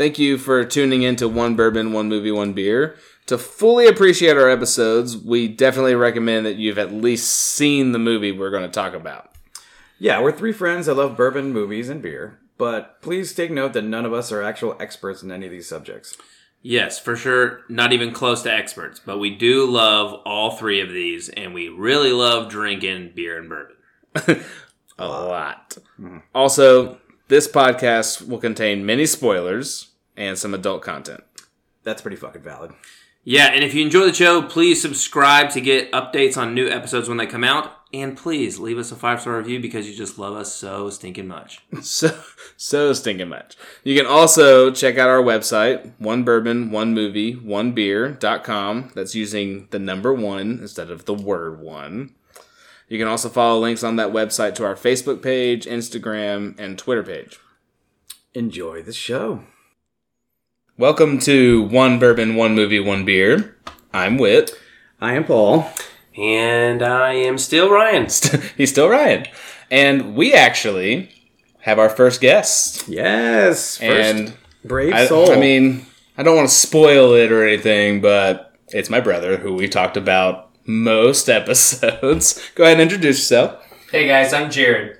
Thank you for tuning in to One Bourbon, One Movie, One Beer. To fully appreciate our episodes, we definitely recommend that you've at least seen the movie we're going to talk about. Yeah, we're three friends that love bourbon, movies, and beer. But please take note that none of us are actual experts in any of these subjects. Yes, for sure. Not even close to experts, but we do love all three of these, and we really love drinking beer and bourbon. A lot. Also, this podcast will contain many spoilers and some adult content. That's pretty fucking valid. Yeah, and if you enjoy the show, please subscribe to get updates on new episodes when they come out. And please leave us a five star review because you just love us so stinking much. So, so stinking much. You can also check out our website, one bourbon, one movie, one beer.com. That's using the number one instead of the word one. You can also follow links on that website to our Facebook page, Instagram, and Twitter page. Enjoy the show. Welcome to One Bourbon, One Movie, One Beer. I'm Whit. I am Paul. And I am still Ryan. He's still Ryan. And we actually have our first guest. Yes. First and brave I, soul. I mean, I don't want to spoil it or anything, but it's my brother who we talked about most episodes. Go ahead and introduce yourself. Hey guys, I'm Jared.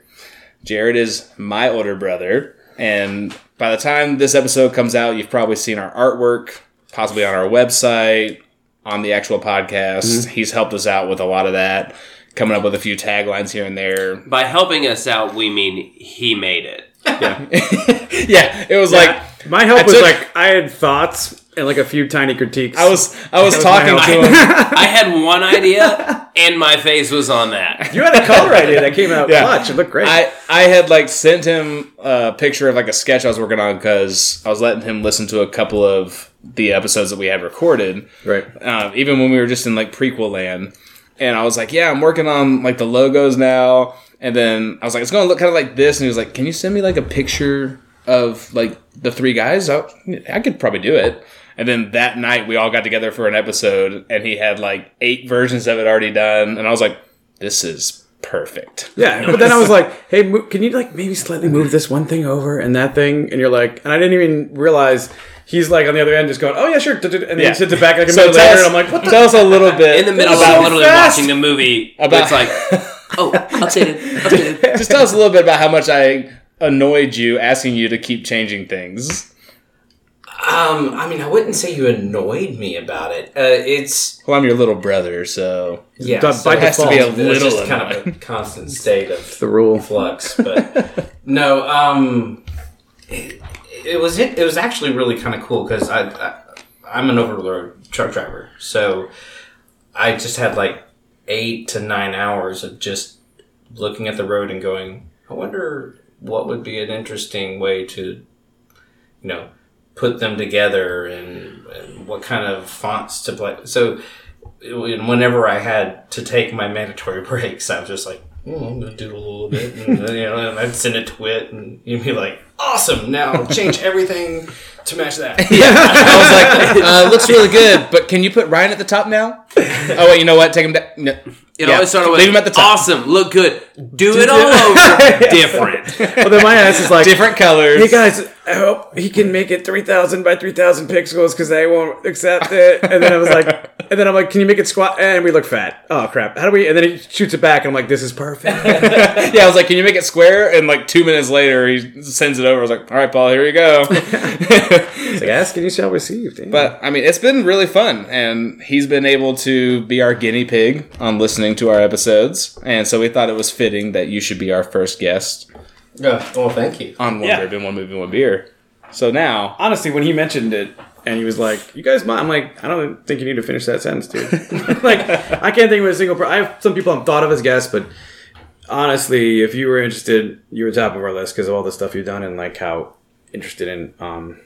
Jared is my older brother, and by the time this episode comes out, you've probably seen our artwork, possibly on our website, on the actual podcast. Mm-hmm. He's helped us out with a lot of that, coming up with a few taglines here and there. By helping us out, we mean he made it. yeah, yeah. it was like my help I was took- like I had thoughts and like a few tiny critiques. I was I was was talking to him. I had one idea, and my face was on that. you had a color idea that came out Yeah. clutch. It looked great. I, I had like sent him a picture of like a sketch I was working on because I was letting him listen to a couple of the episodes that we had recorded, right. uh, even when we were just in like prequel land. And I was like, yeah, I'm working on like the logos now. And then I was like, it's going to look kind of like this. And he was like, can you send me like a picture of like the three guys? I, I could probably do it. And then that night we all got together for an episode and he had like eight versions of it already done. And I was like, this is perfect. Yeah, but then I was like, "Hey, mo- can you like maybe slightly move this one thing over and that thing?" And you're like, and I didn't even realize he's like on the other end, just going, "Oh yeah, sure," and then Yeah. he sits it back like a So minute tell later, us, and I'm like, "What the?" tell us a little bit In the middle about, of literally fast. watching the movie, About- it's like, oh, updated, updated. just tell us a little bit about how much I annoyed you asking you to keep changing things. Um, I mean, I wouldn't say you annoyed me about it. Uh, it's Well, I'm your little brher, so yeah, By so it has to be a little just kind of a constant state of The rule. flux. But no, um, it, it was it, it was actually really kind of cool because I, I I'm an over the road truck driver, so I just had like eight to nine hours of just looking at the road and going, I wonder what would be an interesting way to, you know, put them together and, and what kind of fonts to play. So, whenever I had to take my mandatory breaks, I was just like, oh, I'm gonna do a little bit, and you know, and I'd send it to and you'd be like, awesome, now change everything to match that. Yeah, I was like, uh, "Looks really good, but can you put Ryan at the top now?" Oh wait, you know what? Take him down. No. It Yeah, always started with leave him at the top. awesome, look good, do it all over, different. Well, then my ass is like, Different colors. Hey guys, I hope he can make it three thousand by three thousand pixels because they won't accept it. And then I was like, and then I'm like, can you make it squat? And we look fat. Oh crap! How do we? And then he shoots it back, and I'm like, this is perfect. yeah, I was like, "Can you make it square?" And like two minutes later, he sends it over. I was like, "All right, Paul, here you go." It's like, ask and you shall receive. Damn. But I mean, it's been really fun, and he's been able to be our guinea pig on listening to our episodes, and so we thought it was fitting that you should be our first guest Oh, well, thank you. on One Yeah. Bourbon, One Movie, One Beer. So now, honestly, when he mentioned it and he was like, "You guys," mind? I'm like, I don't think you need to finish that sentence, dude. like, I can't think of a single. Per- I have some people I've thought of as guests, but honestly, if you were interested, you were top of our list because of all the stuff you've done and like how interested in um.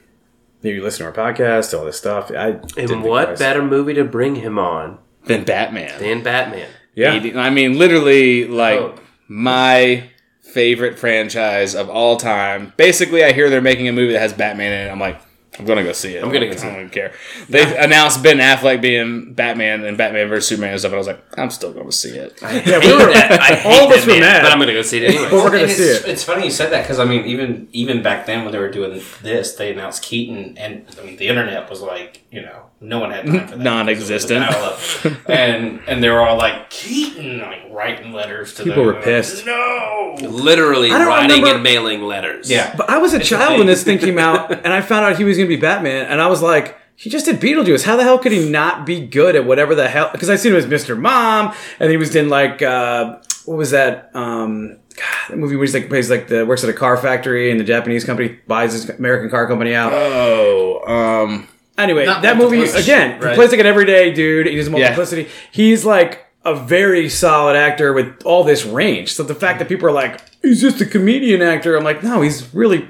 You listen to our podcast, all this stuff. I And what twice. better movie to bring him on than Batman. than Batman? Yeah, I mean, literally, like Oh. my favorite franchise of all time. Basically, I hear they're making a movie that has Batman in it. I'm like, I'm gonna go see it. I'm gonna go see it. I don't care. They announced Ben Affleck being Batman and Batman vs Superman and stuff. And I was like, I'm still gonna see it. Yeah, hate that. I hate all of us were mad. but I'm gonna go see it anyway. But we're gonna And see it's, it. It's funny you said that because I mean, even even back then when they were doing this, they announced Keaton, and I mean, the internet was like, you know, no one had time for that. Non-existent. It was dial-up. and and they were all like Keaton, like writing letters to People them. were pissed. No. Literally I writing remember- and mailing letters. Yeah. But I was a child when this thing came out, and I found out he was going to be Batman, and I was like, he just did Beetlejuice. How the hell could he not be good at whatever the hell? Because I seen him as Mr. Mom, and he was in like uh, what was that? Um, God, that movie where he's like plays like the works at a car factory, and the Japanese company buys this American car company out. Oh, um, Anyway, Not that movie again. He right? plays like an everyday dude. He does Yeah. multiplicity. He's like a very solid actor with all this range. So the fact that people are like, he's just a comedian actor, I'm like, no, he's really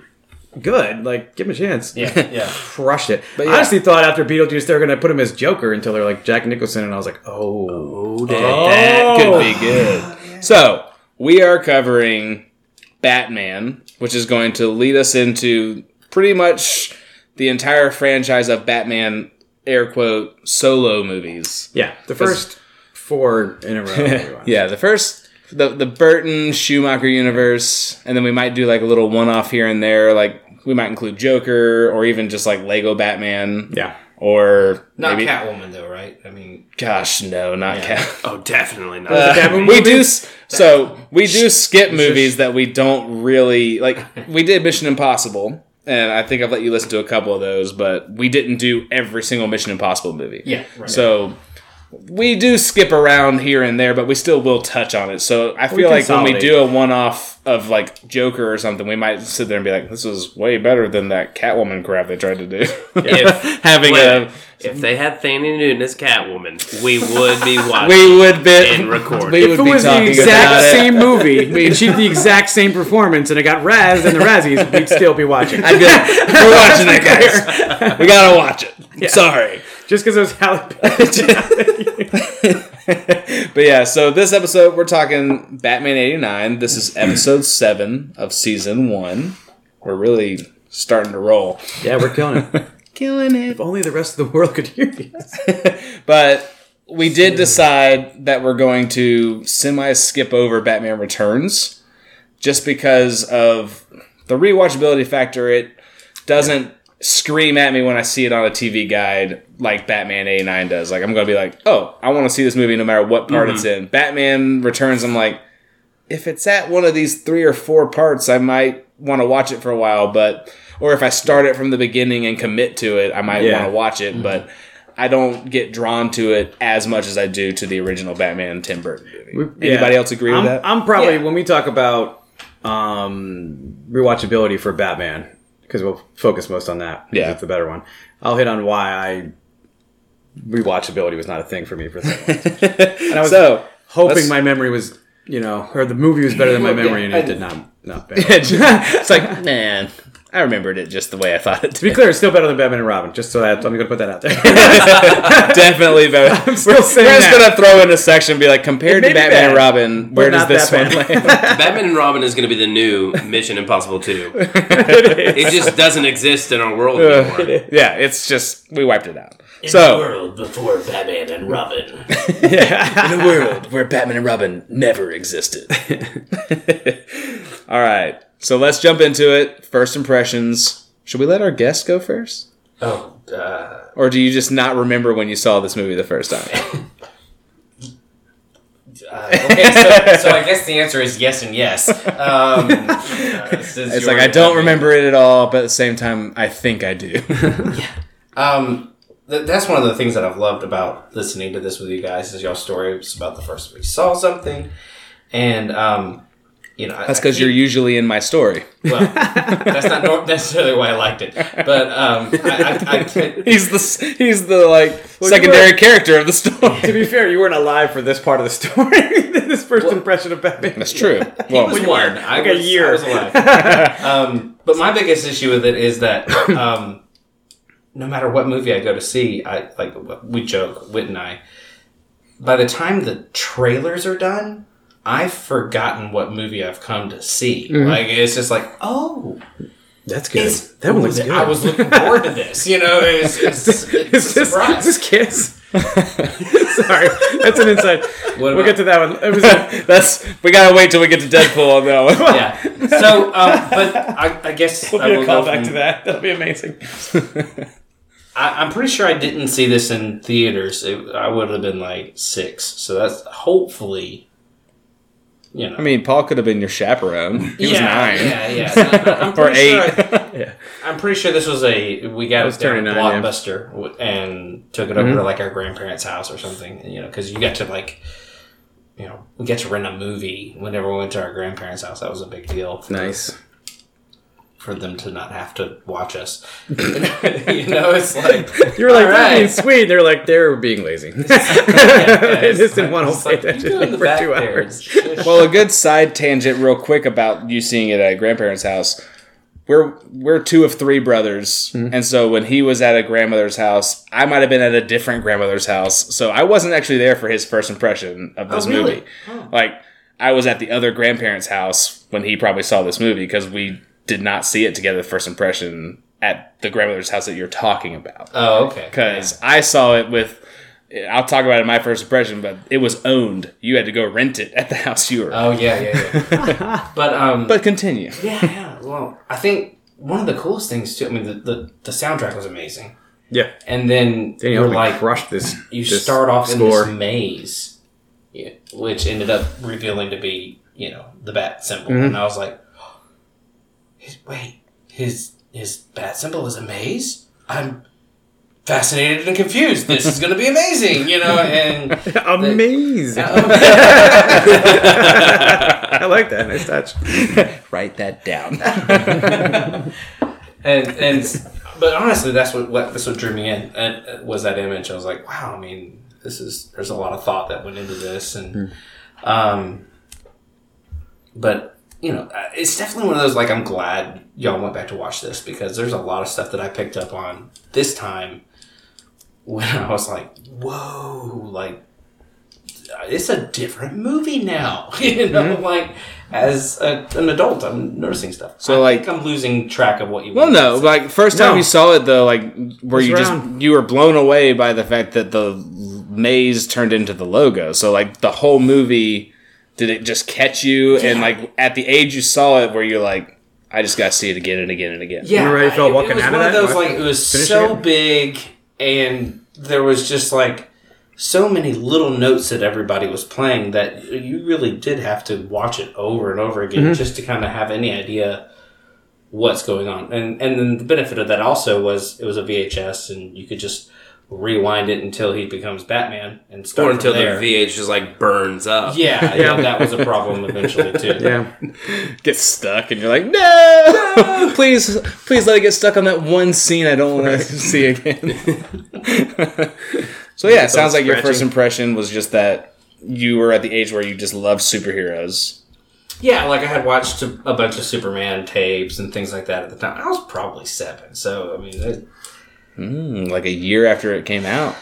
good. Like, give him a chance. Yeah, yeah. crushed it. But I honestly thought after Beetlejuice they were going to put him as Joker until they're like Jack Nicholson, and I was like, oh, oh that could be good. So we are covering Batman, which is going to lead us into pretty much the entire franchise of Batman air quote solo movies. yeah, the first four in a row. Yeah, the first the the Burton Schumacher universe, and then we might do like a little one off here and there. Like we might include Joker, or even just like Lego Batman. yeah. Or Not maybe, Catwoman though, right? I mean, Gosh, no, not Yeah. Cat. Oh, definitely not. Batman we do so we do skip movies that we don't really like. We did Mission Impossible, and I think I've let you listen to a couple of those, but we didn't do every single Mission Impossible movie. yeah, right. So we do skip around here and there, but we still will touch on it. So I feel like when we do a one-off of like Joker or something, we might sit there and be like, "This is way better than that Catwoman crap they tried to do." If- Having Wait, a if they had Thandie Newton as Catwoman, we would be watching. we would be And record. We would If it be was the talking about exact it. same movie and she did the exact same performance and it got Raz and the Razzies, we'd still be watching. I'd be like, We're watching it, guys. We gotta watch it. Sorry. Just because it was Halle. But yeah, so this episode we're talking Batman '89. This is episode seven of season one. We're really starting to roll. Yeah, we're killing it. Killing it. If only the rest of the world could hear you. But we did decide that we're going to semi skip over Batman Returns just because of the rewatchability factor. It doesn't scream at me when I see it on a TV guide like Batman 89 does. Like, I'm going to be like, oh, I want to see this movie no matter what part it's in. Batman Returns, I'm like, if it's at one of these three or four parts, I might want to watch it for a while, but or if I start it from the beginning and commit to it, I might Yeah. want to watch it, but I don't get drawn to it as much as I do to the original Batman Tim Burton movie. Anybody Yeah. else agree I'm, with that? I'm probably Yeah. when we talk about um, rewatchability for Batman because we'll focus most on that. Yeah. it's the better one. I'll hit on why I rewatchability was not a thing for me for long. And I was so hoping let's- my memory was, you know, or the movie was better than my Well, yeah, memory, and it I- did not. Not bad. it's like, man, I remembered it just the way I thought it to be clear, it's still better than Batman and Robin. Just so that I'm going to put that out there. Definitely better. I'm still saying We're just gonna throw in a section and be like, compared to may be Batman and Robin, where does this that one land? Batman and Robin is going to be the new Mission Impossible 2. it just doesn't exist in our world anymore. yeah, it's just we wiped it out. in so the world before Batman and Robin. yeah. in a world where Batman and Robin never existed. All right, so let's jump into it. First impressions. Should we let our guest go first, Oh, uh, or do you just not remember when you saw this movie the first time? uh, okay. So, so I guess the answer is yes and yes. Um, uh, It's like I don't remember it at all, but at the same time, I think I do. Yeah. Um, th- that's one of the things that I've loved about listening to this with you guys is y'all stories about the first time we saw something, and um, you know That's because you're usually in my story. well. that's not necessarily why I liked it, but um, I, I, I could- He's the he's the like you secondary were- character of the story. to be fair, you weren't alive for this part of the story. this first impression of Batman. That's true. Well, He was one. I Like a was, year. I was alive. um, but my biggest issue with it is that um, no matter what movie I go to see, I like we joke, Whit and I. By the time the trailers are done, I've forgotten what movie I've come to see. Mm-hmm. Like it's just like, oh, That's good. It's- that one looks good. I was looking forward to this. You know, it's, it's, it's is a this, is surprise. this Kiss? Sorry, that's an inside. We'll get to that one. That's we gotta wait till we get to Deadpool on that one. yeah. So, um, but I, I guess I be a callback to that. That'll be amazing. I, I'm pretty sure I didn't see this in theaters. It, I would have been like six. So that's hopefully, you know. I mean, Paul could have been your chaperone. He was yeah, nine. Yeah, yeah. Or pretty sure eight. I- Yeah. I'm pretty sure this was a we got was it at nine, yeah. Blockbuster and took it over to like our grandparents' house or something. You know, because you got to like, you know, we get to rent a movie whenever we went to our grandparents' house. That was a big deal. Nice. For them to not have to watch us. you know, it's like You were like, All they're being right. sweet. They're like, they're being lazy. they it's just didn't want to pay like, you attention go in the for two there. hours. Well, a good side tangent, real quick, about you seeing it at a grandparent's house. We're we're two of three brothers, mm-hmm. and so when he was at a grandmother's house, I might have been at a different grandmother's house. So I wasn't actually there for his first impression of this Oh, really? movie. Oh. Like I was at the other grandparent's house when he probably saw this movie because we did not see it together. First impression at the grandmother's house that you're talking about oh, okay. because I saw it with. I'll talk about it in my first impression, but it was owned. You had to go rent it at the house you were. Oh yeah, yeah, yeah. but um, but continue. yeah, yeah. Well, I think one of the coolest things too. I mean, the the, the soundtrack was amazing, Yeah. and then you you're like crushed this. you this start off score. in this maze, yeah, which ended up revealing to be you know the bat symbol, Mm-hmm. and I was like, his, wait, his his bat symbol is a maze. I'm fascinated and confused. This is going to be amazing, you know, and. Amazing. I like that. Nice touch. Write that down. and and but honestly, that's what, what that's what drew me in and uh, was that image. I was like, wow. I mean, this is there's a lot of thought that went into this, and um, but you know, uh, it's definitely one of those like I'm glad y'all went back to watch this because there's a lot of stuff that I picked up on this time when I was like, whoa, like. It's a different movie now, you know. Like as a, an adult, I'm noticing stuff. So, I like- think I'm losing track of what you. well, no, like first time No. you saw it though, like where It's you round. just you were blown away by the fact that the maze turned into the logo. So like the whole movie, did it just catch you? And like at the age you saw it, where you're like, I just got to see it again and again and again. Yeah, Remember how you felt walking it was out of one of that? those like it was finish so it? big, and there was just like so many little notes that everybody was playing that you really did have to watch it over and over again Mm-hmm. just to kind of have any idea what's going on. And and then the benefit of that also was it was a VHS, and you could just rewind it until he becomes Batman and start Or until from there. the VH just like burns up. yeah, yeah, that was a problem eventually too. Yeah. Get stuck, and you're like, no, please, please let it get stuck on that one scene I don't want to see again. so yeah, it sounds like your first impression was just that you were at the age where you just loved superheroes. Yeah, like I had watched a, a bunch of Superman tapes and things like that at the time. I was probably seven, so I mean, it, Mm, like a year after it came out.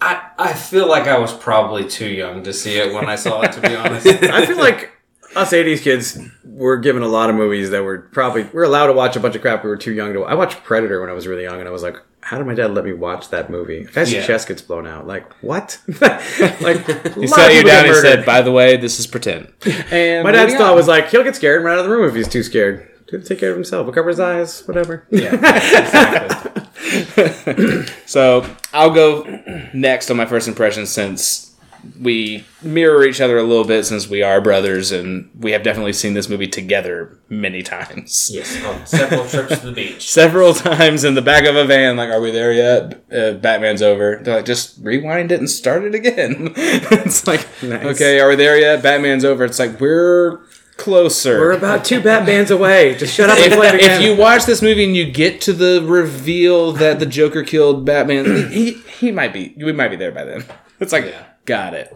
I I feel like I was probably too young to see it when I saw it. To be honest, I feel like us 80s kids were given a lot of movies that were probably, we are allowed to watch a bunch of crap we were too young to I watched Predator when I was really young and I was like, how did my dad let me watch that movie? A guy's Yeah. chest gets blown out. Like, what? like, He sat you down and said, "By the way, this is pretend." And My dad's thought on. was like, he'll get scared and run out of the room if he's too scared. He'll take care of himself. He'll cover his eyes, whatever. yeah, exactly. So I'll go next on my first impression since we mirror each other a little bit since we are brothers and we have definitely seen this movie together many times. Yes, on several trips to the beach. Several times in the back of a van, like, are we there yet? Uh, Batman's over. They're like, just rewind it and start it again. it's like, Nice. okay, are we there yet? Batman's over. It's like, we're closer. We're about two Batmans away. Just shut up and if, play it again. if you watch this movie and you get to the reveal that the Joker killed Batman, he he might be we might be there by then. It's like Yeah. got it.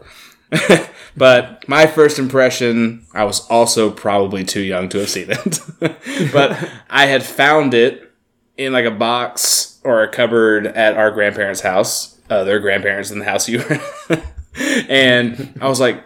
but my first impression, I was also probably too young to have seen it. but I had found it in like a box or a cupboard at our grandparents' house, uh, their grandparents in the house you were. and I was like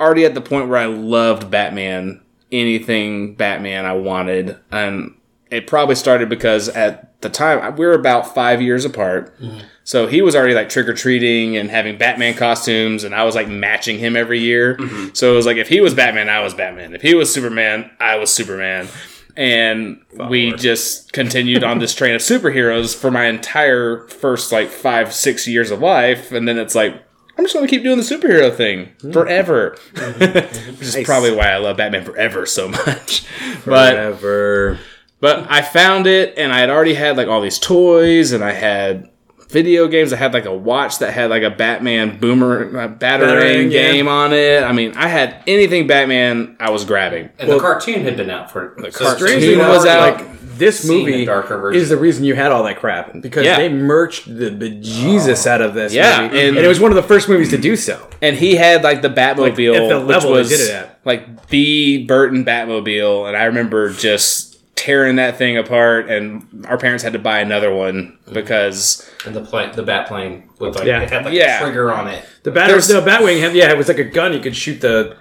already at the point where I loved Batman anything Batman I wanted, and it probably started because at the time we were about five years apart. Mm-hmm. So he was already like trick or treating and having Batman costumes, and I was like matching him every year. Mm-hmm. So it was like if he was Batman, I was Batman. If he was Superman, I was Superman. And we just continued on this train of superheroes for my entire first like five, six years of life. And then it's like, I'm just going to keep doing the superhero thing forever. Which is probably why I love Batman Forever so much. But but I found it, and I had already had like all these toys, and I had video games. I had like a watch that had like a Batman boomer uh, batarang Batarang, yeah. game on it. I mean, I had anything Batman, I was grabbing. And the cartoon had been out for the cartoon was was out- Like this seen movie a darker version. is the reason you had all that crap because Yeah. they merched the bejesus oh. out of this. Yeah, movie. and- and, it was one of the first movies to do so. And he had like the Batmobile, at the which level they was did it at. like the Burton Batmobile, and I remember just tearing that thing apart. And our parents had to buy another one because and the plane, the bat plane with like Yeah. it had like Yeah. a trigger on it. The bat, There's- the Batwing had yeah, it was like a gun. You could shoot the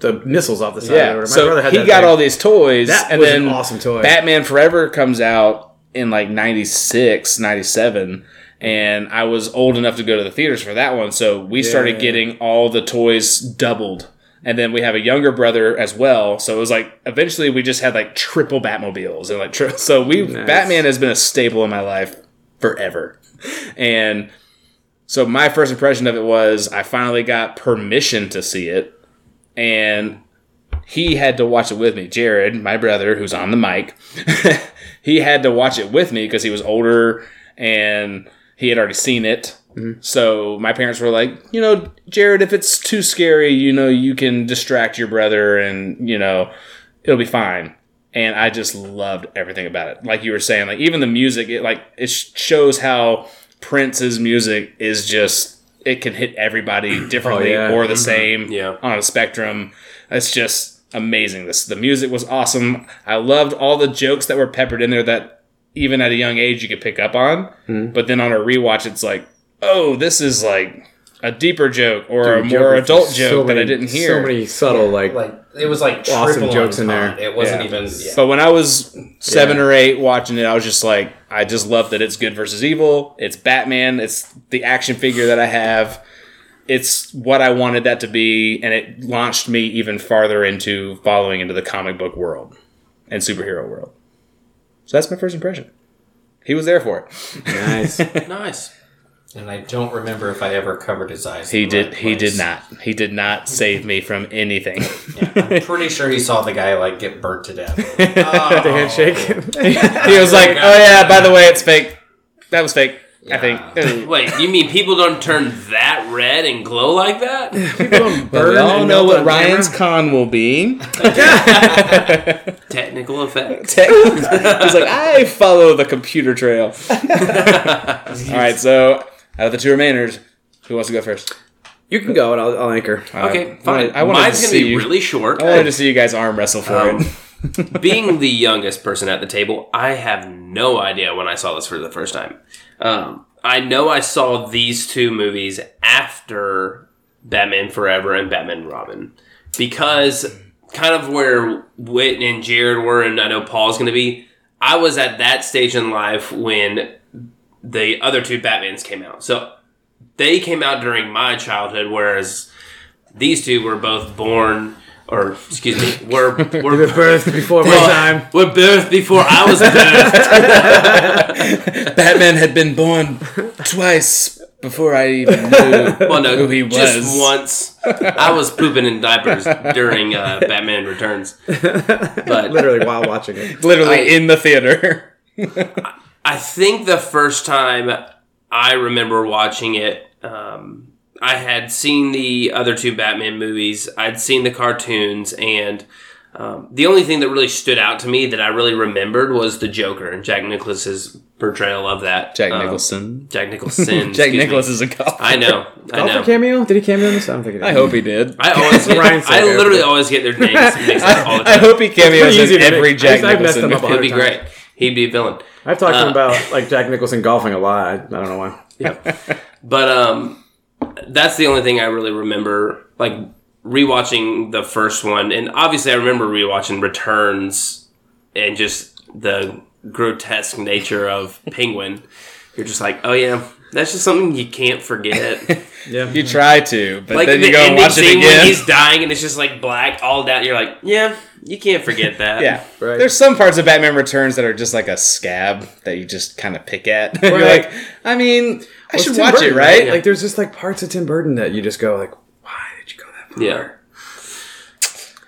the missiles off the side. Yeah, so he got thing. all these toys, That and was then an awesome toy. Batman Forever comes out in like 96, 97, and I was old enough to go to the theaters for that one, so we started getting all the toys doubled. And then we have a younger brother as well, so it was like eventually we just had like triple Batmobiles and like tri- so we Nice. Batman has been a staple in my life forever, and so my first impression of it was I finally got permission to see it, and he had to watch it with me. Jared, my brother, who's on the mic, he had to watch it with me because he was older and he had already seen it. Mm-hmm. So my parents were like, you know, Jared, if it's too scary, you know, you can distract your brother and, you know, it'll be fine. And I just loved everything about it. Like you were saying, like even the music, it like it shows how Prince's music is just it can hit everybody oh, differently yeah. or the mm-hmm. same Yeah. on a spectrum. It's just amazing. This the music was awesome. I loved all the jokes that were peppered in there that even at a young age you could pick up on. Mm-hmm. But then on a rewatch, it's like, oh, this is like a deeper joke or a more Joker, adult so joke that I didn't hear. So many subtle like. Like it was like Awesome triple jokes in entendre. there. It wasn't Yeah. even. Yeah. But when I was seven Yeah. or eight watching it, I was just like, I just love that it's good versus evil. It's Batman. It's the action figure that I have. It's what I wanted that to be, and it launched me even farther into following into the comic book world and superhero world. So that's my first impression. He was there for it. nice. Nice. And I don't remember if I ever covered his eyes. He did. right He did not. He did not save me from anything. Yeah, I'm pretty sure he saw the guy like get burnt to death. the oh. handshake. he was like, "Oh yeah, by the way, it's fake. That was fake. I think." Wait, you mean people don't turn that red and glow like that? But we all know what Ryan's con will be. Technical effects. He's like, I follow the computer trail. all right, so out of the two remainers, who wants to go first? You can go and I'll, I'll anchor. Okay, I fine. wanted- I wanted Mine's to gonna see be you- really short. I wanted to see you guys arm wrestle for Um, it. Being the youngest person at the table, I have no idea when I saw this for the first time. Um, I know I saw these two movies after Batman Forever and Batman and Robin because kind of where Whit and Jared were, and I know Paul's going to be. I was at that stage in life when the other two Batmans came out. So they came out during my childhood, whereas these two were both born, or excuse me, were were Birth before my time. were birthed before I was birthed. Batman had been born twice before I even knew Well, no, who he was. just once. I was pooping in diapers during uh, Batman Returns, but Literally while watching it. Literally I- in the theater. I think the first time I remember watching it, um, I had seen the other two Batman movies. I'd seen the cartoons, and um, the only thing that really stood out to me that I really remembered was the Joker and Jack Nicklaus's portrayal of that. Jack Um, Nicholson. Jack Nicholson. Jack excuse me. Nicklaus is a golfer. I know. I know. Golfer cameo? Did he cameo in this? I don't think he did. I hope he did. I always get, Ryan I literally always get their names mixed up all the I hope he cameos in every Jack just- I've messed Nicholson him up movie. a It'd be great. He'd be a villain. I've talked to him Uh, about like Jack Nicholson golfing a lot. I, I don't know why. yeah, But um, that's the only thing I really remember. Like rewatching the first one, and obviously I remember rewatching Returns and just the grotesque nature of Penguin. You're just like, oh yeah, that's just something you can't forget. Yeah. You try to, but like then the you go and ending watch it scene when again. he's dying and it's just like black all down. You're like, yeah, you can't forget that. Yeah, Right. There's some parts of Batman Returns that are just like a scab that you just kind of pick at. You're like, I mean, I Well, it's should Tim watch Burton, it, right? Like there's just like parts of Tim Burton that you just go like, why did you go that far? yeah.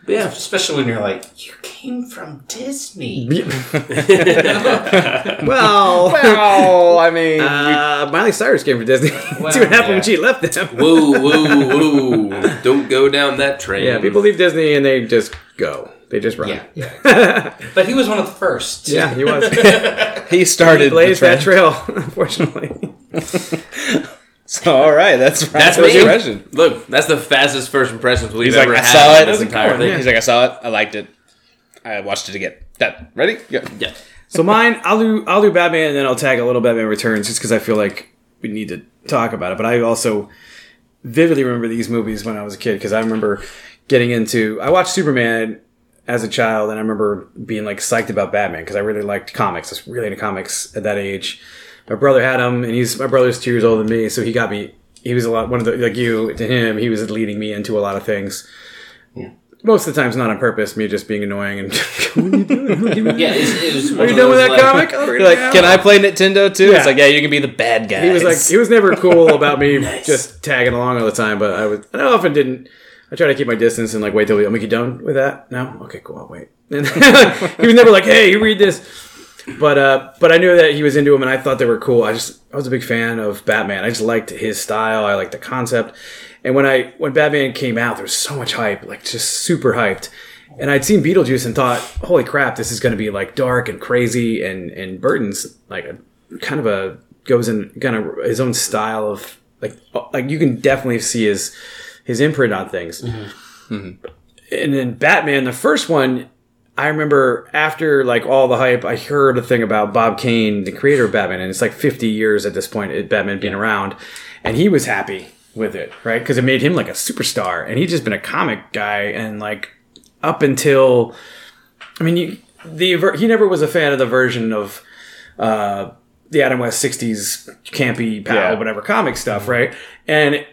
But yeah, Especially when you're like, you came from Disney. Well, well, I mean, uh, Miley Cyrus came from Disney. See what happened yeah. when she left them. whoa, whoa, whoa! Don't go down that train. Yeah, people leave Disney and they just go. They just run. Yeah, yeah. but he was one of the first. Yeah, he was. he started the Blazed that trend. trail, unfortunately. So, all right, that's That's first impression. Look, that's the fastest first impressions we've He's like, ever I had. saw on it. This entire thing. He's like, I saw it. I liked it. I watched it again. Done. Ready? Yeah. Yeah. So mine, I'll do I'll do Batman and then I'll tag a little Batman Returns just because I feel like we need to talk about it. But I also vividly remember these movies when I was a kid because I remember getting into. I watched Superman as a child and I remember being like psyched about Batman because I really liked comics. I was really into comics at that age. My brother had them and he's my brother's two years older than me, so he got me. He was a lot one of the like you to him. He was leading me into a lot of things. Most of the times, not on purpose. Me just being annoying and what are you doing? What are you doing? Yeah, it, it. Are you done with that comic? Oh, You're like, can I play Nintendo too? Yeah. It's like, yeah, you can be the bad guy. He was like, he was never cool about me just tagging along all the time. But I was, and I often didn't. I try to keep my distance and like wait till we. I'm like, you done with that? No, okay, cool. I'll wait. And he was never like, hey, you read this. But uh, but I knew that he was into him, and I thought they were cool. I just I was a big fan of Batman. I just liked his style. I liked the concept. And when I when Batman came out, there was so much hype, like just super hyped. And I'd seen Beetlejuice and thought, holy crap, this is going to be like dark and crazy. And and Burton's like a kind of a goes in kind of his own style of like uh, like you can definitely see his his imprint on things. Mm-hmm. Mm-hmm. And then Batman, the first one, I remember after like all the hype, I heard a thing about Bob Kane, the creator of Batman, and it's like 50 years at this point, Batman being around, and he was happy with it, right? Because it made him like a superstar, and he'd just been a comic guy, and like up until, I mean, you, the he never was a fan of the version of uh, the Adam West 60s campy, pal, Yeah. whatever comic stuff, right? And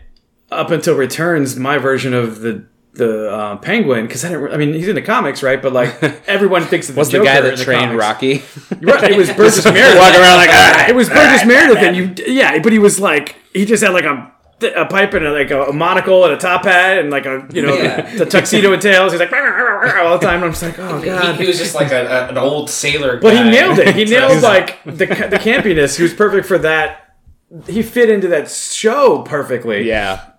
up until Returns, my version of the the uh, Penguin, because I didn't. I mean, he's in the comics, right? But like everyone thinks of the was the guy that the trained comics. Rocky. Right, it was Burgess Meredith. Walking around like, ah, it was Burgess Meredith, and you, yeah, but he was like, he just had like a, a pipe and a, like a, monocle and a top hat and like a, you know, Yeah. the tuxedo and tails. He's like all the time. And I'm just like, oh god. he was just like a, a, an old sailor. But he nailed it. He nailed like the the campiness. He was perfect for that. He fit into that show perfectly. yeah.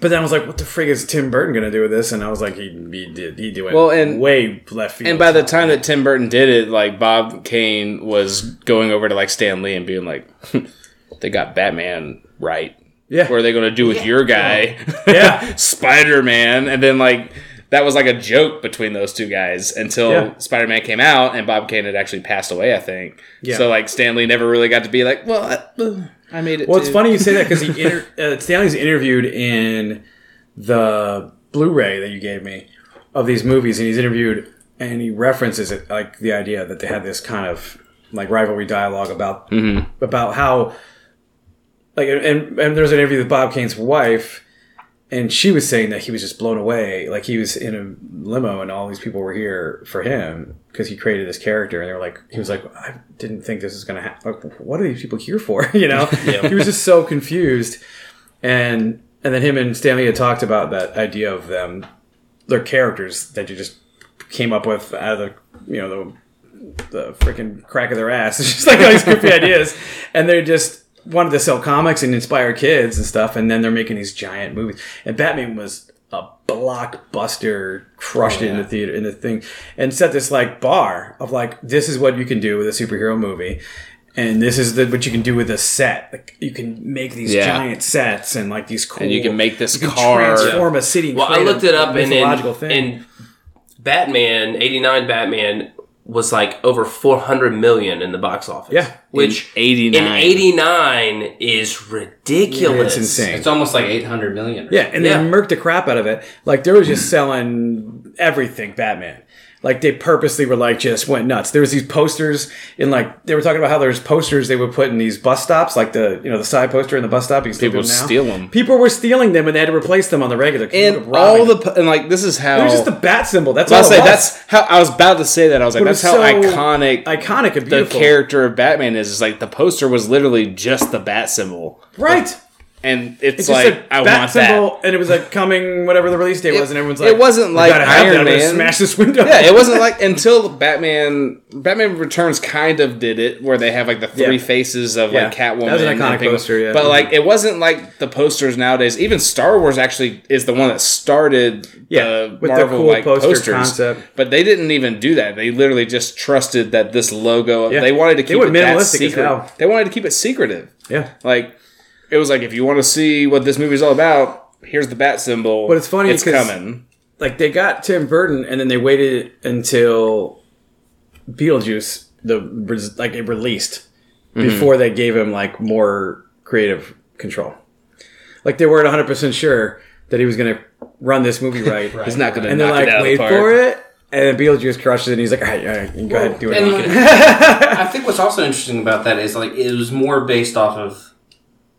But then I was like, what the frig is Tim Burton gonna do with this? And I was like, he, he did. He did Well, and- way left field. And by the time that Tim Burton did it, like Bob Kane was going over to like Stan Lee and being like, "They got Batman right. Yeah, What are they going to do with Yeah. your guy, Yeah. Spider Man?" And then like that was like a joke between those two guys until Yeah. Spider Man came out and Bob Kane had actually passed away. I think. Yeah. So like Stan Lee never really got to be like, "Well, I, I made it." Well, it's funny you say that because he inter- uh, Stan Lee's interviewed in the Blu-ray that you gave me of these movies, and he's interviewed and he references it like the idea that they had this kind of like rivalry dialogue about about how like and and there's an interview with Bob Kane's wife. And she was saying that he was just blown away, like he was in a limo, and all these people were here for him because he created this character. And they were like, he was like, I didn't think this was gonna happen. Like, what are these people here for? You know, he was just so confused. And and then him and Stan Lee had talked about that idea of them, their characters that you just came up with out of the you know the the freaking crack of their ass. It's just like all these goofy ideas, and they're just wanted to sell comics and inspire kids and stuff. And then they're making these giant movies. And Batman was a blockbuster, crushed oh, it in the theater in the thing, and set this like bar of like this is what you can do with a superhero movie. And this is the, what you can do with a set. Like you can make these Yeah. giant sets and like these cool. And you can make this you car- transform a city. Well, I looked it up and in, thing. in Batman '89 Batman was like over 400 million in the box office. Yeah. Which In 89. in 89 is ridiculous. It's insane. It's almost like 800 million. Yeah, and Yeah. they murked the crap out of it. Like they were just selling everything Batman. Like they purposely were like just went nuts. There was these posters in like they were talking about how there's posters they would put in these bus stops, like the you know the side poster in the bus stop. You can still People do them now. steal 'em. People were stealing them, and they had to replace them on the regular. and they were robbing all the them. and like this is how it was just the bat symbol. That's I all was it say was. that's how I was about to say that I was like But that's was how so iconic iconic and the beautiful. character of Batman is. Is like the poster was literally just the bat symbol, right? And it's, It's like a I bat want symbol, and it was like coming whatever the release date It- was, and everyone's like, it wasn't like gotta Iron that, Man." Smash this window. Yeah, it wasn't like until Batman Batman Returns kind of did it, where they have like the three Yeah. faces of Yeah. like Catwoman. That was an iconic Penguin. poster, yeah. But like it wasn't like the posters nowadays. Even Star Wars actually is the one that started Yeah, the with the cool like poster posters. concept. But they didn't even do that. They literally just trusted that this logo. Yeah. They wanted to keep were it that minimalistic as secret. They wanted to keep it secretive. yeah. Like it was like if you want to see what this movie's all about, here's the bat symbol. But it's funny it's 'cause- coming. like they got Tim Burton and then they waited until Beetlejuice the like it released Mm-hmm. before they gave him like more creative control. Like they weren't 100% sure that he was going to run this movie right. He's not going to And knock they're like, it out of wait the park. for it. And then Beetlejuice crushes it and he's like, all right, all right, you can go ahead do it. And. I think what's also interesting about that is like it was more based off of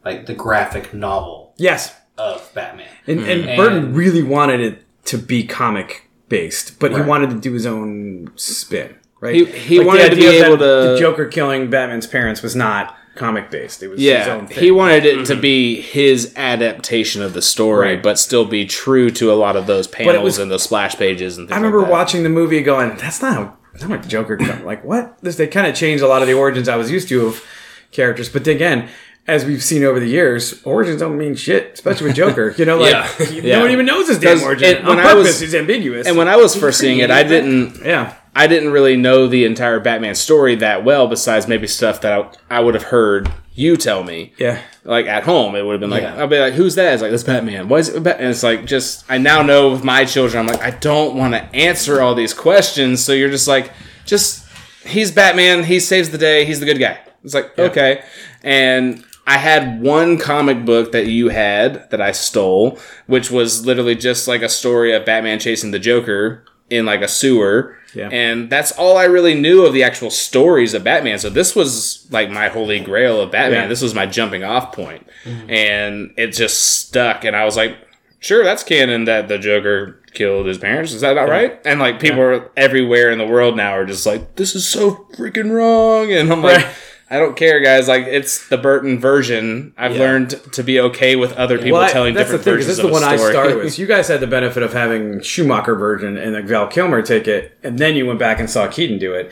like the graphic novel yes. of Batman. And, and hmm. And- Burton really wanted it to be comic based, but he wanted to do his own spin. Right? He- he the wanted to be able to- the Joker killing Batman's parents was not comic based. It was his Yeah, own thing. he wanted it to mm-hmm. be his adaptation of the story, Right. but still be true to a lot of those panels was- and those splash pages and things I remember like that. watching the movie going, "That's not how, that's not how Joker." Come. Like what? This they kind of changed a lot of the origins I was used to of characters, but then again. As we've seen over the years, origins don't mean shit, especially with Joker. You know, like Yeah. no Yeah. one even knows his damn origin. it- On when I purpose, was- he's ambiguous. And when I was first seeing it, I didn't yeah, I didn't really know the entire Batman story that well, besides maybe stuff that I, I would have heard you tell me. yeah, Like at home, it would have been like, Yeah. I'd be like, who's that? It's like, that's Batman. Why is it Batman? And it's like, just, I now know with my children, I'm like, I don't want to answer all these questions. So you're just like, just, he's Batman. He saves the day. He's the good guy. It's like, okay. And I had one comic book that you had that I stole, which was literally just like a story of Batman chasing the Joker in like a sewer. Yeah. And that's all I really knew of the actual stories of Batman. So this was like my holy grail of Batman. Yeah. Mm-hmm. This was my jumping off point. And it just stuck. And I was like, sure, that's canon that the Joker killed his parents. Is that not right? And like people are everywhere in the world now are just like, this is so freaking wrong. And I'm like. I don't care, guys. Like it's the Burton version. I've Yeah. learned to be okay with other people Well, I- telling that's different thing, versions This is the one story. I started with. So you guys had the benefit of having Schumacher version and like Val Kilmer take it, and then you went back and saw Keaton do it.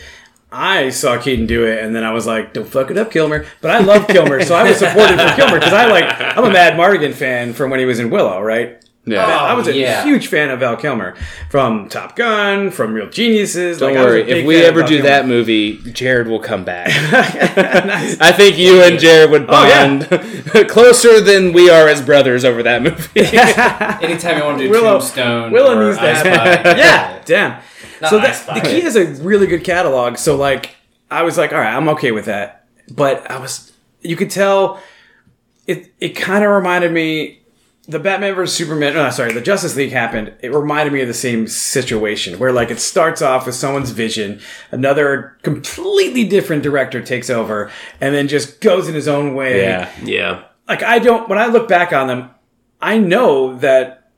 I saw Keaton do it, and then I was like, "Don't fuck it up, Kilmer." But I love Kilmer, so I was supportive for Kilmer because I like I'm a Madmartigan fan from when he was in Willow, right? Yeah. I was a yeah. huge fan of Val Kilmer from Top Gun, from Real Geniuses. Don't like, I was a worry. If we ever do Kilmer. that movie, Jared will come back. nice. I think you and Jared would Oh, yeah. bond closer than we are as brothers over that movie. Anytime you want to do Willow- Tombstone, Willow or needs I that. Spy, yeah, damn. Not so I that, the key is a really good catalog. So like, I was like, all right, I'm okay with that. But I was, you could tell, it it kind of reminded me. The Batman vs Superman, no, sorry, the Justice League happened. It reminded me of the same situation where, like, it starts off with someone's vision, another completely different director takes over, and then just goes in his own way yeah. Yeah. like I don't when I look back on them, I know that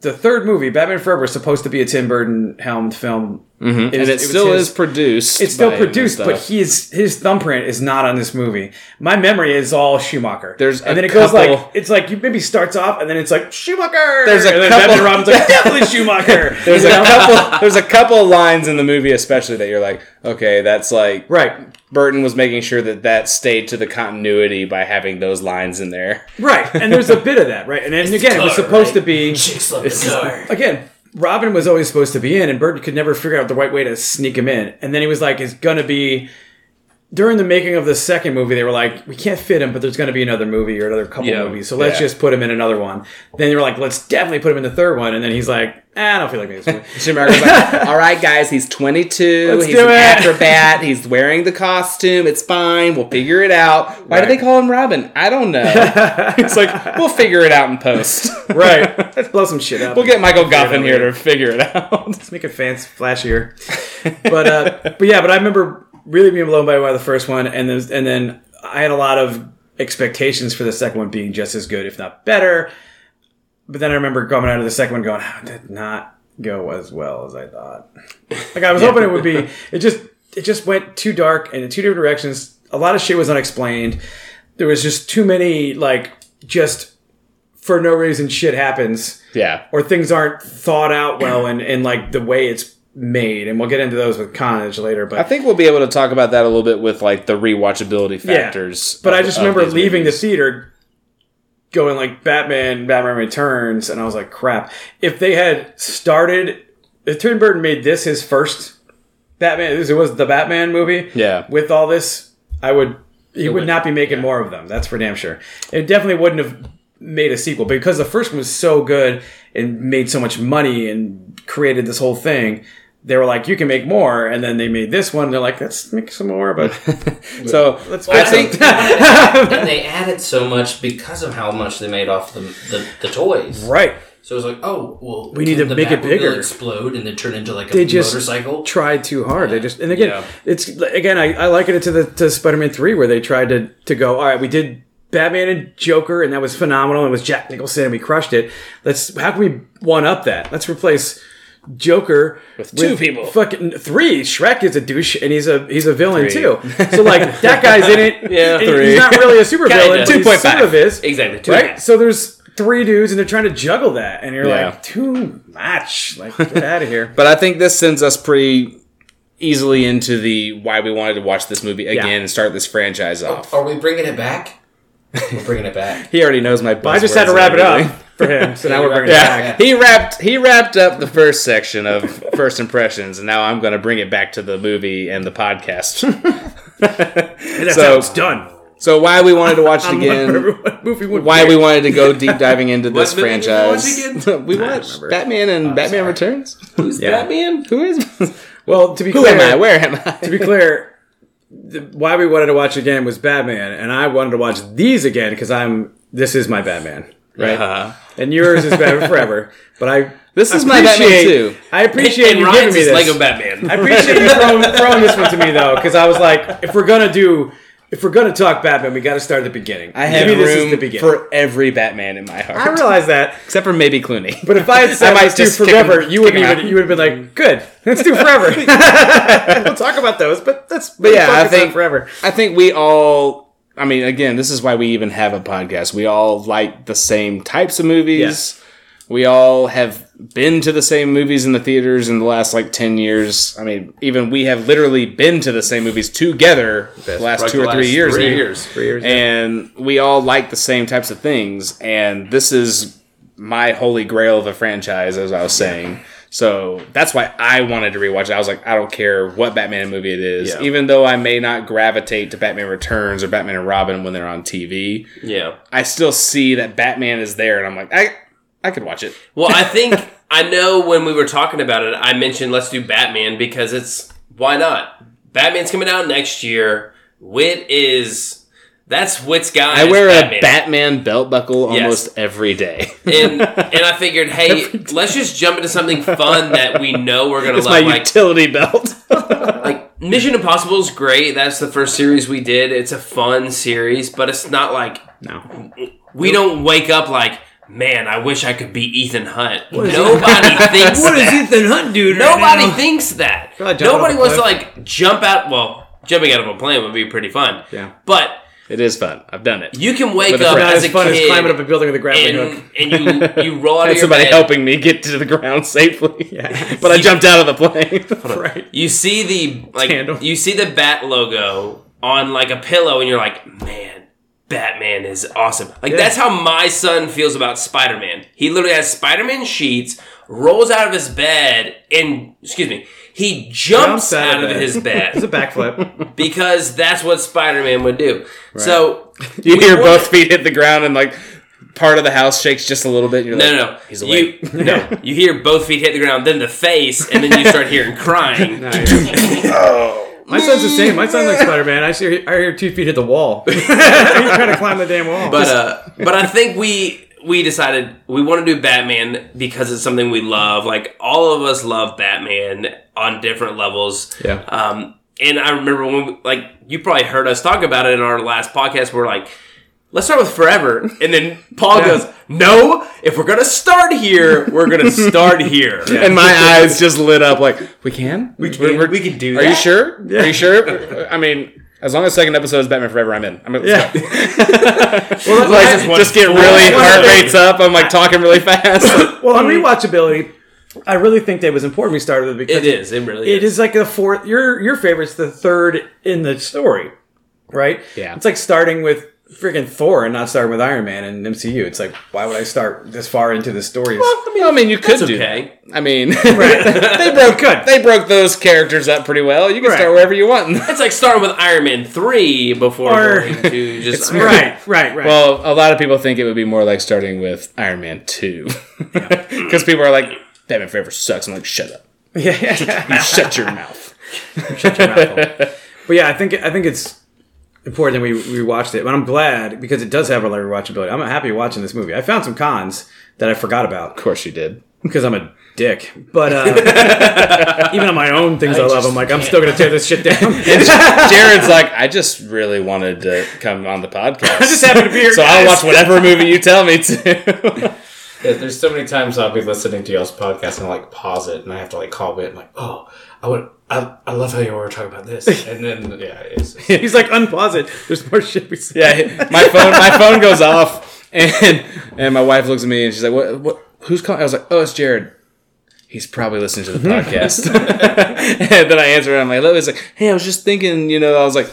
the third movie, Batman Forever, is supposed to be a Tim Burton helmed film. Mm-hmm. And is- it, it still his- is produced. It's still and produced, but he's his thumbprint is not on this movie. My memory is all Schumacher. There's and then it goes like it's like you maybe starts off and then it's like Schumacher. There's a and then couple- Robin's like definitely Schumacher. there's a couple. There's a couple lines in the movie, especially that you're like, okay, that's like right, Burton was making sure that that stayed to the continuity by having those lines in there. right, and there's a bit of that, right, and then again it was supposed right? to be Chicks love the car. again, Robin was always supposed to be in, and Burton could never figure out the right way to sneak him in. And then he was like, "It's gonna be during the making of the second movie, they were like, we can't fit him, but there's going to be another movie or another couple Yeah. movies, so let's Yeah. just put him in another one. Then they were like, let's definitely put him in the third one, and then he's like, eh, I don't feel like making this movie. Like, all right, guys, he's 22. Let's he's an it." acrobat. He's wearing the costume. It's fine. We'll figure it out. Why do they call him Robin? I don't know. it's like, we'll figure it out in post. right. Let's blow some shit up. We'll get Michael Figure it Goff in here to figure it out. Let's make it fancy, flashier. but uh, but yeah, but I remember really being blown away by the first one, and then and then I had a lot of expectations for the second one being just as good, if not better. But then I remember coming out of the second one going, ah, "How did not go as well as I thought?" Like I was hoping it would be. It just it just went too dark and in two different directions. A lot of shit was unexplained. There was just too many like just for no reason shit happens Yeah. or things aren't thought out well and, and like the way it's made and we'll get into those with Carnage later But I think we'll be able to talk about that a little bit with like the rewatchability Yeah. factors. but of- I just remember leaving movies. the theater going like Batman Batman Returns and I was like crap if they had started if Tim Burton made this his first Batman it was the Batman movie Yeah. with all this I would he would would- not be making more of them that's for damn sure it definitely wouldn't have made a sequel because the first one was so good and made so much money and created this whole thing they were like you can make more and then they made this one they're like let's make some more but So let's I fix think it. and they added so much because of how much they made off the the, the toys. right So it was like, oh, well, We need to the make it bigger. explode and then turn into like a They just motorcycle. tried too hard. They just and again, Yeah. it's again. I, I liken it to the to Spider-Man three where they tried to to go. All right, we did Batman and Joker, and that was phenomenal. It was Jack Nicholson, and we crushed it. Let's how can we one up that? Let's replace Joker With two people. Fucking three. Shreck is a douche, and he's a he's a villain Three. too. So like that guy's in it. Yeah, three. He's not really a super villain. Kinda. but 2.5. Sort of is Exactly. Two right? So there's three dudes and they're trying to juggle that, and you're Yeah. like, too much. Like, get out of here. But I think this sends us pretty easily into the why we wanted to watch this movie again Yeah. and start this franchise oh, off. Are we bringing it back? We're bringing it back. He already knows my. But I just had to wrap it up everything. For him, so now we're bringing Yeah, it back. he wrapped he wrapped up the first section of first impressions, and now I'm going to bring it back to the movie and the podcast. And that's So- how it's done. so why we wanted to watch it again? movie Why be. we wanted to go deep diving into this What movie did we watch franchise? again? we watched remember. Batman and uh, Batman sorry. Returns. Who's Yeah. Batman? Who is? Well, to be Who clear, am I? Where am I? to be clear, the, why we wanted to watch again was Batman, and I wanted to watch these again because I'm this is my Batman, right? Uh, And yours is Batman Forever, but I This is my Batman too. I appreciate and you giving me this. Lego Batman. I appreciate you throwing, throwing this one to me though, because I was like, if we're gonna do, if we're gonna talk Batman, we got to start at the beginning. I have Maybe this is room the beginning. for every Batman in my heart, I realize that, except for maybe Clooney. but if I had said I might let's do forever, him- you wouldn't even. You would have been like, good, let's do forever. we'll talk about those, but that's. But yeah, I think forever. I think we all. I mean, again, this is why we even have a podcast. We all like the same types of movies. Yes. We all have been to the same movies in the theaters in the last like ten years. I mean, even we have literally been to the same movies together the last two the or three years. Three years. Three years. and we all like the same types of things and this is my holy grail of a franchise as i was saying so that's why i wanted to rewatch it i was like i don't care what batman movie it is Yeah. even though i may not gravitate to batman returns or batman and robin when they're on tv Yeah. i still see that batman is there and i'm like i i could watch it Well, I think I know when we were talking about it, I mentioned let's do Batman because it's why not? Batman's coming out next year. Whit is that's Whit's guy. i wear Batman. a batman belt buckle Yes. almost every day and and I figured, hey, let's just jump into something fun that we know we're gonna it's my love. Like, utility belt like Mission Impossible is great. That's the first series we did. It's a fun series, but it's not like no. we don't wake up like, man, I wish I could be Ethan Hunt. Nobody thinks that. Ethan Hunt do? Nobody thinks that. Nobody off a wants to like jump out. Well, jumping out of a plane would be pretty fun. Yeah. But it is fun i've done it you can wake up as as a fun as kid climbing up a building with a grappling hook. and, and you you roll out of your somebody bed. helping me get to the ground safely. Yeah. but I jumped out of the plane. Right. You see the like Tandem. you see the bat logo on like a pillow, and you're like, man. Batman is awesome. Like Yeah. that's how my son feels about Spider-Man. He literally has Spider-Man sheets, rolls out of his bed, and excuse me, he jumps, Jumps out out of of bed. his It's a backflip. because that's what Spider-Man would do. So You hear wanted- both feet hit the ground and like part of the house shakes just a little bit. And you're No, like, no, no. He's you, awake. no, you hear both feet hit the ground, then the face, and then you start hearing crying. My son's the same. My son like Spider Man. I see. I hear two feet hit the wall. He's trying to climb the damn wall. But uh, but I think we we decided we want to do Batman because it's something we love. Like all of us love Batman on different levels. Yeah. Um, and I remember when we, like you probably heard us talk about it in our last podcast. We're like. Let's start with forever, and then Paul Yeah. goes, "No, if we're gonna start here, we're gonna start here." and my eyes just lit up like we can we can- we can do are you that. sure are you sure i mean as long as second episode is batman forever i'm in i'm in yeah. well, like, just just, get really heart rates up i'm like talking really fast Well, on mm-hmm. rewatchability, I really think that it was important. We started with because It is. It really It is. is like the fourth. Your your favorite's the third in the story, right? Yeah. It's like starting with freaking Thor and not starting with Iron Man and MCU. It's like why would I start this far into the story? I mean, I mean, you could That's do okay. that. I mean, they broke they broke those characters up pretty well. You can Right. start wherever you want. It's like starting with Iron Man three before Or- going to just It's Iron Man. right, right, right. well, a lot of people think it would be more like starting with Iron Man two, because people are like, Batman Forever sucks. I'm like, shut up, yeah, yeah. you shut your mouth. But yeah, I think I think it's important that we we watched it. But I'm glad because it does have a lot of rewatchability. I'm happy watching this movie. I found some cons that I forgot about Of course, you did. because I'm a dick. But uh, even on my own things I, love, I'm like I'm still gonna tear this shit down. Jared's like, I just really wanted to come on the podcast. I just happen to be here. so I'll watch whatever movie you tell me to. Yeah, There's so many times I'll be listening to y'all's podcast and like pause it and I have to like call it and like, oh, I would, I, I love how you were talking about this. And then, yeah, it's, it's He's like unpause it. There's more shit we say. yeah, my phone my phone goes off, and and my wife looks at me and she's like, "What? What? Who's calling?" I was like, "Oh, it's Jared." He's probably listening to the mm-hmm. podcast. and then I answer and I'm like, "Hello." He's like, "Hey, I was just thinking, you know, I was like,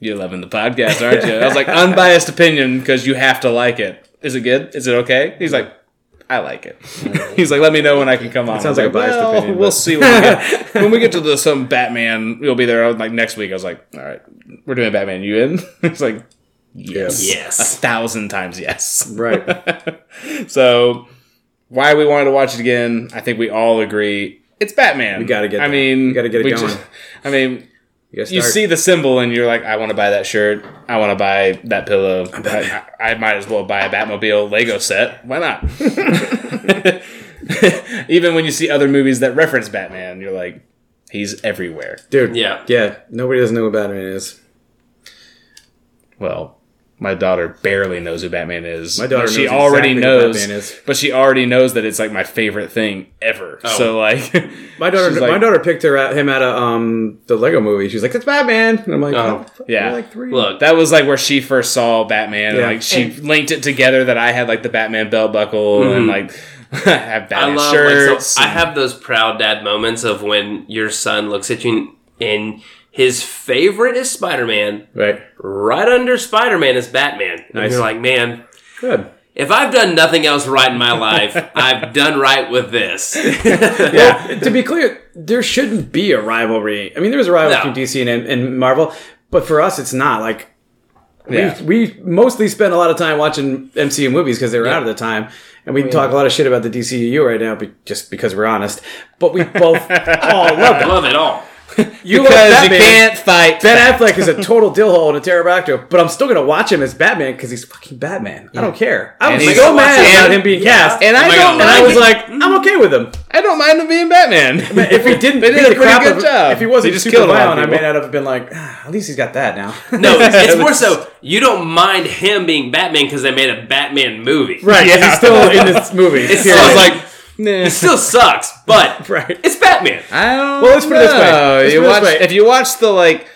you're loving the podcast, aren't you?" I was like, "Unbiased opinion because you have to like it. Is it good? Is it okay?" He's like. I like it. He's like, let me know when I can come on. sounds I was like a biased well, opinion, We'll but- see when we get when we get to the some Batman. We'll be there. I was like next week. I was like, all right, we're doing Batman. You in? He's like, yes, yes, a thousand times yes. Right. So why we wanted to watch it again? I think we all agree it's Batman. We gotta get I that. mean, We gotta get it we going. I mean, You, you see the symbol and you're like, I want to buy that shirt. I want to buy that pillow. I, I, I might as well buy a Batmobile Lego set. Why not? Even when you see other movies that reference Batman, you're like, he's everywhere. dude. Yeah. Yeah. Nobody doesn't know who Batman is. Well, my daughter barely knows who Batman is. My daughter she knows already exactly who knows. Batman is. But she already knows that it's like my favorite thing ever. So like, My daughter, my like- daughter picked her at, him at a um the Lego movie. She's like, "It's Batman," and I'm like, Oh. "Oh, Yeah. yeah, like three." Look, That was like where she first saw Batman. And like she linked it together that I had like the Batman belt buckle and like I have I Batman love shirts. like, so I have those proud dad moments of when your son looks at you and his favorite is Spider Man. right. Right under Spider Man is Batman. And Nice. you're like, man, Good. if I've done nothing else right in my life, I've done right with this. Yeah. to be clear, there shouldn't be a rivalry. I mean, there was a rivalry No. between DC and, and Marvel, but for us, it's not. Like, Yeah. we, we mostly spent a lot of time watching MCU movies because they were out at the time. And we oh, talk a lot of shit about the DCU right now, be, just because we're honest. But we both all love it. Love it all. You because you can't fight. Ben Affleck is a total dillhole and a pterodactyl, but I'm still gonna watch him as Batman because he's fucking Batman. I don't care. I was so mad about him being cast, and I don't. and I was like, I'm okay with him. I don't mind him being Batman. If he didn't They did a pretty crap good of- job. if he wasn't He just super killed a of violent, I may not have been like, ah, at least he's got that now. No, it's, more so you don't mind him being Batman because they made a Batman movie. right? Yeah. He's still in this movie. It's I was like, nah. It still sucks, but right. it's Batman. I don't. Well, let's put it this way. Let's You put it this watch way. if you watch the like,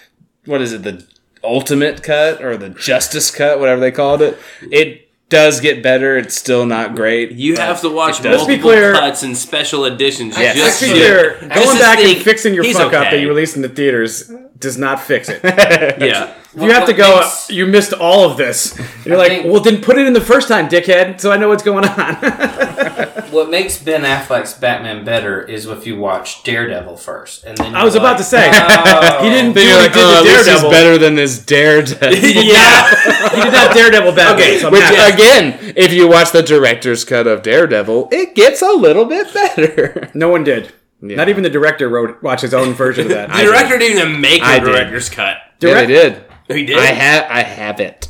what is it? The ultimate cut or the justice cut, whatever they called it. It does get better. It's still not great. You have to watch multiple be clear- cuts and special editions. Yes. just Let's be clear. Going to back and fixing your he's fuck up that you released in the theaters does not fix it. Yeah. You have to go. Uh, you missed all of this. You're like, think- well, then put it in the first time, dickhead, so I know what's going on. what makes Ben Affleck's Batman better is if you watch Daredevil first, and then I was you're about to say "Oh." he didn't do what like, he did oh, to this is better than this Daredevil. yeah, he did not Daredevil Batman. Okay, so Which happy. again, if you watch the director's cut of Daredevil, it gets a little bit better. no one did. Yeah. Not even the director wrote watch his own version of that. The director didn't even make I a did. director's cut. Yeah, they did. Oh, he did. I have, I have it.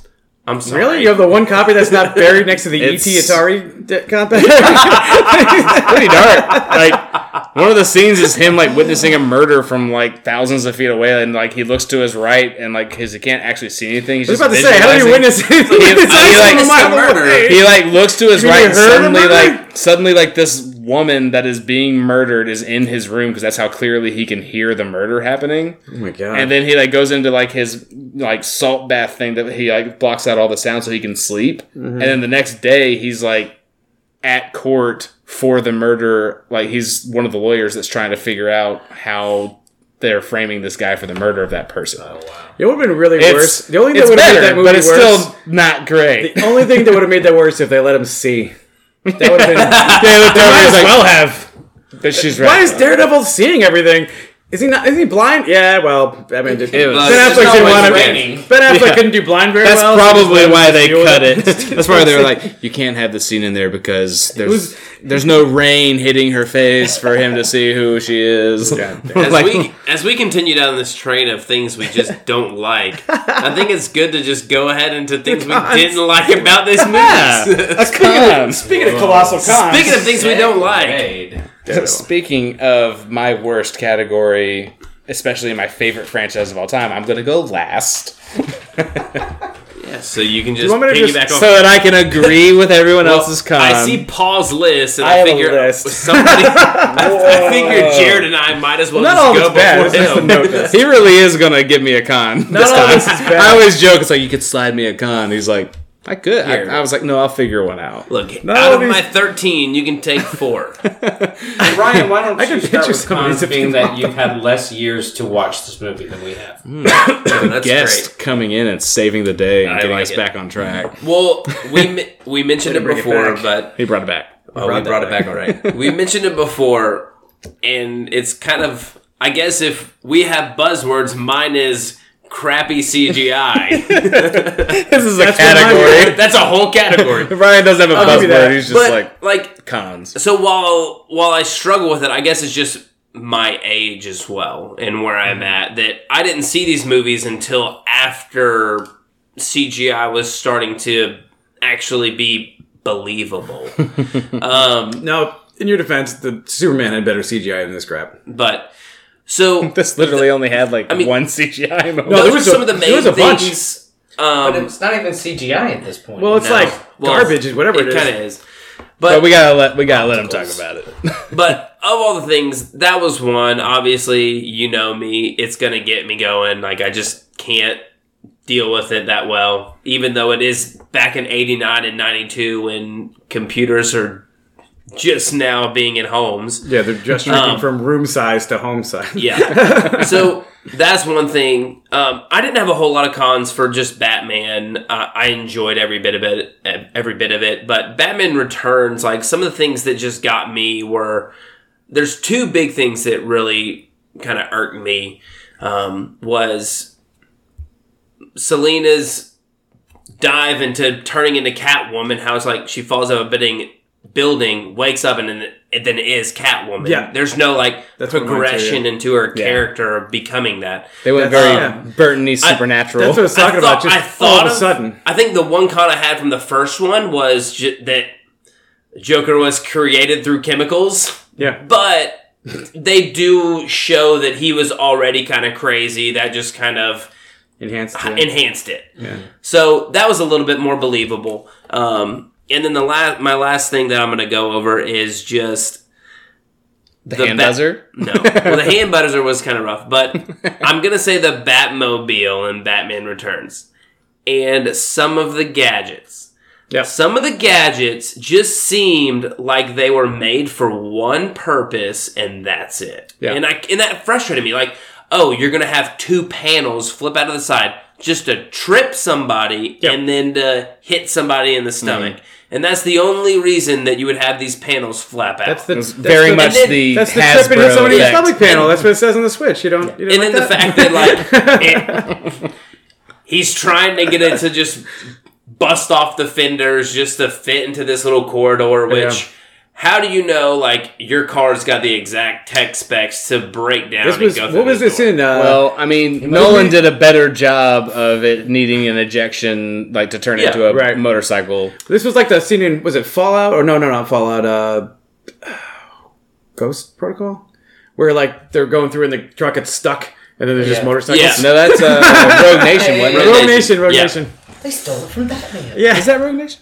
I'm sorry. Really? You have the one copy that's not buried next to the ET Atari d- compact? Pretty dark. Like one of the scenes is him like witnessing a murder from like thousands of feet away, and like he looks to his right, and like his he can't actually see anything. He's I was just about to say, how do you witness it? He- he, like like, a mile murder. away. he like looks to his You right and suddenly like suddenly like this woman that is being murdered is in his room because that's how clearly he can hear the murder happening Oh my god. and then he like goes into like his like salt bath thing that he like blocks out all the sound so he can sleep Mm-hmm. and then the next day he's like at court for the murder like he's one of the lawyers that's trying to figure out how they're framing this guy for the murder of that person Oh, wow. it would have been really it's, worse. The only thing it's that would have made that movie but it's worse. still not great the only thing that would have made that worse if they let him see. That would have been. They might as like, well have. she's right Why is Daredevil seeing everything? Is he not? Is he blind? Yeah. Well, I mean, did, It was- Ben Affleck didn't want it's to. raining. Ben Affleck Yeah. couldn't do blind very That's well. That's probably let him why they cut it. That's why they were like, you can't have the scene in there because there's was- there's no rain hitting her face for him to see who she is. God damn. As Like- we as we continue down this train of things we just don't like, I think it's good to just go ahead into things we didn't like about this Yeah, movie. a con. Speaking of colossal cons, Speaking of things we don't like, Raid. Speaking of my worst category, especially my favorite franchise of all time, I'm gonna go last yeah, so you can just want me to just- piggyback so that I can agree with everyone Well, else's con. I see Paul's list, and I I, have a figure list. somebody. I, I figure Jared and I might as well Not just all of go it's bad. before It's him. He really is gonna give me a con. Not this all time. this is bad. I always joke. It's like you could slide me a con. He's like, I could. I, I was like, no, I'll figure one out. Look, Not out of my thirteen, you can take four. Ryan, why don't I you can start picture with some cons being that want. you've had less years to watch this movie than we have? Hmm. Yeah, that's Guest great. coming in and saving the day and I getting like us it. back on track. Well, we we mentioned it bring it before, but He brought it back. Oh, brought we that brought it back. back, all right. we mentioned it before, and it's kind of, I guess, if we have buzzwords, mine is crappy CGI. This is a That's what category. mine That's a whole category. Brian doesn't have a I'll give buzzword. that. He's just but like like, cons. so while while I struggle with it, I guess it's just my age as well and where I'm at. That I didn't see these movies until after CGI was starting to actually be believable. um, No, in your defense, the Superman had better CGI than this crap. but so This literally only had like mean- one CGI moment. No, those there are was a- some of the there main was a bunch. things. But Um, it's not even CGI at this point. Well, it's no. like Well, garbage, whatever it is. kind of is. but But we gotta let we gotta let him talk about it. but of all the things, that was one. Obviously, you know me; it's gonna get me going. Like I just can't deal with it that well. Even though it is back in '89 and '92 when computers are just now being in homes. Yeah, they're just shrinking Um, from room size to home size. Yeah. so that's one thing. Um, I didn't have a whole lot of cons for just Batman. Uh, I enjoyed every bit of it, every bit of it. But Batman Returns, like some of the things that just got me were there's two big things that really kind of irked me. Um, was Selina's dive into turning into Catwoman. How it's like she falls out of a building, building, wakes up, and then and then is Catwoman. Yeah. there's no like That's what mine too, progression into her Yeah. character of becoming that. They went That's- very yeah. Burton-y supernatural. That's what I was talking I about. thought- Just I all thought of a of- sudden. I think the one con I had from the first one was ju- that Joker was created through chemicals, Yeah. but they do show that he was already kind of crazy. That just kind of Enhanced. enhanced it. yeah. So that was a little bit more believable. Um, and then the last, my last thing that I'm going to go over is just the, the hand ba- buzzer. no. Well, the hand buzzer was kind of rough, but I'm gonna say the Batmobile in Batman Returns, and some of the gadgets. Yep. Some of the gadgets just seemed like they were made for one purpose, and that's it. Yeah. And I and that frustrated me. Like, oh, you're gonna have two panels flip out of the side just to trip somebody Yep. and then to hit somebody in the stomach. Mm-hmm. And that's the only reason that you would have these panels flap out. That's the that's very the- much then- the That's the Hasbro trip into somebody's effect. stomach panel. That's what it says on the Switch. You don't. You don't and like then the that? fact that like it- he's trying to get it to just bust off the fenders just to fit into this little corridor which Yeah. How do you know like your car's got the exact tech specs to break down This and was go what was this this door? in? Uh, Well, I mean, Nolan did a better job of it needing an ejection, like to turn it into a right. motorcycle. this was like the scene in was it Fallout or no no not Fallout uh, Ghost Protocol where like they're going through and the truck gets stuck and then there's just Yeah. motorcycles. Yeah. No, that's uh, Rogue Nation. wasn't Rogue it? Rogue Nation, Rogue Yeah. Nation. They stole it from Batman. Yeah, Is that Rogue Nation?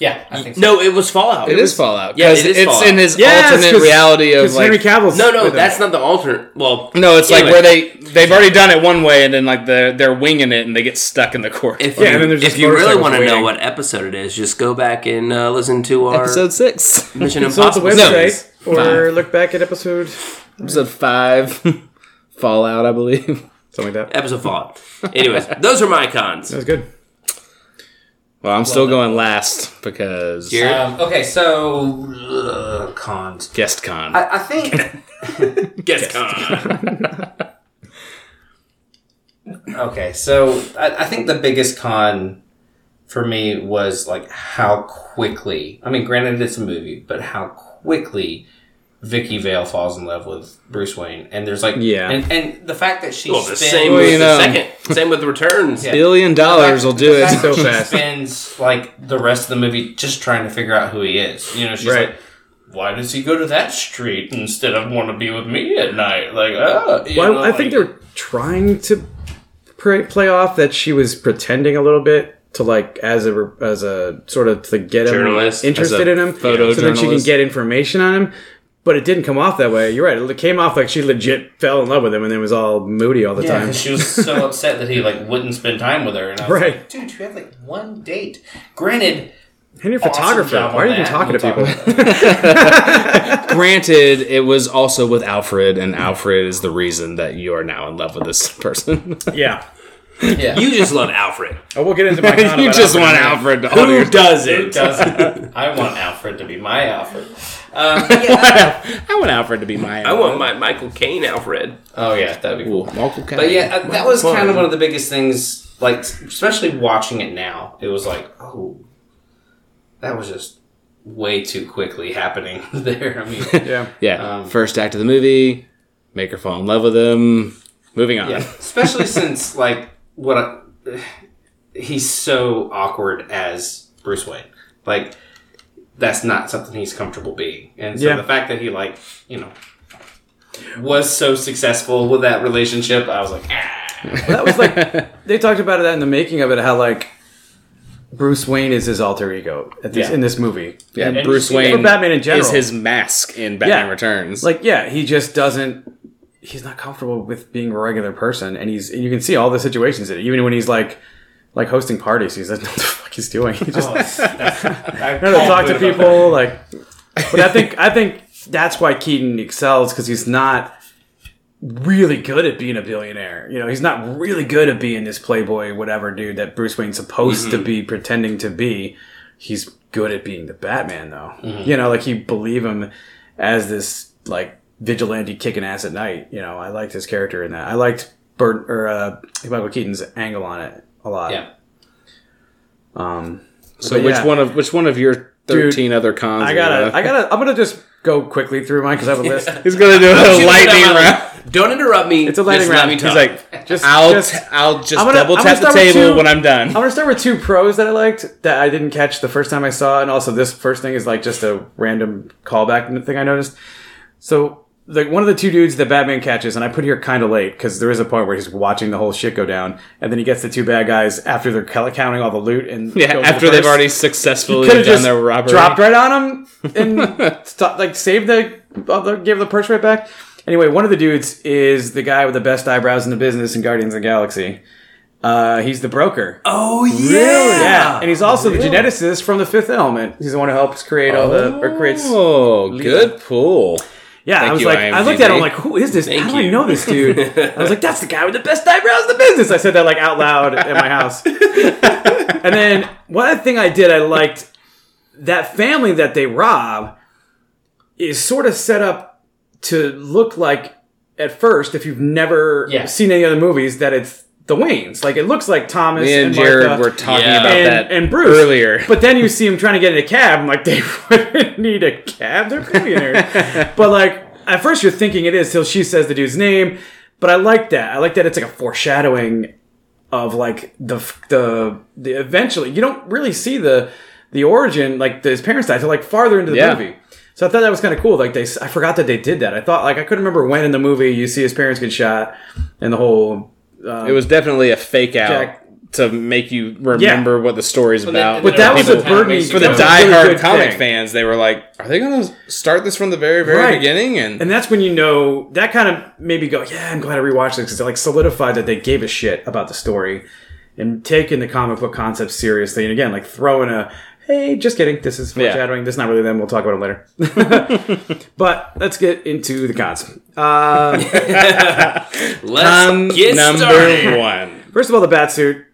Yeah, I think so. no it was fallout It is Fallout. Yeah, 'cause it is it's Fallout. in his Yes, alternate 'cause- reality of 'cause like. Henry Cavill's no no with him. that's not the alternate well no, it's like where they they've already done it one way, and then like they're they're winging it, and they get stuck in the court. if Yeah, you, and then there's if just you really motorcycles want to know waiting. what episode it is, just go back and uh, listen to our Episode six, Mission Consult the Impossible website or Five. look back at episode episode five, Fallout, I believe. something like that. Episode Fallout. Anyways, those are my cons. That was good. Well, I'm still going last because Garrett? Um, okay, so uh, cons. guest con. I, I think. guest con. okay, so I, I think the biggest con for me was like how quickly. I mean, granted, it's a movie, but how quickly Vicky Vale falls in love with Bruce Wayne, and there's like, Yeah. and, and the fact that she Well, the spends, same with you the second. Same with returns. Yeah. Billion dollars will do the it. fact that So she fast. spends like the rest of the movie just trying to figure out who he is. You know, she's Right. like, "Why does he go to that street instead of want to be with me at night?" Like, ah, you Well, know, I think they're trying to play, play off that she was pretending a little bit to like as a as a sort of to get him Journalist. interested in him, photo so that she can get information on him. But it didn't come off that way. You're right. It came off like she legit fell in love with him and then was all moody all the Yeah, time. 'cause she was so upset that he like wouldn't spend time with her, and I was Right. like, "Dude, you had like one date." Granted, And you're a awesome photographer. Why are you even talking to We'll people? talk about Granted, it was also with Alfred, and Alfred is the reason that you are now in love with this person. yeah. That. yeah, You just love Alfred. Oh, we'll get into my. con you about just Alfred want in. Alfred to Who honor your does Who it? doesn't? I want Alfred to be my Alfred. Um, yeah. I want Alfred to be my. I want my Michael Caine Alfred. Oh yeah, that'd be cool. Michael Caine. But yeah, uh, that was Fun. kind of one of the biggest things. Like, especially watching it now, it was like, oh, that was just way too quickly happening there. I mean, Yeah. yeah. um, First act of the movie, make her fall in love with him. Moving on. yeah, especially since like what I, he's so awkward as Bruce Wayne. Like, that's not something he's comfortable being, and so Yeah. the fact that he like, you know. Was so successful with that relationship. I was like, ah. That was like they talked about that in the making of it. How like Bruce Wayne is his alter ego at this, Yeah. in this movie. Yeah, And Bruce Wayne Batman in general. is his mask in Batman Yeah. Returns. Like, yeah, he just doesn't. He's not comfortable with being a regular person, and he's you can see all the situations in it. Even when he's like, like hosting parties, he's like, what the fuck he's doing? He just Oh, I know to talk to people. Like, but I think I think that's why Keaton excels because he's not really good at being a billionaire. You know, he's not really good at being this playboy, whatever dude that Bruce Wayne's supposed to be pretending to be. He's good at being the Batman, though. You know, like you believe him as this like vigilante kicking ass at night. You know, I liked his character in that. I liked Bert or uh, Michael Keaton's angle on it a lot. Yeah. Um, so which yeah. one of which one of your thirteen other cons? I gotta, you I gotta, I'm gonna just go quickly through mine because I have a list. He's gonna do a lightning round. Don't interrupt me. It's a lightning Just round. He's like, Just, I'll just, t- I'll just gonna- double tap the table two- when I'm done. I'm gonna start with two pros that I liked that I didn't catch the first time I saw it, and also this first thing is like just a random callback thing I noticed. So, like one of the two dudes that Batman catches, and I put here kind of late because there is a part where he's watching the whole shit go down, and then he gets the two bad guys after they're counting all the loot and yeah, go to the after they've already successfully done just their robbery. dropped right on him and stop, like saved the, uh, give the purse right back. Anyway, one of the dudes is the guy with the best eyebrows in the business in Guardians of the Galaxy. Uh, he's the broker. Oh yeah. Yeah, and he's also the geneticist from the Fifth Element. He's the one who helps create all the or creates. Oh, good pull. Yeah, I was you, like, I looked at him like, who is this? Thank How do I know this dude? I was like, that's the guy with the best eyebrows in the business. I said that like out loud at my house. and then one other thing I did, I liked that family that they rob is sort of set up to look like at first, if you've never Yeah. seen any other movies, that it's the Waynes. Like it looks like Thomas Me and and Jared Martha were talking Yeah. about and, that and Bruce earlier. But then you see him trying to get in a cab. I'm like, they wouldn't need a cab. They're billionaires. but like at first you're thinking it is till she says the dude's name. But I like that. I like that it's like a foreshadowing of like the the the eventually you don't really see the the origin like his parents died until like farther into the Yeah. movie. So I thought that was kind of cool. Like they, I forgot that they did that. I thought like I couldn't remember when in the movie you see his parents get shot and the whole. Um, it was definitely a fake out Jack- to make you remember what the story's they- about. But that was a burden for the that was really diehard comic thing. fans. They were like, "Are they going to start this from the very, very Right. beginning?" And, And that's when you know that kind of maybe go, yeah, I'm glad I rewatched this because it like solidified that they gave a shit about the story and taking the comic book concept seriously. And again, like throwing a, hey, just kidding, this is Yeah. foreshadowing. This is not really them. We'll talk about it later. but let's get into the cons. Uh, Let's um, get number started. one. first of all, the bat suit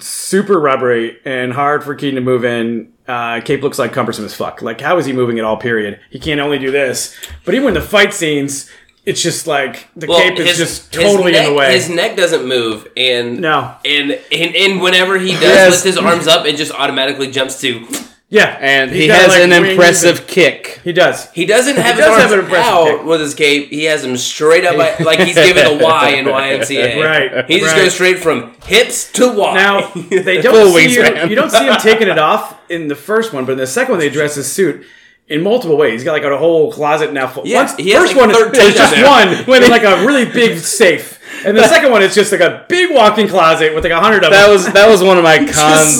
super rubbery and hard for Keaton to move in. Uh, Cape looks like cumbersome as fuck. Like, how is he moving at all? Period. He can't only do this, but even in the fight scenes, it's just like the Well, cape is his- just totally neck, in the way. His neck doesn't move, and No. and and, and whenever he does Yes. lift his arms up, it just automatically jumps to. Yeah, And He's he has like, an impressive and- kick. he does. He doesn't have does his have arms an impressive out kick. with his cape. He has them straight up, like, like he's giving a Y in YMCA. Right, He just right. goes straight from hips to Y. Now they don't see you, wingspan. you don't see him taking it off in the first one, but in the second one they dress his suit in multiple ways. He's got like a whole closet now. Full. Yeah, Once, first like one 13 is just one with like a really big safe, and the second one is just like a big walk-in closet with like a hundred of That them. was that was one of my cons.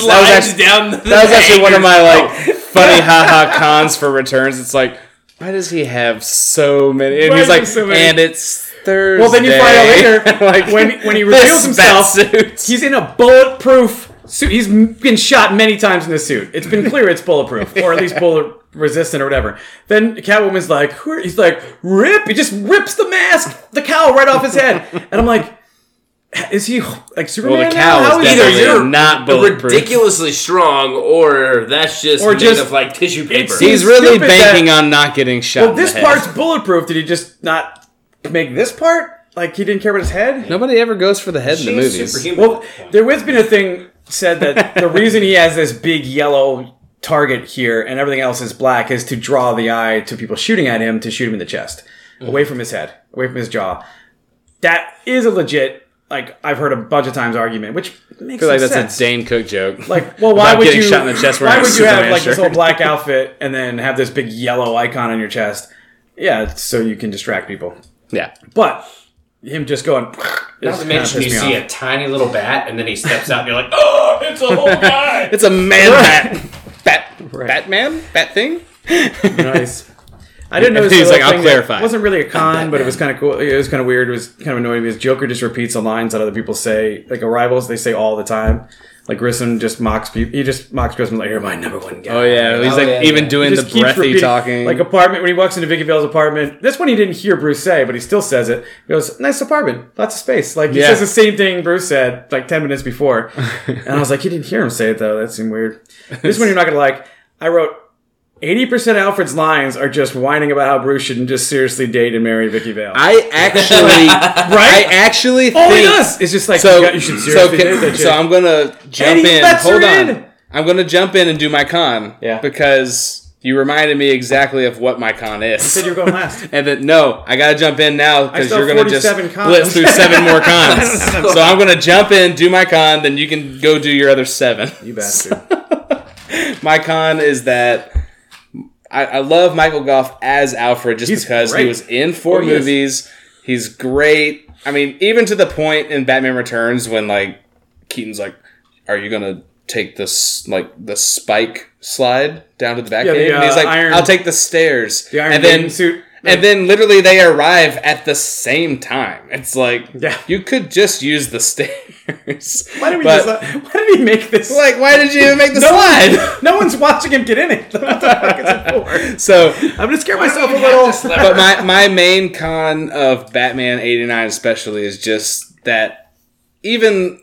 That was actually down. That was actually one of my like funny haha cons for returns. It's like, why does he have so many? And Why he's like, so and it's Thursday. Well, then you find out later like when when he this reveals himself, he's in a bulletproof suit. He's been shot many times in the suit. It's been clear it's bulletproof, or at least bullet resistant, or whatever. Then Catwoman's like, Who are-" he's like, rip. He just rips the mask, the cowl right off his head, and I'm like, is he like Superman? Well, the now? cowl How is he- definitely you're not bulletproof. ridiculously strong, or that's just Or made just- of like tissue paper. He's really banking that- on not getting shot. Well, in this the head. part's bulletproof. Did he just not make this part? Like he didn't care about his head? Nobody ever goes for the head in the She's movies. superhuman. Well, there has been a thing said that the reason he has this big yellow target here and everything else is black is to draw the eye to people shooting at him to shoot him in the chest, mm-hmm. away from his head, away from his jaw. That is a legit, like I've heard a bunch of times argument, which makes I feel like some that's sense. a Dane Cook joke. Like, well, why would you? shot in the chest why would you have Superman like this shirt. whole black outfit and then have this big yellow icon on your chest? Yeah, so you can distract people. yeah. But him just going. Not to mention, you see a tiny little bat, and then he steps out, and you're like, "Oh, it's a whole guy!" It's a man bat. Bat. Batman? Bat thing? nice. I didn't know. He's like, "I'll clarify." It wasn't really a con, but it was kind of cool. It was kind of weird. It was kind of annoying because Joker just repeats the lines that other people say, like arrivals. They say all the time. Like Grissom just mocks people. He just mocks Grissom like, "You're my number one guy." Oh, yeah. He's Oh, like yeah, even yeah. doing He the just keeps breathy repeating- talking. Like apartment when he walks into Vicky Vale's apartment. This one he didn't hear Bruce say, but he still says it. He goes, "Nice apartment, lots of space." Like he Yeah. says the same thing Bruce said like ten minutes before, and I was like, "You didn't hear him say it though. That seemed weird." This one you're not gonna like. I wrote. 80% of Alfred's lines are just whining about how Bruce shouldn't just seriously date and marry Vicky Vale. I actually, right? I actually oh All he think does is just like, so. you, got- you should so, seriously can- date that chick. so I'm gonna jump he in. lets her Hold on. in. I'm gonna jump in and do my con. Yeah. Because you reminded me exactly of what my con is. You said you were going last. And then no, I gotta jump in now because you're gonna just 47 cons. blitz through seven more cons. so I'm gonna jump in, do my con, then you can go do your other seven. You bastard. My con is that I, I love Michael Gough as Alfred just He's because great. he was in four Oh, movies. He's great. I mean, even to the point in Batman Returns when like Keaton's like, "Are you gonna take this like the spike slide down to the Batcave?" Yeah, the, and he's uh, like, Iron- "I'll take the stairs." The Iron and Maiden then suit. and then literally they arrive at the same time. It's like Yeah. you could just use the stairs. Why did we But, just, why did he make this? like why did you even make the no, slide? one, no one's watching him get in it. What the fuck is it for? So I'm gonna scare myself a little. but my, my main con of Batman 89 especially is just that even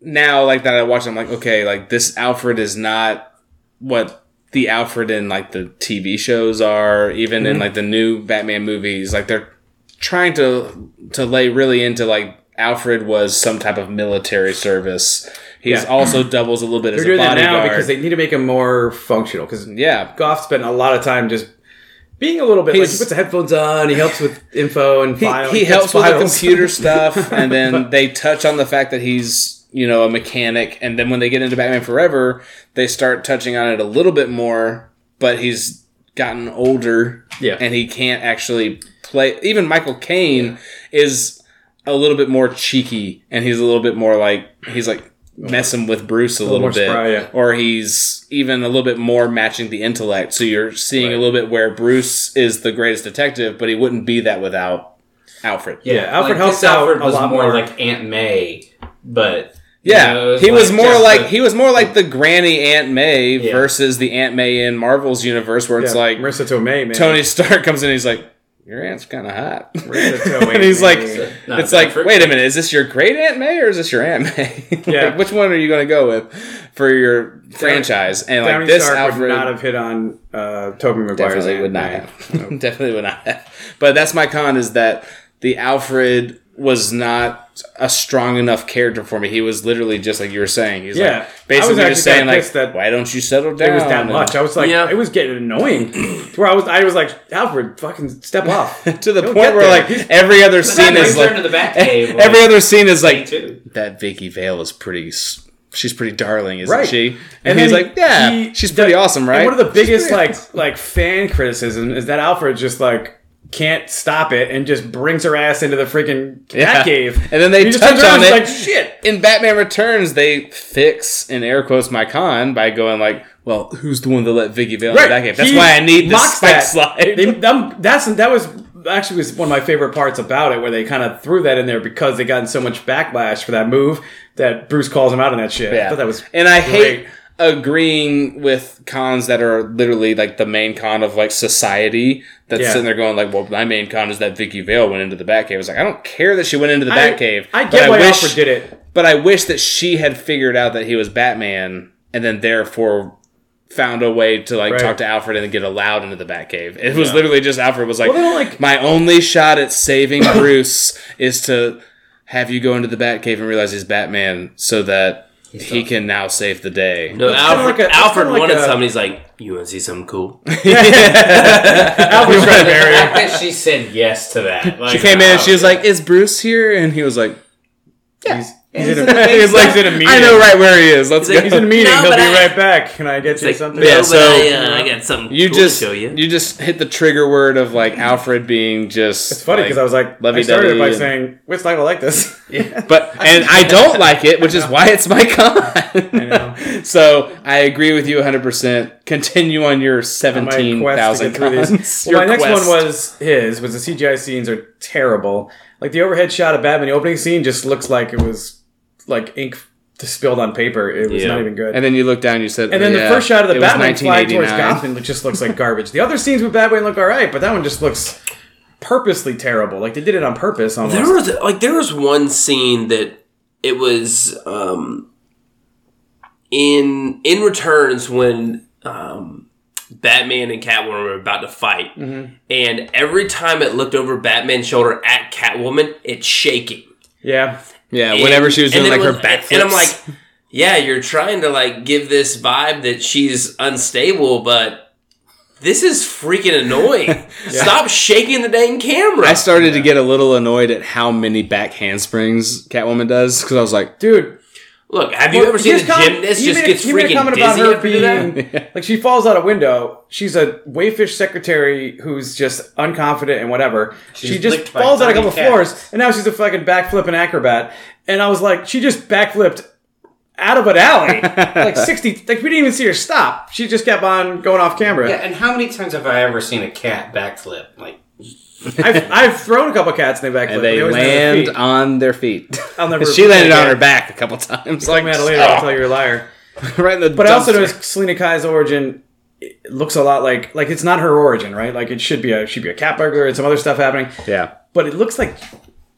now like that I watch I'm like okay like this Alfred is not what the Alfred in like the TV shows are, even Mm-hmm. in like the new Batman movies. Like they're trying to to lay really into like Alfred was some type of military service. He's Yeah. also doubles a little bit They're a doing that now because they need to make him more functional. Because yeah, Gough spent a lot of time just being a little bit like he puts the headphones on, he helps with info and he, file. he gets helps with the computer stuff, and then they touch on the fact that he's you know a mechanic, and then when they get into Batman Forever, they start touching on it a little bit more. But he's gotten older, Yeah. and he can't actually play. Even Michael Caine is a little bit more cheeky, and he's a little bit more like he's like messing with Bruce a, little, more bit, spry, yeah. or he's even a little bit more matching the intellect. So you're seeing a little bit where Bruce is the greatest detective, but he wouldn't be that without Alfred. Yeah, Alfred like, helps this Alfred out a was lot more, more. like Aunt May, but you Yeah, know, it he was more like the- he was more like the Granny Aunt May Yeah. versus the Aunt May in Marvel's universe, where it's Yeah, like Marisa Tomei, man. Tony Stark comes in, and he's like, "Your aunt's kind of hot," Marisa Tomei, and he's like, man. Not "It's like, wait a minute, is this your great Aunt May or is this your Aunt May? Yeah. like, which one are you going to go with for your franchise?" And like Downey this Stark Alfred would not have hit on uh, Tobey Maguire's definitely Aunt would not May. have. definitely would not have. But that's my con is that the Alfred was not a strong enough character for me. He was literally just like you were saying. He's Yeah. Like was basically actually just saying kinda like, that why don't you settle down? It was that And- much. I was like, Yeah. it was getting annoying. to where I was, I was like, Alfred, fucking step off. to the Don't point where there. like every other scene that is brings her like to the Batcave. every like, other scene is like that. Vicky Vale is pretty. She's pretty darling, isn't Right. she? And, And he's then like, yeah, he- she's pretty that- awesome, right? And one of the biggest like like fan criticism is that Alfred just like can't stop it and just brings her ass into the freaking Yeah. Batcave. And then they he just touch on it. like shit. in Batman Returns, they fix in air quotes my con by going like, "Well, who's the one that let Vicky Vale in the Batcave? That's He why I need this spike that. slide." They, that's that was actually was one of my favorite parts about it, where they kind of threw that in there because they gotten so much backlash for that move that Bruce calls him out on that shit. I thought that was and I great. hate agreeing with cons that are literally like the main con of like society that's Yeah. sitting there going like, well, my main con is that Vicky Vale went into the Batcave. I was like, I don't care that she went into the I- Batcave. I get why wish, Alfred did it. but I wish that she had figured out that he was Batman and then therefore found a way to like Right. talk to Alfred and get allowed into the Batcave. It was literally just Alfred was like, Well, like- my only shot at saving Bruce is to have you go into the Batcave and realize he's Batman so that he can now save the day. No, kinda Alfred, like a- it's Alfred like wanted a- something. He's like, "You want to see something cool?" Alfred's trying to marry her. she said yes to that. Like, She came in and she was like, "Is Bruce here?" And he was like, He's, he's, He's in in a, he's like big in a meeting. "I know right where he is. Let's He's like. He's in a meeting. No, He'll be I- right back. Can I get you Like, something? no, Yeah, but so- I, uh, I got something You cool just to show you. you just hit the trigger word of like Alfred being just. It's funny because I was like, I lovey-dovey started it by and- saying, "Which I like this." But and I don't like it, which is why it's my con. know. so I agree with you 100. percent Continue on your my seventeen quest to thousand get through these. cons. Well, my Your next quest. one was his. Was the CGI scenes are terrible. Like the overhead shot of Batman, the opening scene just looks like it was like ink spilled on paper. It was Yeah. not even good. And then you look down, you said, And then yeah, the first shot of the it was Batman flying towards Gotham it just looks like garbage. The other scenes with Batman look all right, but that one just looks purposely terrible. Like they did it on purpose almost. There was like there was one scene that it was um in in returns when um Batman and Catwoman were about to fight, Mm-hmm. and every time it looked over Batman's shoulder at Catwoman, it's shaking. yeah. Yeah, And- whenever she was and doing it like her was- backflips. and I'm like, yeah, you're trying to like give this vibe that she's unstable, but this is freaking annoying. Stop shaking the dang camera. I started to get a little annoyed at how many back handsprings Catwoman does because I was like, Dude, Look, have you Well, ever seen a his com- gymnast just made gets he made a freaking comment about her after that? like she falls out a window. She's a wayfish secretary who's just unconfident and whatever. she just falls out a couple tiny floors, and now she's a fucking backflipping acrobat. And I was like, she just backflipped out of an alley, like sixty. Like we didn't even see her stop. She just kept on going off camera. Yeah, and how many times have I ever seen a cat backflip? Like, I've, I've thrown a couple cats in the back, and they always land land their on their feet. I'll never. she landed on her back a couple times. Like, me to later. I'll tell you you're a liar. right in the But I also dumpster. noticed Selina Kyle's origin it looks a lot like like it's not her origin, right? Like it should be a should be a cat burglar and some other stuff happening. Yeah. But it looks like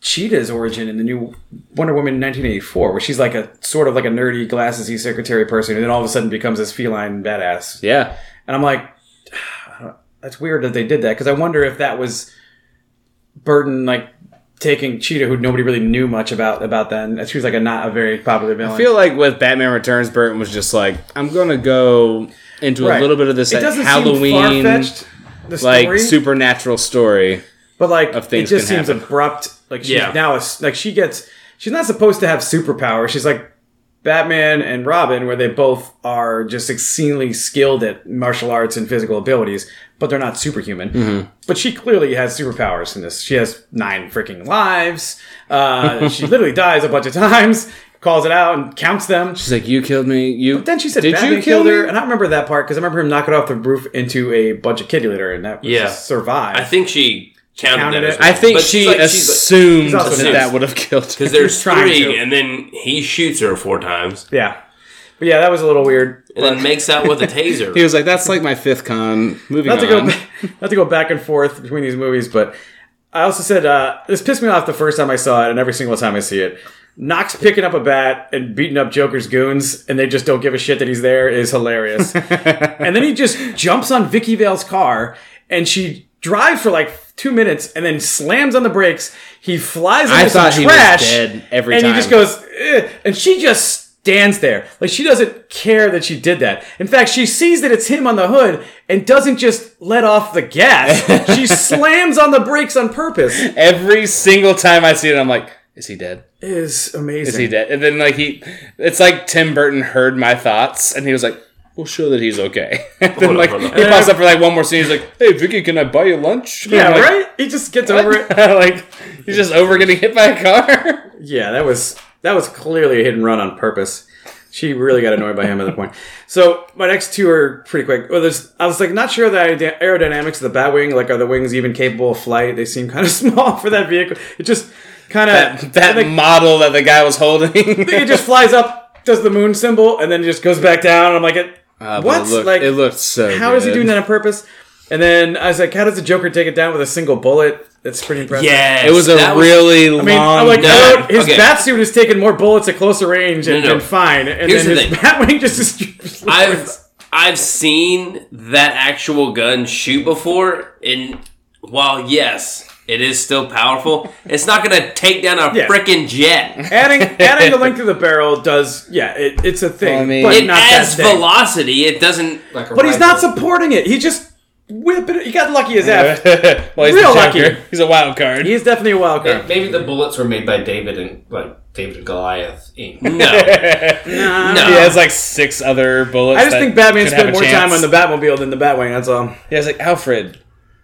Cheetah's origin in the new Wonder Woman 1984, where she's like a sort of like a nerdy, glassesy secretary person, and then all of a sudden becomes this feline badass. Yeah. and I'm like, that's weird that they did that because I wonder if that was Burton like taking Cheetah, who nobody really knew much about about then. She was like a not a very popular villain. I feel like with Batman Returns, Burton was just like, I'm gonna go into Right. a little bit of this it doesn't Halloween, seem far-fetched, like supernatural story. but like of things it things just can seems happen. abrupt. Like she's Yeah. now a, like she gets she's not supposed to have superpowers. She's like Batman and Robin, where they both are just exceedingly skilled at martial arts and physical abilities, but they're not superhuman. Mm-hmm. But she clearly has superpowers in this. She has nine freaking lives. Uh, she literally dies a bunch of times, calls it out, and counts them. She's like, "You killed me. You." But then she said "Did Batman you kill killed her, me?" and I don't remember that part because I remember him knocking off the roof into a bunch of kitty litter, and that was Yeah. survived. I think she counted, Counted it. it. Well. I think But she like- she's like- assumed that that would have killed. her. Because there's trying three, and then he shoots her four times, yeah, but yeah, that was a little weird. and then makes out with a taser. He was like, "That's like my fifth con." Moving not to on. go not to go back and forth between these movies, but I also said uh, this pissed me off the first time I saw it, and every single time I see it. Knox picking up a bat and beating up Joker's goons, and they just don't give a shit that he's there is hilarious. and then he just jumps on Vicky Vale's car, and she drives for like two minutes, and then slams on the brakes. He flies into I some thought he was trash, dead every and time. he just goes, and she just stands there like she doesn't care that she did that. In fact, she sees that it's him on the hood and doesn't just let off the gas. she slams on the brakes on purpose. Every single time I see it, I'm like, "Is he dead? It is amazing. Is he dead?" And then like he, it's like Tim Burton heard my thoughts, and he was like, "We'll show that he's okay." And then like on. he pops up for like one more scene. He's like, "Hey Vicki, can I buy you lunch?" And Yeah, like, right? He just gets over it. like he's just over getting hit by a car. Yeah, that was that was clearly a hit and run on purpose. She really got annoyed by him at the point. So my next two are pretty quick. Well, there's I was like not sure the aerodynamics of the Batwing. Like, are the wings even capable of flight? They seem kind of small for that vehicle. It just kind of that like, model that the guy was holding. it just flies up, does the moon symbol, and then just goes back down. And I'm like, it, Uh, what? It looked, like, it looked so. how is he good. doing that on purpose? And then I was like, how does the Joker take it down with a single bullet? That's pretty impressive. Yes, It was a that really I long. mean, I'm like, No, I his okay. bat suit has taken more bullets at closer range and No, no. been fine. And Here's then the his thing. Batwing just is. I've I've seen that actual gun shoot before, and while yes, it is still powerful, it's not gonna take down a Yeah. freaking jet. adding adding the length of the barrel does, yeah, it, it's a thing. I mean- but It not adds that velocity. It doesn't. Like a But he's not supporting it. He just whipping it. He got lucky as F. well, he's Real lucky. He's a wild card. He's definitely a wild May- card. Maybe the bullets were made by David and like David and Goliath Inc. No, Nah. no. He has like six other bullets. I just that think Batman spent more chance. time on the Batmobile than the Batwing. That's all. Yeah, it's like Alfred.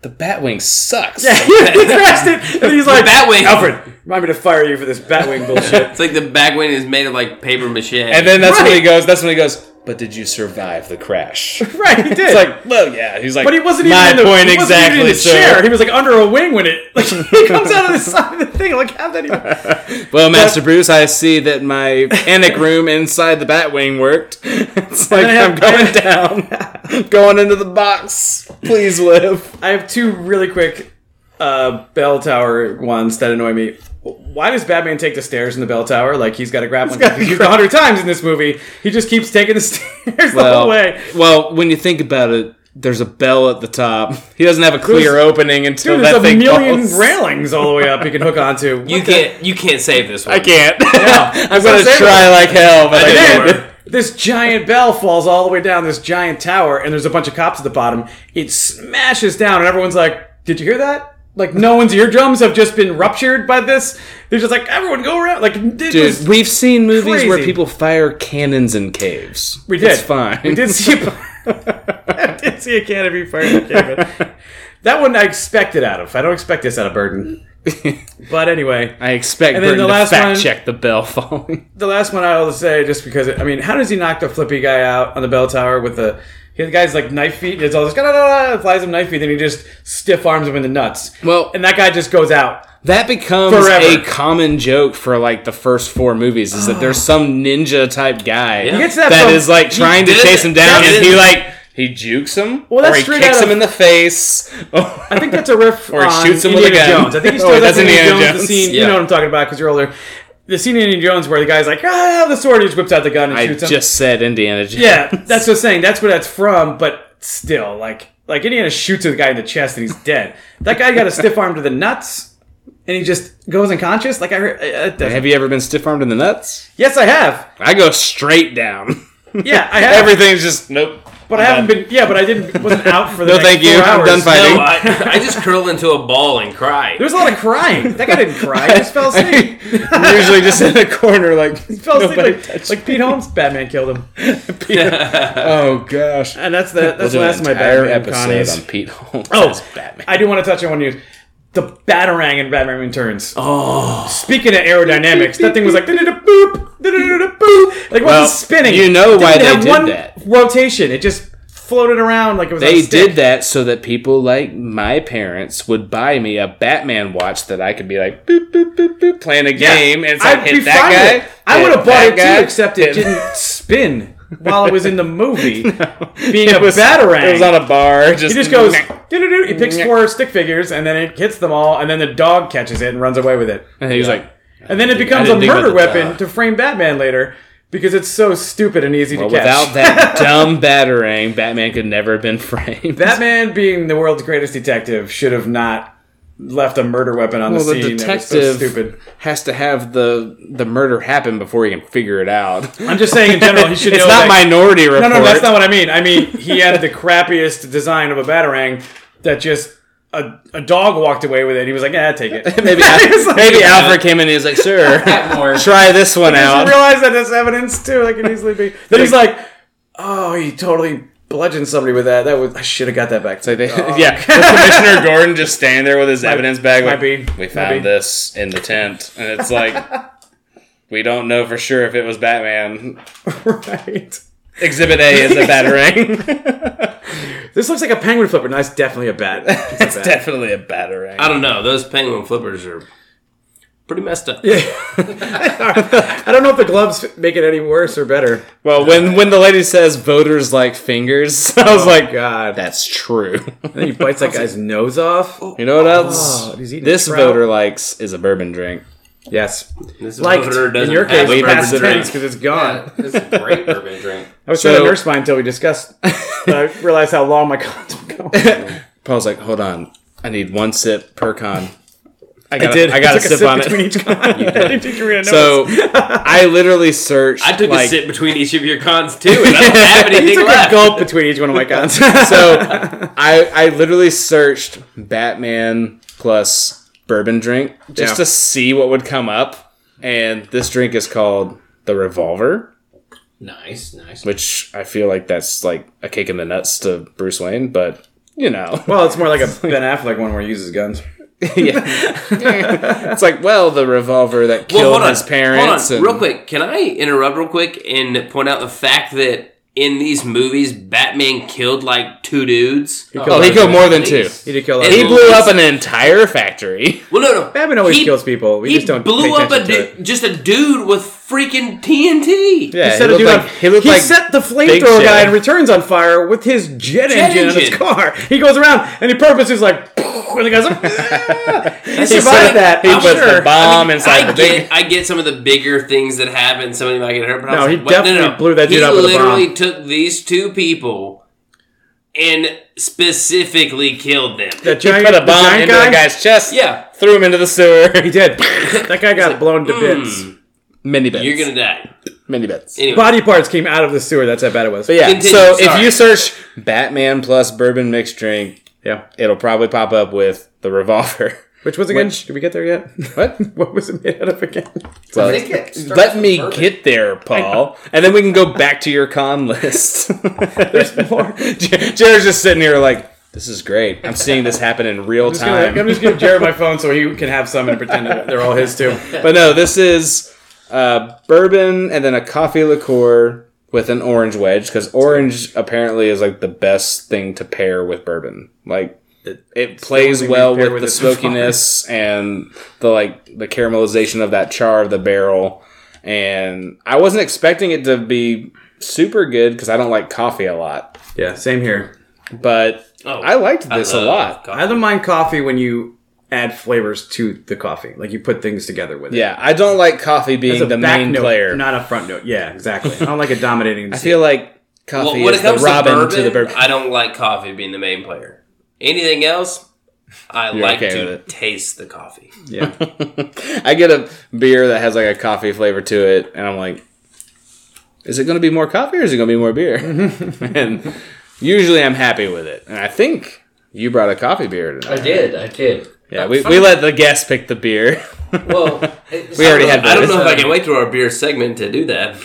The Batwing sucks. Yeah, he crashed it, and he's like, Batwing. Alfred, remind me to fire you for this Batwing bullshit." It's like the Batwing is made of like paper mache. And then that's when he goes. That's when he goes. But did you survive the crash? right, he did. It's like, well, yeah. He's like, But he wasn't even my in the, point he wasn't even exactly. in the chair. He was like under a wing when it like he comes out of the side of the thing. Like how did that even? Well, Master Bruce, I see that my panic room inside the Batwing worked. It's like have- I'm going down, going into the box. Please live. I have two really quick uh, bell tower ones that annoy me. Why does Batman take the stairs in the bell tower? Like he's got to grab one. He's used a hundred times in this movie. He just keeps taking the stairs the whole way. well, when you think about it, there's a bell at the top. He doesn't have a clear There's- opening until Dude, that thing. there's a million falls. railings all the way up he can hook onto. you What the- can't you can't save this one. I can't. I'm gonna I'm try like hell, but I, I know can't. this giant bell falls all the way down this giant tower, and there's a bunch of cops at the bottom. It smashes down, and everyone's like, "Did you hear that?" Like no one's eardrums have just been ruptured by this. They're just like, "Everyone go around!" Like, Dude, we've seen movies where people fire cannons in caves. we did. It's fine. We did see. A, I did see a canopy fire. in the canopy. That one I expected out of. I don't expect this out of Burton. But anyway, I expect And then Burton the to last fact one- check the bell falling. the last one I will say, just because I mean, how does he knock the flippy guy out on the bell tower with the? He the guy's like knife feet. It's all this flies him knife feet, then he just stiff arms him in the nuts. Well- and that guy just goes out. That becomes Forever. a common joke for like the first four movies is that there's some ninja type guy He gets that that from- is like trying to did chase it. him down and he like he jukes him Well, that's or he straight kicks out him in the face. I think that's a riff Or he on shoots him with a Indiana gun. Jones. I think he Oh, still that's Indiana, Indiana Jones. The Jones. scene, you Yeah. know what I'm talking about because you're older. The scene in Indiana Jones where the guy's like, ah, the sword. He just whips out the gun and I shoots him. just said Indiana Jones. Yeah, that's what I'm saying. That's where that's from. But still, like like Indiana shoots the guy in the chest and he's dead. That guy got a stiff arm to the nuts, and he just goes unconscious. Like I heard. Uh, Have you ever been stiff armed in the nuts? yes, I have. I go straight down. Yeah, I have. Everything's just nope. But I haven't been. Yeah, but I didn't. Wasn't out for the No, next thank you. four I'm hours. done fighting. No, I, I just curl into a ball and cry. There was a lot of crying. That guy didn't cry. He just fell asleep. Usually just in a corner like He fell asleep nobody like, touched like Pete Holmes. Batman killed him, Oh gosh. and that's the that's We'll the do an last of my entire Batman episode connies. on Pete Holmes. Oh, as Batman. I do want to touch on one news. The Batarang in Batman Returns. Oh, speaking of aerodynamics, that thing was like boop, boop. Like Well, wasn't spinning. you know why they did one that. Rotation. It just floated around like it was. a They did that so that people like my parents would buy me a Batman watch that I could be like boop boop boop boop playing a game and it's like I'd hit that guy. I would have bought it guy, too, except it didn't spin while it was in the movie. Being a was, Batarang. it was on a bar. Just, He just goes, he picks four stick figures, and then it hits them all, and then the dog catches it and runs away with it. and he was like, And then it becomes a didn't think about murder weapon dog. to frame Batman later because it's so stupid and easy well, to catch. without that dumb batarang, Batman could never have been framed. Batman, being the world's greatest detective, should have not left a murder weapon on well, the the scene. That was so detective stupid. has to have the the murder happen before he can figure it out. I'm just saying in general, he should it's know not that- Minority Report. No, no, that's not what I mean. I mean, he had the crappiest design of a batarang that just a, a dog walked away with it. He was like, "Yeah, take it." Maybe, He was like- maybe Alfred came in and he was like, "Sir, more. try this one I out." realize that as evidence too. Like can easily be. Then he's like, "Oh, he totally bludgeoned somebody with that. That was I should have got that back." So they, oh. yeah, was Commissioner Gordon just standing there with his evidence bag. might Like, be, we might found be." this in the tent, and it's like we don't know for sure if it was Batman. right. Exhibit A is a batarang. This looks like a penguin flipper. No, it's definitely a bat. It's, a it's bat. definitely a batarang. I don't know. Those penguin flippers are pretty messed up. Yeah. I don't know if the gloves make it any worse or better. well, when when the lady says voters like fingers, I was Oh, like, God. that's true. And then he bites that guy's nose off. You know what else? Oh, he's this trout. voter likes is a bourbon drink. Yes. This Liked. voter In doesn't your case, have a past bourbon drink. tense because it's gone. Yeah, it's a great bourbon drink. I was So- trying to nurse mine until we discussed. but I realized how long my cons would go. Paul's like, hold on, I need one sip per con. I got I did. I got I to took a sip on between it. each con. I didn't think you were gonna So. I literally searched. I took like, a sip between each of your cons too, and I don't have he anything took left. a gulp between each one of my cons. So I I literally searched Batman plus bourbon drink just Yeah. to see what would come up, and this drink is called the Revolver, Nice, nice. which I feel like that's like a kick in the nuts to Bruce Wayne, but you know, well, it's more like a Ben Affleck one where he uses guns. yeah, it's like well, the revolver that killed Well, hold on. his parents. Hold on, and- real quick. Can I interrupt real quick and point out the fact that in these movies, Batman killed like two dudes. Oh, he killed more than two. He did kill. a lot And of He blew up an entire factory. Well, no, no. Batman always He- kills people. We he just don't blew pay up a attention du- just a dude with freaking TNT. Yeah, He set, a looked dude like, on- he he like set the flamethrower guy and Returns on fire with his jet, Jet engine, on his car. He goes around and he purposes like, and the guy's like, "Ah." he He survived that. He I'm put sure. the bomb I inside the get, big. I get some of the bigger things that happen. Somebody might get hurt. But I No, was he like, wait, definitely blew that dude he up with a literally took these two people and specifically killed them. That He giant, put a bomb giant into guy? the guy's chest. yeah, threw him into the sewer. He did. that guy got blown to bits. Mini bits. you're gonna die. Many bits. Anyway, Body parts came out of the sewer. That's how bad it was. But yeah, Continue, so if you search Batman plus bourbon mixed drink, yeah. it'll probably pop up with the revolver. Which was again? Which- Did we get there yet? What? what was it made out of again? Well, I think it starts let me bourbon. get there, Paul, and then we can go back to your con list. There's more. Jared's just sitting here like, this is great. I'm seeing this happen in real I'm just gonna- time. I'm just gonna give Jared my phone so he can have some and pretend they're all his too. But no, this is uh, bourbon and then a coffee liqueur with an orange wedge because orange apparently is like the best thing to pair with bourbon. Like it, plays well with, with the it so smokiness and the like the caramelization of that char of the barrel. And I wasn't expecting it to be super good because I don't like coffee a lot, Yeah, same here. but Oh, I liked this a lot. coffee. I don't mind coffee when you add flavors to the coffee, like you put things together with it. Yeah, I don't like coffee being the main note, player. not a front note. Yeah, exactly. I don't like it dominating. The I feel like Coffee Well, when is it comes the Robin to bourbon, to the bourbon. I don't like coffee being the main player. Anything else, I You're like okay to taste the coffee. Yeah. I get a beer that has like a coffee flavor to it, and I'm like, is it going to be more coffee or is it going to be more beer? and usually I'm happy with it. And I think you brought a coffee beer tonight. I did. I did. Yeah, Uh, we, we let the guests pick the beer. Well, We already had I don't know if I can wait through our beer segment to do that.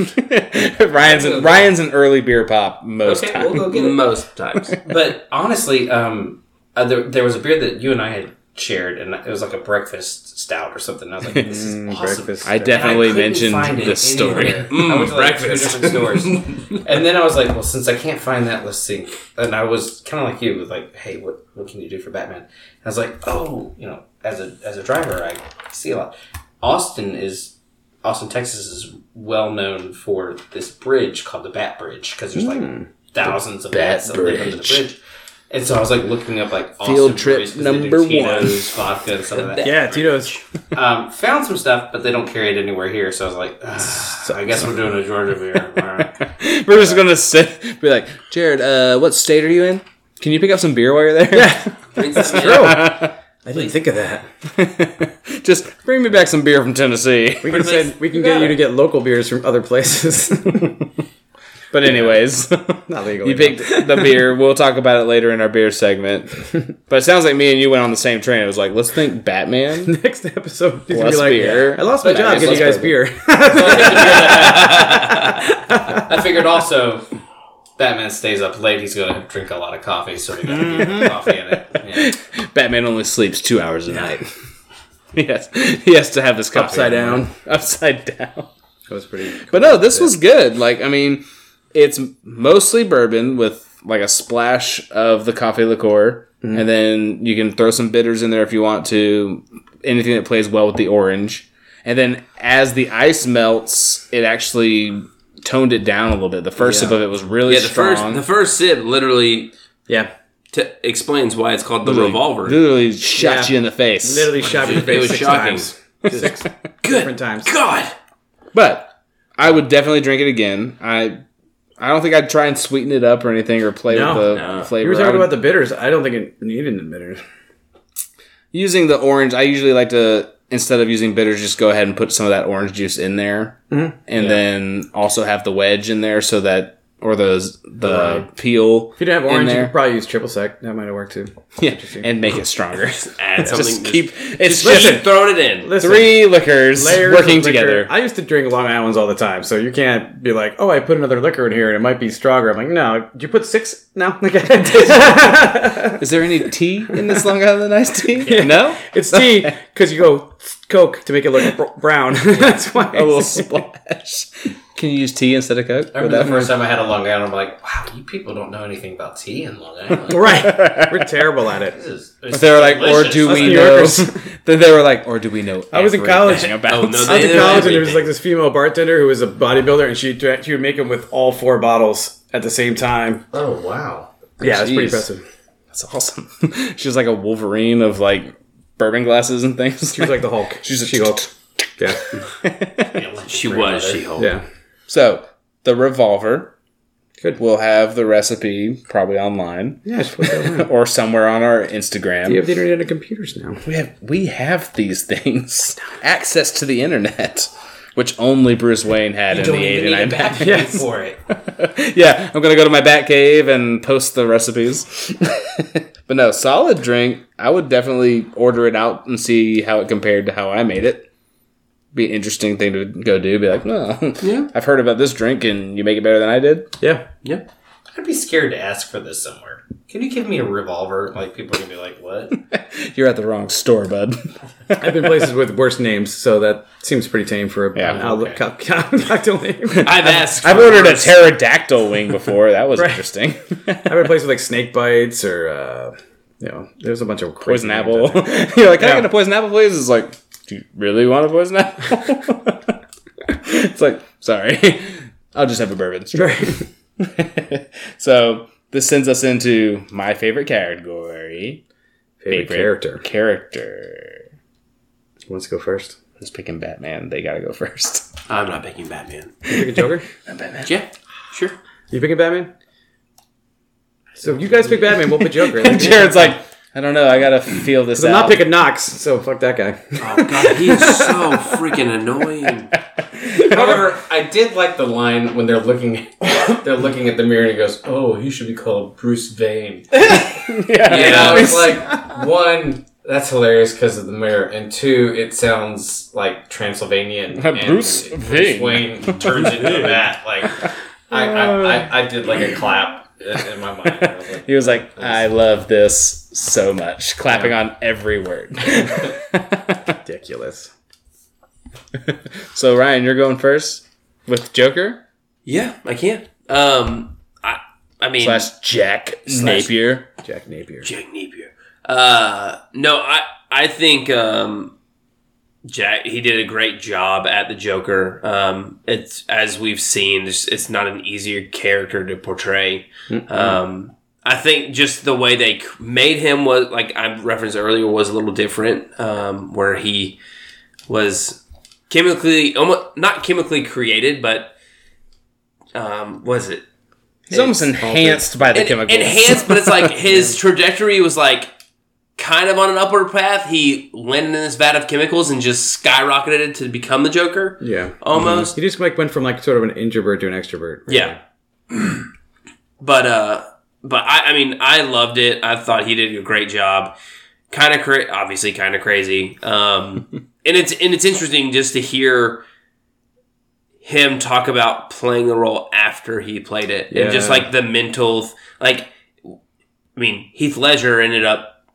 Ryan's an, Ryan's an early beer pop most Okay, times. we'll go get it. Most times. But honestly, um, uh, there, there was a beer that you and I had shared, and it was like a breakfast stout or something. I was like, "This is awesome." breakfast I definitely I mentioned find this story. Mm, I went to like two breakfast. different stores, and then I was like, "Well, since I can't find that, let's see." And I was kind of like you, with like, "Hey, what what can you do for Batman?" And I was like, "Oh, you know, as a as a driver, I see a lot." Austin is Austin, Texas is well known for this bridge called the Bat Bridge because there's like thousands of Hmm. Bat bats that live under the Bridge. bridge. And so I was like looking up like Field Austin trip breweries 'cause they number Tito's, vodka, and some of that. Yeah, Tito's. Um, found some stuff, but they don't carry it anywhere here. So I was like, "Ah, I guess we're doing a Georgia beer. All right. We're just gonna sit, be like, Jared, uh, what state are you in? Can you pick up some beer while you're there? Yeah, Bring some in. Oh, I didn't think of that. just bring me back some beer from Tennessee. We can send, we can get you to get local beers from other places. But anyways, Not legal. you picked the beer. We'll talk about it later in our beer segment. But it sounds like me and you went on the same train. It was like, let's think Batman. next episode. He's gonna Plus be like, beer. I lost my job Batman getting you plus guys beer. I figured also Batman stays up late. He's going to drink a lot of coffee, so we got to get coffee in it. Yeah. Batman only sleeps two hours a night. Yes, he has to have this coffee Upside in the morning. down. Upside down. That was pretty. But no, this was good. Like, I mean, it's mostly bourbon with like a splash of the coffee liqueur, mm-hmm. and then you can throw some bitters in there if you want to. Anything that plays well with the orange, and then as the ice melts, it actually toned it down a little bit. The first Yeah. sip of it was really Yeah, the strong. first the first sip literally Yeah. t- explains why it's called the revolver. literally shot Yeah. you in the face. Literally shot me in the It face was six shocking. times. Six different times. God, But I would definitely drink it again. I I don't think I'd try and sweeten it up or anything or play No, with the no. flavor. You were talking would- about the bitters. I don't think it needed the bitters. using the orange. I usually like to instead of using bitters, just go ahead and put some of that orange juice in there, Mm-hmm. and then also have the wedge in there so that or the the Right. peel. If you didn't have orange, you there. could probably use triple sec. That might have worked too. yeah, and make it stronger. add something. just just keep it's just just throw it in. Listen, three liquors layers working of liquor. together. I used to drink Long Island's all the time, so you can't be like, "Oh, I put another liquor in here and it might be stronger." I'm like, "No, did you put six? No, Is there any tea in this Long Island iced tea? No, it's tea because you go Coke to make it look brown. That's why. a little splash. Can you use tea instead of Coke? I remember the that first time I had a Long Island, I'm like, wow, you people don't know anything about tea in Long Island. right, we're terrible at it. This is, they were like, or do Us we know? Then they were like, or do we know? I was in college. About Oh, no, I was in know college and there was like this female bartender who was a bodybuilder, and she she would make them with all four bottles at the same time. Oh wow. Yeah, it's pretty impressive. That's awesome. she was like a Wolverine of like bourbon glasses and things. She was like the Hulk. She's a- she Hulk. Yeah, She was She Hulk. yeah. so the revolver. Good. We'll have the recipe probably online Yeah, just put that one. or somewhere on our Instagram. You have the internet and computers now. We have we have these things. Access to the internet, which only Bruce Wayne had in Don't the even need a '89 Batman Yes. for it. yeah, I'm gonna go to my bat cave and post the recipes. But no, solid drink. I would definitely order it out and see how it compared to how I made it. Be an interesting thing to go do. Be like, no, Yeah. I've heard about this drink and you make it better than I did. Yeah, Yeah. I'd be scared to ask for this somewhere. Can you give me a revolver? Like people are gonna be like, what? You're at the wrong store, bud. I've been places with worse names, so that seems pretty tame for a Yeah. an outlet co- cocktail name. I've asked. I've ordered a pterodactyl wing before. That was Right. interesting. I've been places with like snake bites or uh, you know, there's a bunch of crazy poison names apple. out there. You're like, can I Yeah. get a poison apple, please? It's like, do you really want a poison apple? it's like, sorry, I'll just have a bourbon. Right. so this sends us into my favorite category. Favorite character. Character. Who wants to go first? Who's picking Batman? They gotta go first. I'm not picking Batman. You pick a Joker. Yeah, sure. You picking Batman? So you guys pick Batman. We'll pick Joker. Jared's like, I don't know. I gotta feel this I'm out. not picking Knox, so fuck that guy. Oh god, he's so freaking annoying. However, I did like the line when they're looking, they're looking at the mirror and he goes, "Oh, he should be called Bruce Vane." yeah, And I was like, one, that's hilarious because of the mirror, and two, it sounds like Transylvanian. and Bruce Vane. Wayne turns into that. Like, I, I, I, I did like a clap in, in my mind. Was like, He was like, I love this so much, clapping on every word. Ridiculous. so Ryan, you're going first with Joker Yeah, I can. Um, I, I mean, slash Jack Napier. Jack Napier. Jack Napier. Uh, no, I, I think um, Jack he did a great job at the Joker. Um, it's as we've seen, it's, it's not an easier character to portray. Um, I think just the way they made him was like I referenced earlier was a little different, um, where he was chemically almost not chemically created, but um, was it He's almost enhanced by the En- chemicals. enhanced? But it's like his trajectory was like kind of on an upward path. He landed in this vat of chemicals and just skyrocketed to become the Joker. Yeah. Almost. He just like went from like sort of an introvert to an extrovert. really. Yeah. but uh but I I mean I loved it. I thought he did a great job. Kind of cra- obviously kind of crazy. Um and it's and it's interesting just to hear him talk about playing the role after he played it and just like the mental like I mean Heath Ledger ended up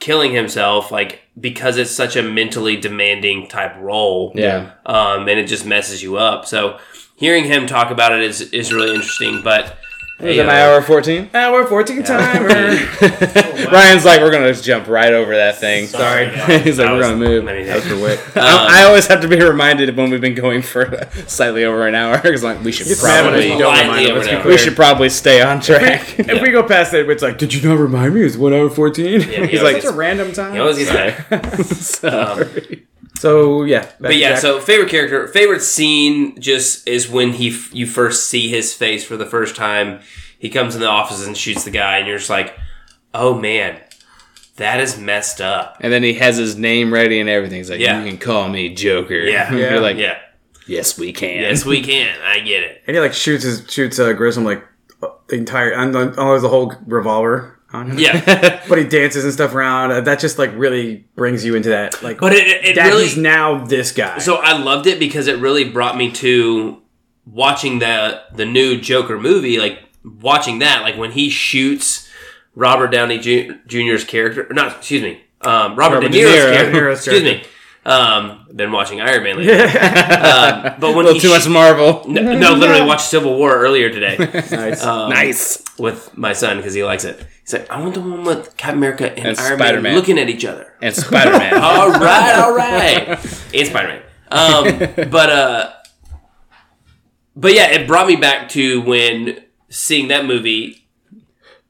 killing himself like because it's such a mentally demanding type role yeah, um, and it just messes you up. So hearing him talk about it is is really interesting. But was hey, it my uh, hour fourteen? Hour 14 timer. Ryan's like, we're gonna just jump right over that thing. Sorry. He's like, that we're gonna move. I That was for Whit. I, I always have to be reminded of when we've been going for slightly over an hour because like we should It's probably don't remind him. over Let's be there. clear. we should probably stay on track. If we go past it, it's like, did you not remind me? It's one hour 14. he He's like, it's a random time. he always gets that. Sorry. So, yeah. But yeah, Jack. so favorite character, favorite scene just is when he f- you first see his face for the first time. He comes in the office and shoots the guy, and you're just like, oh man, that is messed up. And then he has his name ready and everything. He's like, Yeah. you can call me Joker. Yeah. Yeah. You're like, Yeah, yes, we can. yes, we can. I get it. And he like shoots his shoots uh, Grissom like uh, the entire and the, oh, there's a whole revolver on him. Yeah, but he dances and stuff around. Uh, That just like really brings you into that like. but it, it, that really he's now this guy. So I loved it because it really brought me to watching the the new Joker movie. Like watching that, like when he shoots Robert Downey Jr.'s character, not excuse me, um, Robert, Robert De De Niro. character. Niro's excuse me. Um, been watching Iron Man lately. um, but a when little he too much Marvel. no, no, literally watched Civil War earlier today nice. um, nice. with my son because he likes it. He's like, I want the one with Captain America and, And Iron Spider-Man. Man looking at each other. And Spider Man. all right, all right. And Spider Man. Um, but uh, but yeah, it brought me back to when seeing that movie.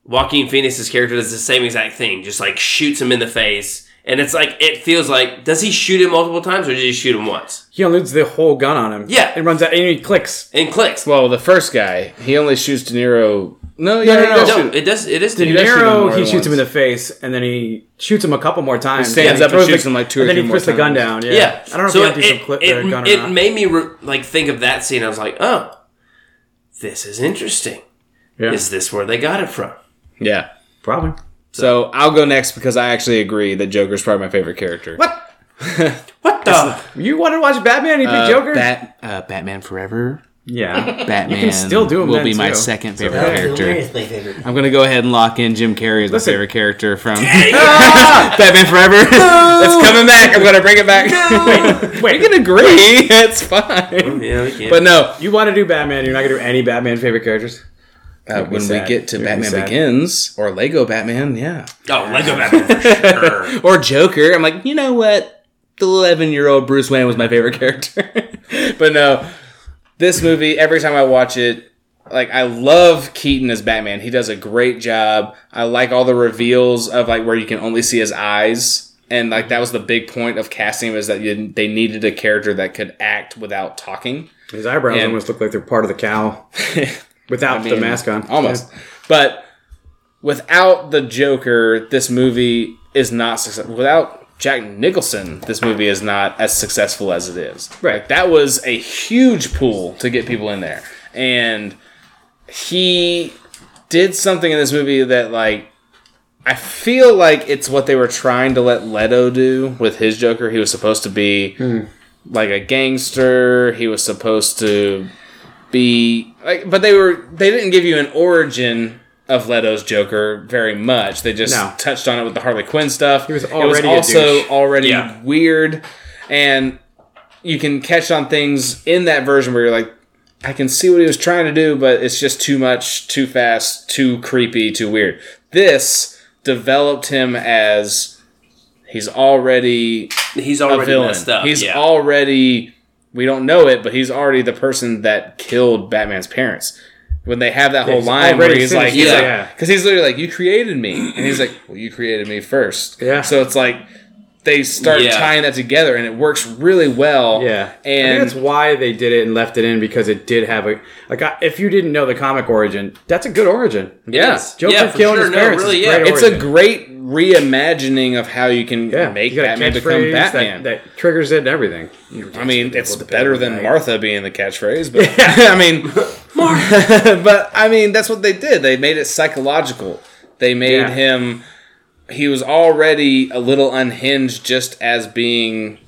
Joaquin Phoenix's character does the same exact thing, just like shoots him in the face, and it's like it feels like does he shoot him multiple times or does he shoot him once he unloads the whole gun on him. Yeah. and runs out and he clicks. and clicks? well, the first guy, he only shoots De Niro. No, yeah, no, he no, does No, it does. It is. De He does shoot Niro, he than shoots him in the face, and then he shoots him a couple more times. He stands Yeah, up and shoots the- him, like, two or and then he puts the gun down. Yeah. Yeah. I don't know so if he it, some clip, it, the gun or it not. made me re- like think of that scene. I was like, oh, this is interesting. Yeah. Is this where they got it from? yeah. Probably. So I'll go next because I actually agree that Joker's probably my favorite character. What? What the? You want to watch Batman? He picked Uh, Joker? Bat, uh, Batman Forever. yeah. Batman still do 'em will then, be my too. second favorite Bill character. Murray my favorite. I'm gonna go ahead and lock in Jim Carrey as my Listen. favorite character from Batman Forever. it's coming back. I'm gonna bring it back. wait, we can agree. It's fine. Yeah, we can't. But no, You want to do Batman? You're not going to do any Batman favorite characters? Uh, be when we get to You'd be Batman. Begins or Lego Batman, yeah, oh, Lego Batman for sure. or Joker, I'm like, you know what? The 11 year old Bruce Wayne was my favorite character. but no, this movie, every time I watch it, like I love Keaton as Batman. He does a great job. I like all the reveals of like where you can only see his eyes. And like that was the big point of casting him is that you, they needed a character that could act without talking. His eyebrows And- almost look like they're part of the cow. without I the mask on. almost. But without the Joker, this movie is not successful. Without Jack Nicholson, this movie is not as successful as it is. Right. Like, that was a huge pool to get people in there, and he did something in this movie that like. I feel like it's what they were trying to let Leto do with his Joker. He was supposed to be hmm. like a gangster. He was supposed to be like, but they were they didn't give you an origin of Leto's Joker very much. They just No. touched on it with the Harley Quinn stuff. He was it was also douche. already Yeah. weird, and you can catch on things in that version where you're like. I can see what he was trying to do, but it's just too much, too fast, too creepy, too weird. This developed him as he's already He's a already villain. messed up. He's yeah. already we don't know it, but he's already the person that killed Batman's parents. When they have that whole line where he's like, he's like, yeah. because he's literally like, "You created me," and he's like, "Well, you created me first. Yeah. So it's like they start Yeah. tying that together, and it works really well. Yeah, I think and that's why they did it and left it in because it did have a like. I, if you didn't know the comic origin, that's a good origin. yeah, Yes. Joker yeah, killing sure. his No, parents really, is yeah. it's a great reimagining of how you can Yeah, make you Batman become Batman. that, that triggers it and everything. I mean, it's better than the Martha being the catchphrase, but yeah. I mean, Martha. but I mean, that's what they did. They made it psychological. They made him. He was already a little unhinged just as being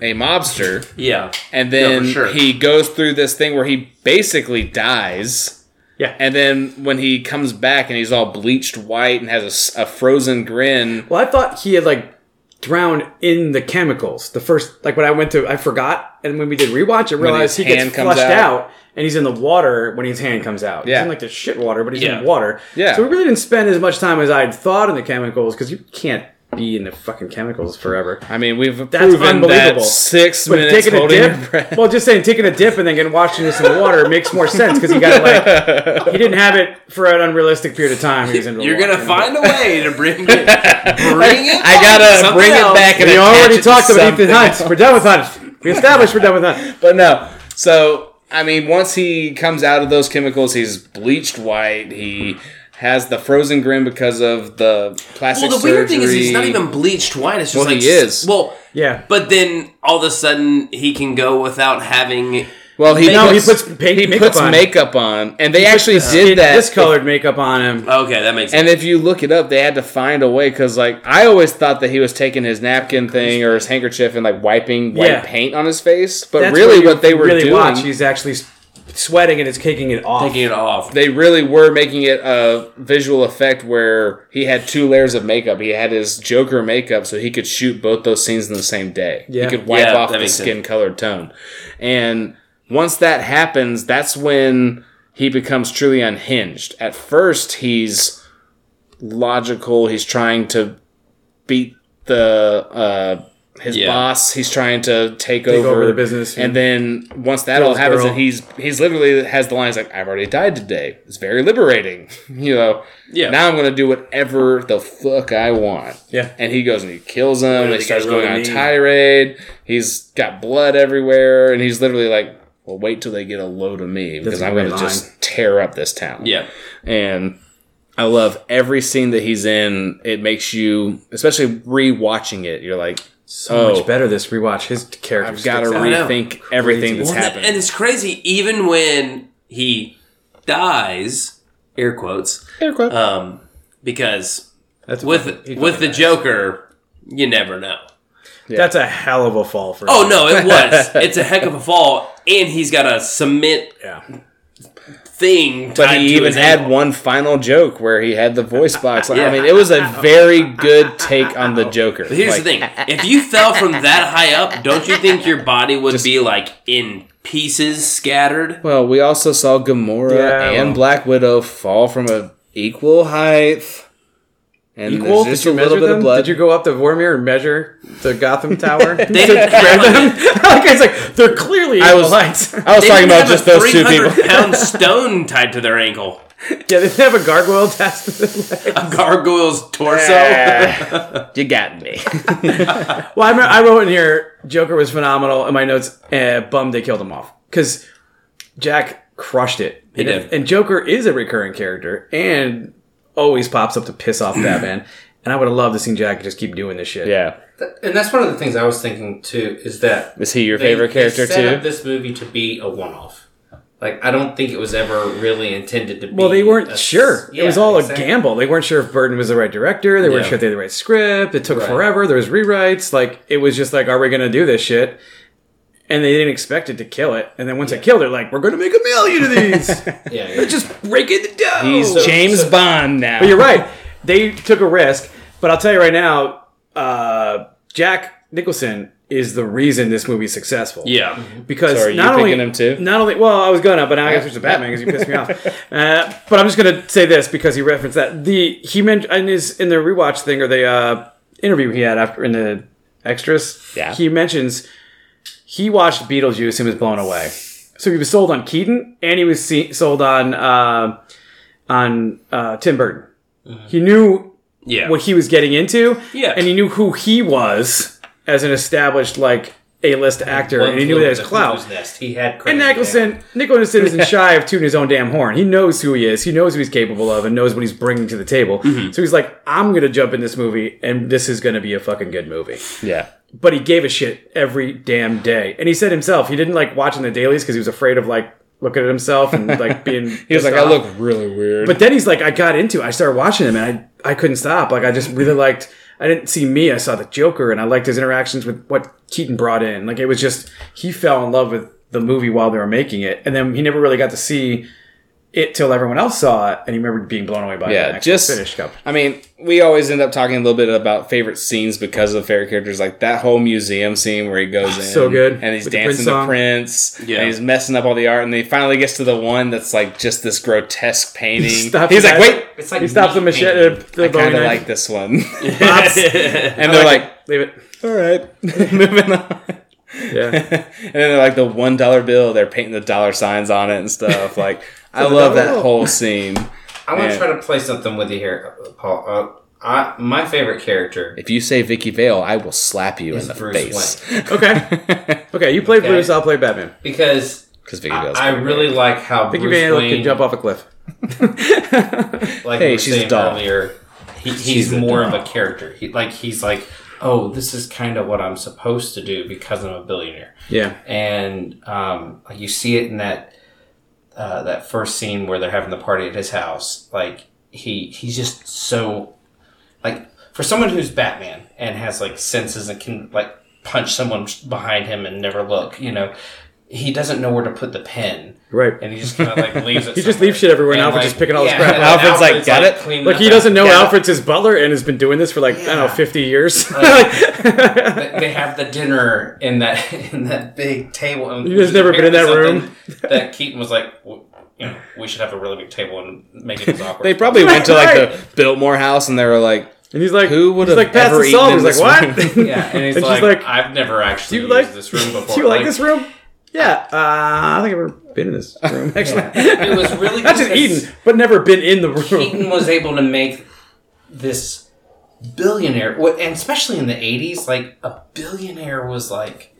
a mobster, yeah. and then sure. he goes through this thing where he basically dies. Yeah. And then when he comes back and he's all bleached white and has a frozen grin, Well, I thought he had like drowned in the chemicals. The first, like when I went to, I forgot, and when we did rewatch, I realized he gets flushed out. out. and he's in the water when his hand comes out. Yeah. He's in like the shit water, but he's Yeah. in water. Yeah. So we really didn't spend as much time as I'd thought in the chemicals because you can't be in the fucking chemicals forever. I mean, we've That's proven that unbelievable. six But minutes taking a holding your dip, breath. well, just saying taking a dip and then getting washed into some water makes more sense because he got like he didn't have it for an unrealistic period of time. He was in the You're water, gonna you know? find a way to bring it. Bring it. I gotta bring else. it back and We already it talked about something Ethan Hunt. We're done with Hunt. We established we're done with Hunt. But no. So I mean, once he comes out of those chemicals, he's bleached white. He has the frozen grin because of the plastic Well, the weird thing is he's not even bleached white. It's just Well, like he is. Well, Yeah. but then all of a sudden he can go without having. Well, he No, he puts, puts paint- he makeup puts on. makeup on, and they actually did that. discolored makeup on him. Okay, that makes sense. And if you look it up, they had to find a way because, like, I always thought that he was taking his napkin thing or his handkerchief and like wiping white Yeah. paint on his face. But That's really, you what they were really doing, watch. He's actually s- sweating and it's kicking it off. taking it off. they really were making it a visual effect where he had two layers of makeup. He had his Joker makeup, so he could shoot both those scenes in the same day. Yeah. He could wipe Yeah, off the skin colored tone. And once that happens, that's when he becomes truly unhinged. At first, he's logical. He's trying to beat the uh, his Yeah. boss. He's trying to take, over the business, and then once that all happens, girl. and he's he's literally has the lines like, "I've already died today." It's very liberating, you know. Yeah. Now I'm gonna do whatever the fuck I want. Yeah. And he goes and he kills him. and Really he starts get going really on a tirade. He's got blood everywhere, and he's literally like, "Well, wait till they get a load of me because I'm gonna just tear up this town." yeah. and I love every scene that he's in. It makes you, especially re-watching it, you're like, so oh, much better this rewatch. His character. I've got to sticks out. I know. rethink everything Crazy. that's Well, happened. and it's crazy. Even when he dies, air quotes, air quotes, um, because That's with he'd with the die. Joker, you never know. That's a hell of a fall for. Oh him. no, it was. it's a heck of a fall, and he's got a cement Yeah. Thing. but he to even his had ankle. one final joke where he had the voice box. Yeah. I mean, it was a very good take on the Joker. But here's Like, the thing: if you fell from that high up, don't you think your body would be like in pieces, scattered? Well, we also saw Gamora Yeah, and well. Black Widow fall from a equal height. And Equal? there's Did you a little measure bit them? of blood. Did you go up to Vormir and measure the Gotham Tower? They didn't have like, like it's like they're clearly I was- heights. I was they talking about just a those two people. pound stone tied to their ankle. yeah, they have a gargoyle attached to. A gargoyle's torso. You got me. Well, I, remember, I wrote in here, Joker was phenomenal in my notes. Uh, bummed they killed him off because Jack crushed it. He and, did. and Joker is a recurring character and always pops up to piss off Batman. And I would have loved to see Jack just keep doing this shit. Yeah. Th- And that's one of the things I was thinking too. Is that Is he your they- favorite they character set too? up this movie to be a one-off. Like I don't think it was ever really intended to be. Well, they weren't a s- sure. it was all exactly. a gamble. They weren't sure if Burton was the right director. They weren't Yeah. sure if they had the right script. It took Right. forever. There was rewrites. Like it was just like, are we going to do this shit? And they didn't expect it to kill it. And then once it killed it, like we're going to make a million of these. Yeah, yeah. just breaking the dough. He's James so- Bond now. But you're right. They took a risk. But I'll tell you right now, uh, Jack Nicholson is the reason this movie's successful. Yeah. because So are you not only picking him too? not only well, I was gonna, but now I got to switch to Batman because you pissed me off. Uh, but I'm just gonna say this because he referenced that the he mentioned in his in the rewatch thing or the uh, interview he had after in the extras. Yeah. he mentions he watched Beetlejuice and was blown away. So he was sold on Keaton and he was see- sold on uh, on uh, Tim Burton. He knew Yeah. what he was getting into, Yeah. and he knew who he was as an established like A list actor, One and he knew that his clout. Nest. He had And Nicholson, Nicholson isn't shy of tooting his own damn horn. He knows who he is. He knows who he's capable of, and knows what he's bringing to the table. Mm-hmm. So he's like, "I'm gonna jump in this movie, and this is gonna be a fucking good movie." Yeah. But he gave a shit every damn day, and he said himself he didn't like watching the dailies because he was afraid of like looking at himself and like being. He was like, I look really weird. But then he's like, I got into it. I started watching him, and I I couldn't stop. Like I just really liked. I didn't see me. I saw the Joker, and I liked his interactions with what Keaton brought in. Like it was just he fell in love with the movie while they were making it, and then he never really got to see it till everyone else saw it, and he remembered being blown away by it. yeah, the just finish cup. I mean, we always end up talking a little bit about favorite scenes because of favorite characters, like that whole museum scene where he goes in, So good. and he's With the Prince to song. Prince, Yeah. and he's messing up all the art, and then he finally gets to the one that's like just this grotesque painting. stops he's like, wait, It's like He stops the machete. The, the I Bowie kind of like this one, Pops. and they're like, leave it. all right, moving on. Yeah. and then they're like the one dollar bill. They're painting the dollar signs on it and stuff. Like I love that whole scene. I want to try to play something with you here, uh, Paul. Uh, I, my favorite character If you say Vicki Vale, I will slap you in the Bruce face. Wayne Okay. Okay. You play Okay. Bruce. I'll play Batman. because Because Vicky I, Vale's I pretty really great. like how Vicky Bruce Van Wayne can jump off a cliff. like Hey, we were she's a saying doll. earlier, he, he's She's a more doll. of a character. He like he's like, oh, this is kind of what I'm supposed to do because I'm a billionaire. Yeah. And um, like you see it in that uh, that first scene where they're having the party at his house. Like he he's just so like for someone who's Batman and has like senses and can like punch someone behind him and never look. You know, he doesn't know where to put the pen. Right. And he just kind of like leaves it. He just leaves shit everywhere, and And, Alfred's just picking all his yeah, crap and up. Alfred's like, "Got it?" cleaning Like up he doesn't know after- Alfred's his butler and has been doing this for like I don't know fifty years. They they have the dinner in that in that big table. And You've never been in that room? That Keaton was like, you know, we should have a really big table and make it as awkward. They probably went to like Right. the Biltmore house and they were like, and he's like, Who would have like, ever eaten He's in like, this what? yeah, and he's And like, like, I've never do actually you used like this room before. Do you like, this room? Yeah, uh, I think I've ever been in this room actually. It was really Not just because eaten, but never been in the room. Keaton was able to make this billionaire, and especially in the '80s, like a billionaire was like.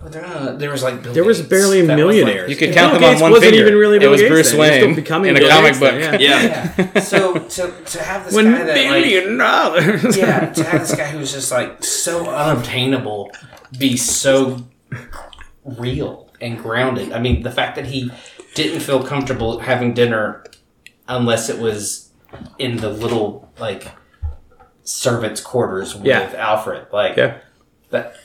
well, there, uh, was like Bill There was barely That was, like- millionaires. you could count Bill them on Gates one wasn't finger. even really it Bill was Gates Bruce then. He was Wayne becoming in a Bill comic Gates book. then, yeah. Yeah. so to to have this One guy that like billion dollars. yeah, to have this guy who's just like so unobtainable be so real and grounded. I mean, the fact that he didn't feel comfortable having dinner unless it was in the little like servants' quarters with Yeah. Alfred, like Yeah. that.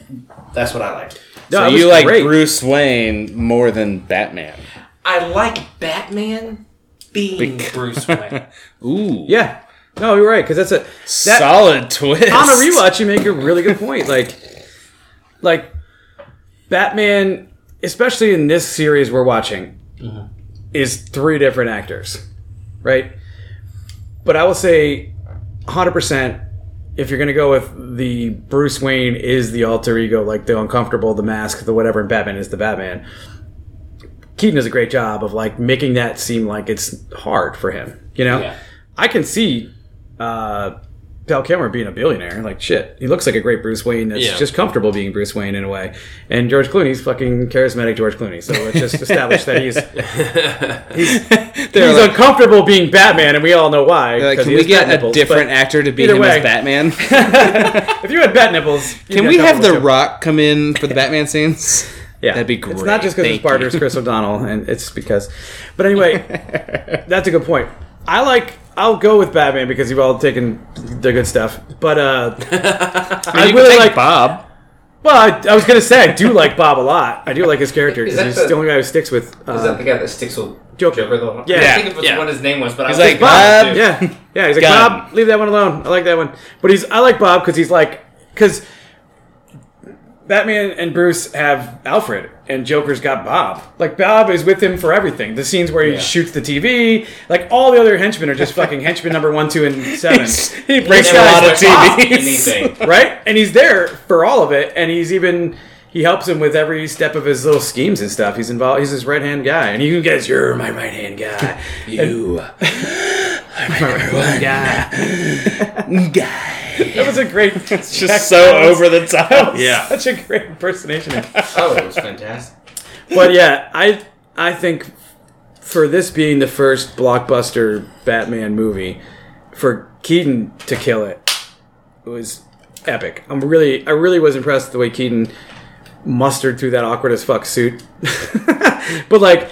That's what I like. No, So you like great. Bruce Wayne more than Batman? I like Batman being Bec- Bruce Wayne. Ooh, Yeah. No, you're right because that's a that, solid twist. on a rewatch. You make a really good point. Like, like Batman, especially in this series we're watching, is three different actors, right? But I will say, 100. percent if you're gonna go with the Bruce Wayne is the alter ego, like the uncomfortable, the mask, the whatever, and Batman is the Batman. Keaton does a great job of like making that seem like it's hard for him. You know, Yeah. I can see uh, Val Kilmer being a billionaire. Like shit, he looks like a great Bruce Wayne. That's Yeah. just comfortable being Bruce Wayne in a way. And George Clooney's fucking charismatic George Clooney. So let's just establish that he's he's, he's like, uncomfortable being Batman, and we all know why. like, can we get bat a nipples, different actor to be him way. as Batman? If you had bat nipples, Can we have The too. Rock come in for the Batman scenes? Yeah, That'd be great. It's not just because his Thank partner Chris O'Donnell, and it's because. But anyway, that's a good point. I like. I'll go with Batman because you've all taken the good stuff. But uh, I You can really take like. Bob. Well, I, I was gonna say I do like Bob a lot. I do like his character Is because he's the- the only guy who sticks with. Uh, Is that the guy that sticks with Joker. Joker? though? Yeah. I think it was Yeah. what his name was, but He's I was like, Bob. Bob. Yeah, yeah. He's like Gun. Bob, leave that one alone. I like that one. But he's I like Bob because he's like because Batman and Bruce have Alfred and Joker's got Bob. Like Bob is with him for everything. The scenes where he Yeah. shoots the TV, like all the other henchmen are just fucking henchmen number one, two, and seven. he breaks a lot of TVs. Anything. right? And he's there for all of it, and he's even he helps him with every step of his little schemes and stuff. He's involved. He's his right hand guy, and you even gets, "You're my right hand guy." You. And, my right hand guy. guy. That was a great. It's just so over the top. Yeah. such a great impersonation. Oh, it was fantastic. but yeah, I I think for this being the first blockbuster Batman movie, for Keaton to kill it, it was epic. I'm really I really was impressed with the way Keaton mustered through that awkward as fuck suit. but like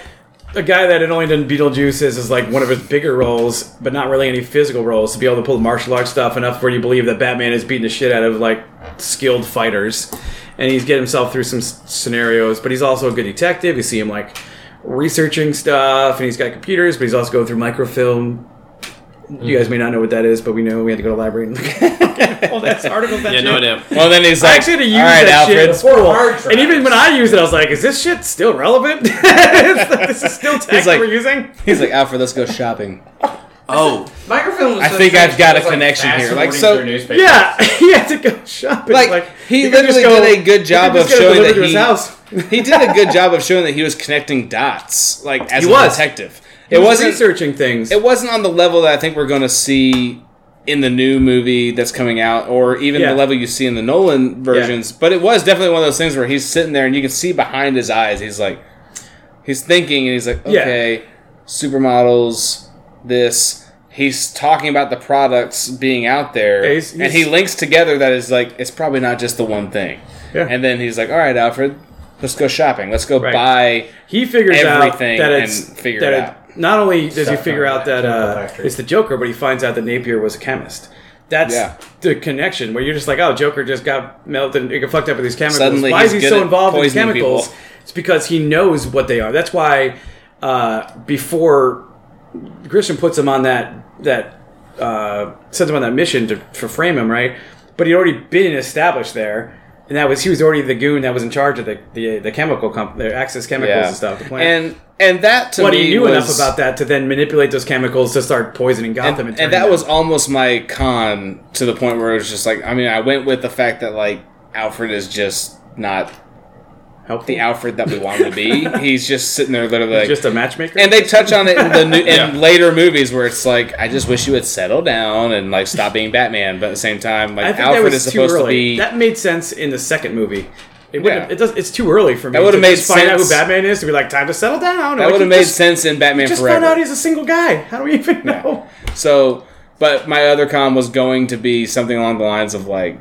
a guy that had only done Beetlejuice is, is like one of his bigger roles, but not really any physical roles. To be able to pull the martial arts stuff enough where you believe that Batman is beating the shit out of like skilled fighters, and he's getting himself through some scenarios. But he's also a good detective. You see him like researching stuff, and he's got computers, but he's also going through microfilm. You guys may not know what that is, but we know we had to go to the library and look at all that articles. That Yeah, no shit. idea. Well, then he's I like, actually had to use all right, that shit Alfred. in school. hard drives. And even when I used it, I was like, is this shit still relevant? Like, this is still tech like- we're using? He's like, Alfred, let's go shopping. Oh, Microfilm I think I've got a connection fast here. Like, so- through. Yeah, he had to go shopping. Like, he you could just literally did a good job of could just get it showing that to his he- house. He did a good job of showing that he was connecting dots, like as He a was. detective. He It was wasn't. researching things. It wasn't on the level that I think we're going to see in the new movie that's coming out, or even Yeah. the level you see in the Nolan versions. But it was definitely one of those things where he's sitting there and you can see behind his eyes. He's like, he's thinking, and he's like, Yeah. okay, supermodels, this. He's talking about the products being out there, Yeah, he's- and he links together that is like it's probably not just the one thing. Yeah. And then he's like, "All right, Alfred, let's go shopping. Let's go Right. buy." he figures everything out that and it's figure that it- out. Not only does he figure out that uh, it's the Joker, but he finds out that Napier was a chemist. That's Yeah. the connection where you're just like, oh, Joker just got melted, and got fucked up with these chemicals. Suddenly Why is he so involved in these chemicals? people. It's because he knows what they are. That's why uh, before Christian puts him on that that uh, sends him on that mission to for frame him, right? But he'd already been established there, and that was he was already the goon that was in charge of the the, the chemical company, the Axis Chemicals Yeah. and stuff. The plant. And and that to but me he knew was, enough about that to then manipulate those chemicals to start poisoning Gotham, and, and, and that them. was almost my con to the point where it was just like I mean I went with the fact that like Alfred is just not helpful. the Alfred that we want him to be. He's just sitting there literally like. just a matchmaker. and they touch on it in the new, Yeah. in later movies where it's like I just wish you would settle down and like stop being Batman, but at the same time like Alfred is supposed early. to be That made sense in the second movie. It, Yeah. it does. It's too early for me. That would've to made just find out who. Batman is to be like time to settle down. that Like, would have made just- sense in Batman Just Forever. found out he's a single guy. How do we even know? So, but my other con was going to be something along the lines of like,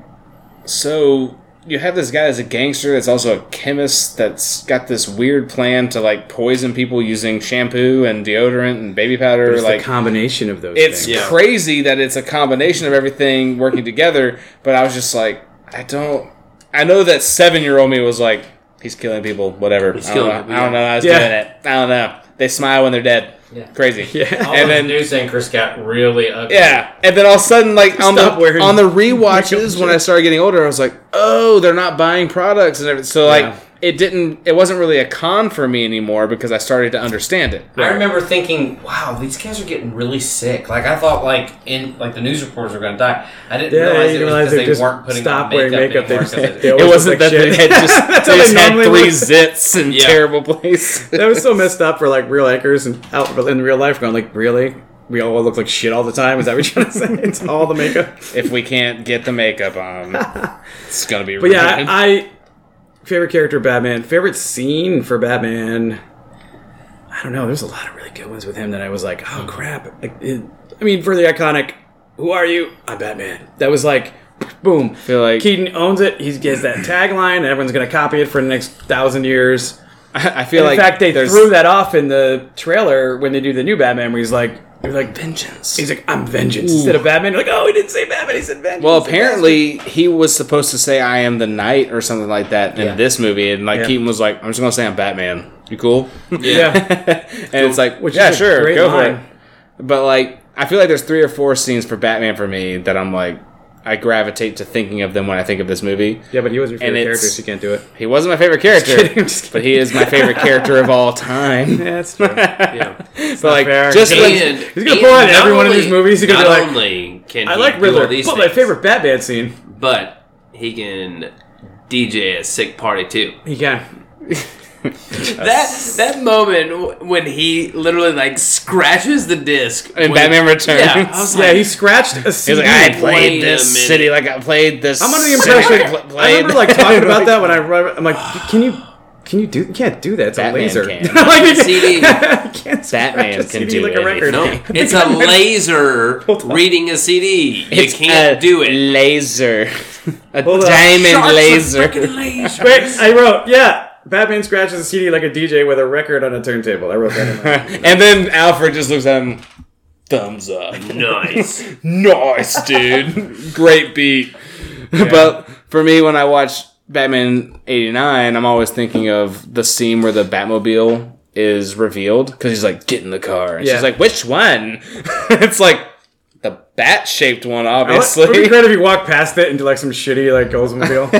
so you have this guy as a gangster that's also a chemist that's got this weird plan to like poison people using shampoo and deodorant and baby powder. It's like, the combination of those. it's things. Yeah. crazy that it's a combination of everything working together. But I was just like, I don't. I know that seven year old me was like, he's killing people, whatever. He's I don't killing know. people, I don't know how he's Yeah. doing it. I don't know. They smile when they're dead. Yeah. Crazy. Yeah. All And and then- the news anchors got really ugly. Yeah, and then all of a sudden, like on the Stop wearing on the rewatches, when I started getting older, I was like, oh, they're not buying products and everything. So like, Yeah. It didn't, it wasn't really a con for me anymore because I started to understand it. I remember thinking, "Wow, these guys are getting really sick." Like I thought, like in like the news reporters were going to die. I didn't Yeah, realize it was realize because they they, just weren't putting stop on wearing makeup. They anymore just- 'cause it- they It wasn't look that like they had just, they just had three look. zits in Yeah. terrible place. That was so messed up for like real anchors and out in real life. Going like, really? we all look like shit all the time. Is that what you're trying to say? It's all the makeup. If we can't get the makeup on, um, it's gonna be. But yeah, I favorite character Batman. Favorite scene for Batman. I don't know. There's a lot of really good ones with him that I was like, oh crap. Like, it, I mean, for the iconic, "Who are you?" I'm Batman. That was like, boom. feel like Keaton owns it. He gets that tagline, and everyone's gonna copy it for the next thousand years. I feel In like in fact, they threw that off in the trailer when they do the new Batman, where he's like, they're like, vengeance. he's like, I'm vengeance instead of Batman. You're like, oh, he didn't say Batman. He said vengeance. Well, apparently he was supposed to say "I am the Knight" or something like that in Yeah. this movie, and like Yeah. Keaton was like, "I'm just gonna say I'm Batman." You cool? yeah. and it's like, Which yeah, sure, go line. for it. But like, I feel like there's three or four scenes for Batman for me that I'm like, I gravitate to thinking of them when I think of this movie. Yeah, but he was your favorite character, it's- so you can't do it. He wasn't my favorite character, kidding, just but he is my favorite character of all time. Yeah, that's true. Yeah. but like, fair. just He's when, And, He's gonna and pull out every one of these movies, he's gonna not be like, only can I like do Riddler, all these but my favorite Batman scene. but he can DJ a sick party too. He can. That that moment when he literally like scratches the disc in when- Batman Returns, Yeah, I was Yeah, like, he scratched a He's like, I played this city like I played this. I'm under the impression. like I I remember like talking about that when I remember. I'm like, can you, can you do? You can't do that. It's Batman a laser. can. like, you CD. you can't Batman a can CD do like a record. no, it's a laser reading a CD. You It's can't a do it. Laser, a Hold diamond Sharp's laser. freaking laser. Wait, I wrote, yeah. Batman scratches a CD like a DJ with a record on a turntable. I wrote that. In my and then Alfred just looks at him. Thumbs up. Nice. nice, dude. Great beat. But for me, when I watch Batman '89, I'm always thinking of the scene where the Batmobile is revealed because he's like, "Get in the car." And Yeah. She's like, "Which one?" it's like the bat-shaped one, obviously. It would be obviously. great if you walk past it into like some shitty like Oldsmobile.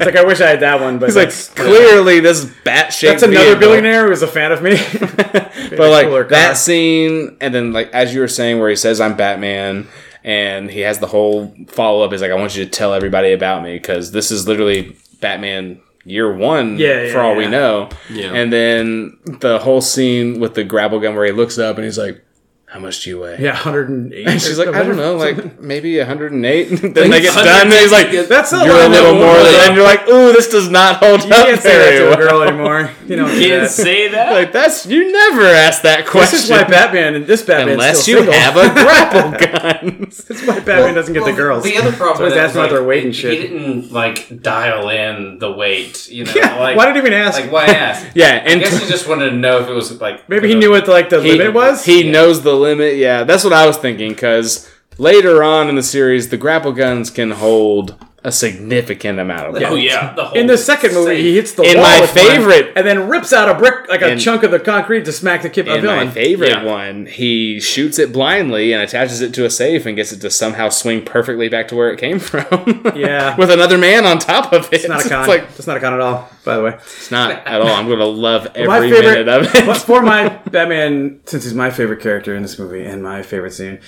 It's like I wish I had that one, but He's like, that's, clearly this bat-shaped. that's another vehicle. billionaire who was a fan of me. but like that scene and then like as you were saying where he says i'm batman and he has the whole follow-up is like i want you to tell everybody about me because this is literally batman year one Yeah, yeah, for all we know Yeah. and then the whole scene with the grapple gun where he looks up and he's like how much do you weigh yeah, 108. and she's like i don't know like maybe 108 then they get done and he's like that's a you're a little more won't- than you're like ooh this does not hold You up can't say that very to a well. girl anymore. You don't do Can't that. say that. like that's you never ask that question This is why Batman and this Batman unless still you single. have a grapple gun that's why Batman doesn't get the girls. The other problem So he's with that asking was, about their weight and shit. He didn't like dial in the weight. You know, Yeah, like why did he even ask? like why ask? Yeah, I and guess he just wanted to know if it was like Maybe he knew what like the limit was. He knows the limit. Yeah, that's what I was thinking. Because later on in the series, the grapple guns can hold a significant amount of weight. Oh yeah. The whole in the second movie, safe. he hits the wall. In wall my with one favorite- and then rips out a brick like a In- chunk of the concrete to smack the kid a In my favorite Yeah. one, he shoots it blindly and attaches it to a safe and gets it to somehow swing perfectly back to where it came from. Yeah. with another man on top of it. It's not a con. It's like it's not a con at all. By the way, it's not at all. I'm gonna love every my favorite, minute of it. but for my Batman, since he's my favorite character in this movie and my favorite scene,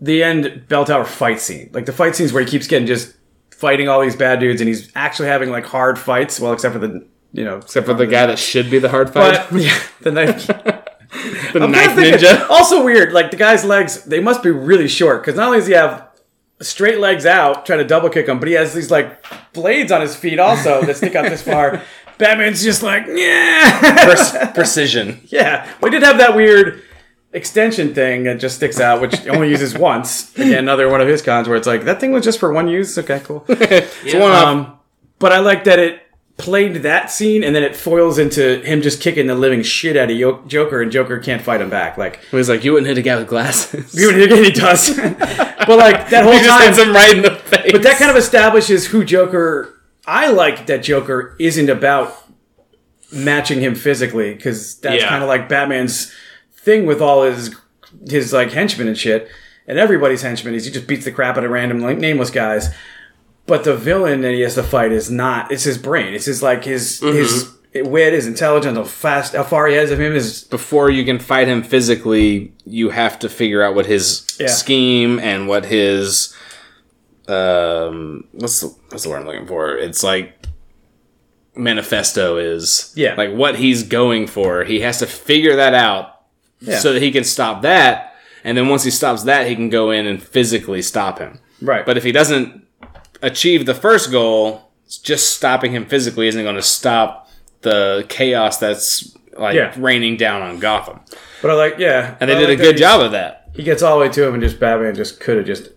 the end Bell Tower fight scene, like the fight scenes where he keeps getting just fighting all these bad dudes and he's actually having like hard fights. Well, except for the you know, Except for the guy that should be the hard fight, But yeah, the knife. the I'm knife thinking- ninja. Also weird, like the guy's legs, they must be really short because not only does he have straight legs out trying to double kick him, but he has these like blades on his feet also that stick out this far. Batman's just like, yeah, Pre- precision. yeah. We did have that weird extension thing that just sticks out, which only uses once. Again, another one of his cons where it's like that thing was just for one use. Okay, cool. It's one off. Um, but I like that it played that scene and then it foils into him just kicking the living shit out of Yo- Joker, and Joker can't fight him back. Like He was like, "You wouldn't hit a guy with glasses." even again, he does. but like that whole he just time, hits him right in the face. but that kind of establishes who Joker. I like that Joker isn't about matching him physically because that's Yeah. kind of like Batman's thing with all his his like henchmen and shit, and everybody's henchmen is he just beats the crap out of random like nameless guys. But the villain that he has to fight is not. It's his brain. It's his like his his wit, his intelligence, how fast, how far he has of him is. before you can fight him physically, you have to figure out what his Yeah. scheme and what his um what's the what's the word I'm looking for? It's like manifesto is. Yeah. Like what he's going for. He has to figure that out Yeah. so that he can stop that. and then once he stops that, he can go in and physically stop him. Right. But if he doesn't achieve the first goal, just stopping him physically isn't going to stop the chaos that's like Yeah. raining down on Gotham. but I like, yeah. And they I did a like that good job of that. He gets all the way to him, and just Batman just could have just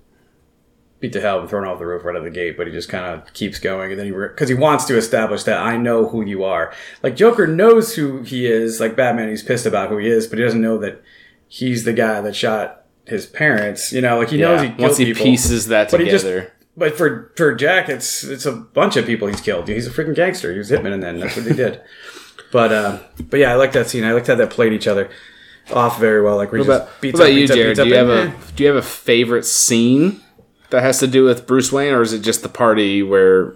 beat the hell and thrown off the roof right out of the gate, but he just kind of keeps going, and then he because he wants to establish that I know who you are. Like Joker knows who he is. Like Batman, he's pissed about who he is, but he doesn't know that he's the guy that shot his parents. You know, like he knows he Once he people. pieces that But he just- together. But for for Jack, it's it's a bunch of people he's killed. He's a freaking gangster. He was hitman, and then that's what he did. But uh, but yeah, I like that scene. I liked how they played each other off very well. Like we just about, beats what about up, you, beats up, Jared? beats Do up, you have a eh. Do you have a favorite scene that has to do with Bruce Wayne, or is it just the party where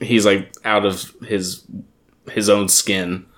he's like out of his his own skin?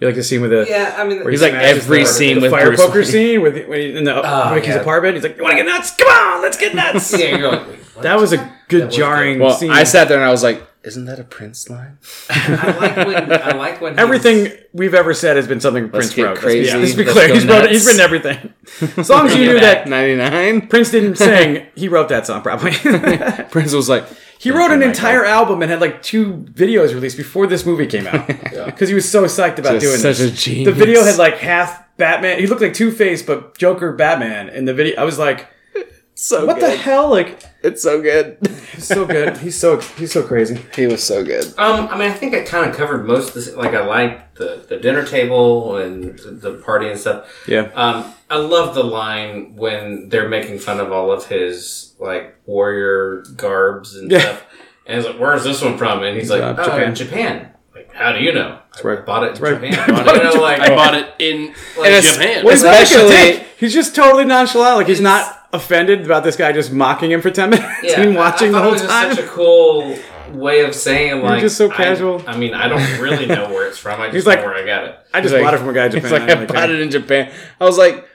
You like the scene with the Yeah, I mean, where He's like every the, scene the with fire Bruce poker Wayne. scene with when he, in the ah, Oh, Vicki's yeah. apartment. He's like, "You want to get nuts? Come on, let's get nuts." yeah, you're like. That was a good was jarring Well, scene. I sat there and I was like, "Isn't that a Prince line?" I like when I like when he's- Everything we've ever said has been something Prince get wrote. crazy. Let's be, let's be Let's clear. go He's, wrote, he's written everything. As long as you knew that ninety nine. Prince didn't sing, he wrote that song probably. Prince was like, He wrote an my entire album and had like two videos released before this movie came out because he was so psyched about Just doing such this. a genius. The video had like half Batman. He looked like Two Face, but Joker Batman in the video. I was like, "So what the hell? Like, It's so good." He's so good. He's so he's so crazy. he was so good. Um, I mean, I think I kind of covered most of this. Like, I like the, the dinner table and the party and stuff. Yeah. Um, I love the line when they're making fun of all of his like warrior garbs and Yeah. stuff. And he's like, "Where's this one from?" And he's like, Uh, "Oh, Japan." Japan." Like, how do you know? I right. bought it in right. Japan. I bought it in you know, like, I bought it in like, And Japan. well, He's not like a Especially- he's just totally nonchalant. Like he's not offended about this guy just mocking him for ten minutes yeah, and watching I, I the thought whole it was time. Just such a cool way of saying like just so casual. I, mean, I don't really know where it's from. I just He's know like- where I got it. I just He's bought it from a guy in Japan. It's like I I don't bought it in Japan. I was like,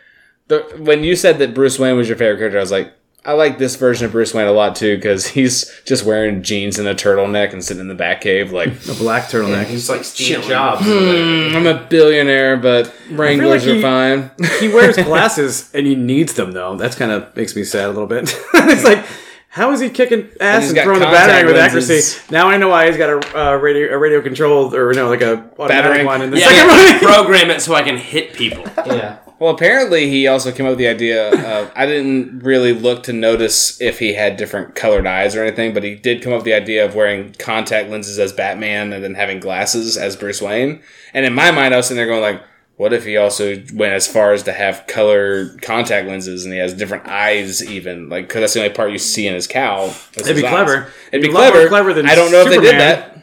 the when you said that Bruce Wayne was your favorite character, I was like, I like this version of Bruce Wayne a lot too because he's just wearing jeans and a turtleneck and sitting in the back cave like A black turtleneck. He's like Steve Chilling. Jobs. I'm a billionaire, but Wranglers like are fine. he wears glasses and he needs them though. That's kind of makes me sad a little bit. it's like, how is he kicking ass he's and, throwing the contact batarang with accuracy? Now I know why he's got a uh, radio, a radio controlled or no, like a automatic Batarang. one in the yeah, second I one. program it so I can hit people. yeah. Well, apparently he also came up with the idea of I didn't really look to notice if he had different colored eyes or anything, but he did come up with the idea of wearing contact lenses as Batman and then having glasses as Bruce Wayne. And in my mind, I was sitting there going like, what if he also went as far as to have color contact lenses and he has different eyes even like because that's the only part you see in his cow. It'd his be eyes. clever. It'd be more clever. clever than I don't know if they did that.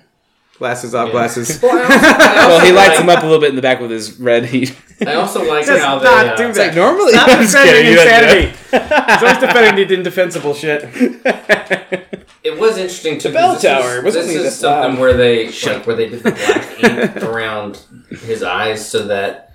Glasses off, glasses. Well, he lights them up a little bit in the back with his red heat. I also like Does how they. not uh, do It's like normally. Stop I'm defending kidding. You don't do insanity. He's always defending the indefensible shit. It was interesting to bell this tower Is, wasn't this is that loud. something where they like where they did the black ink around his eyes so that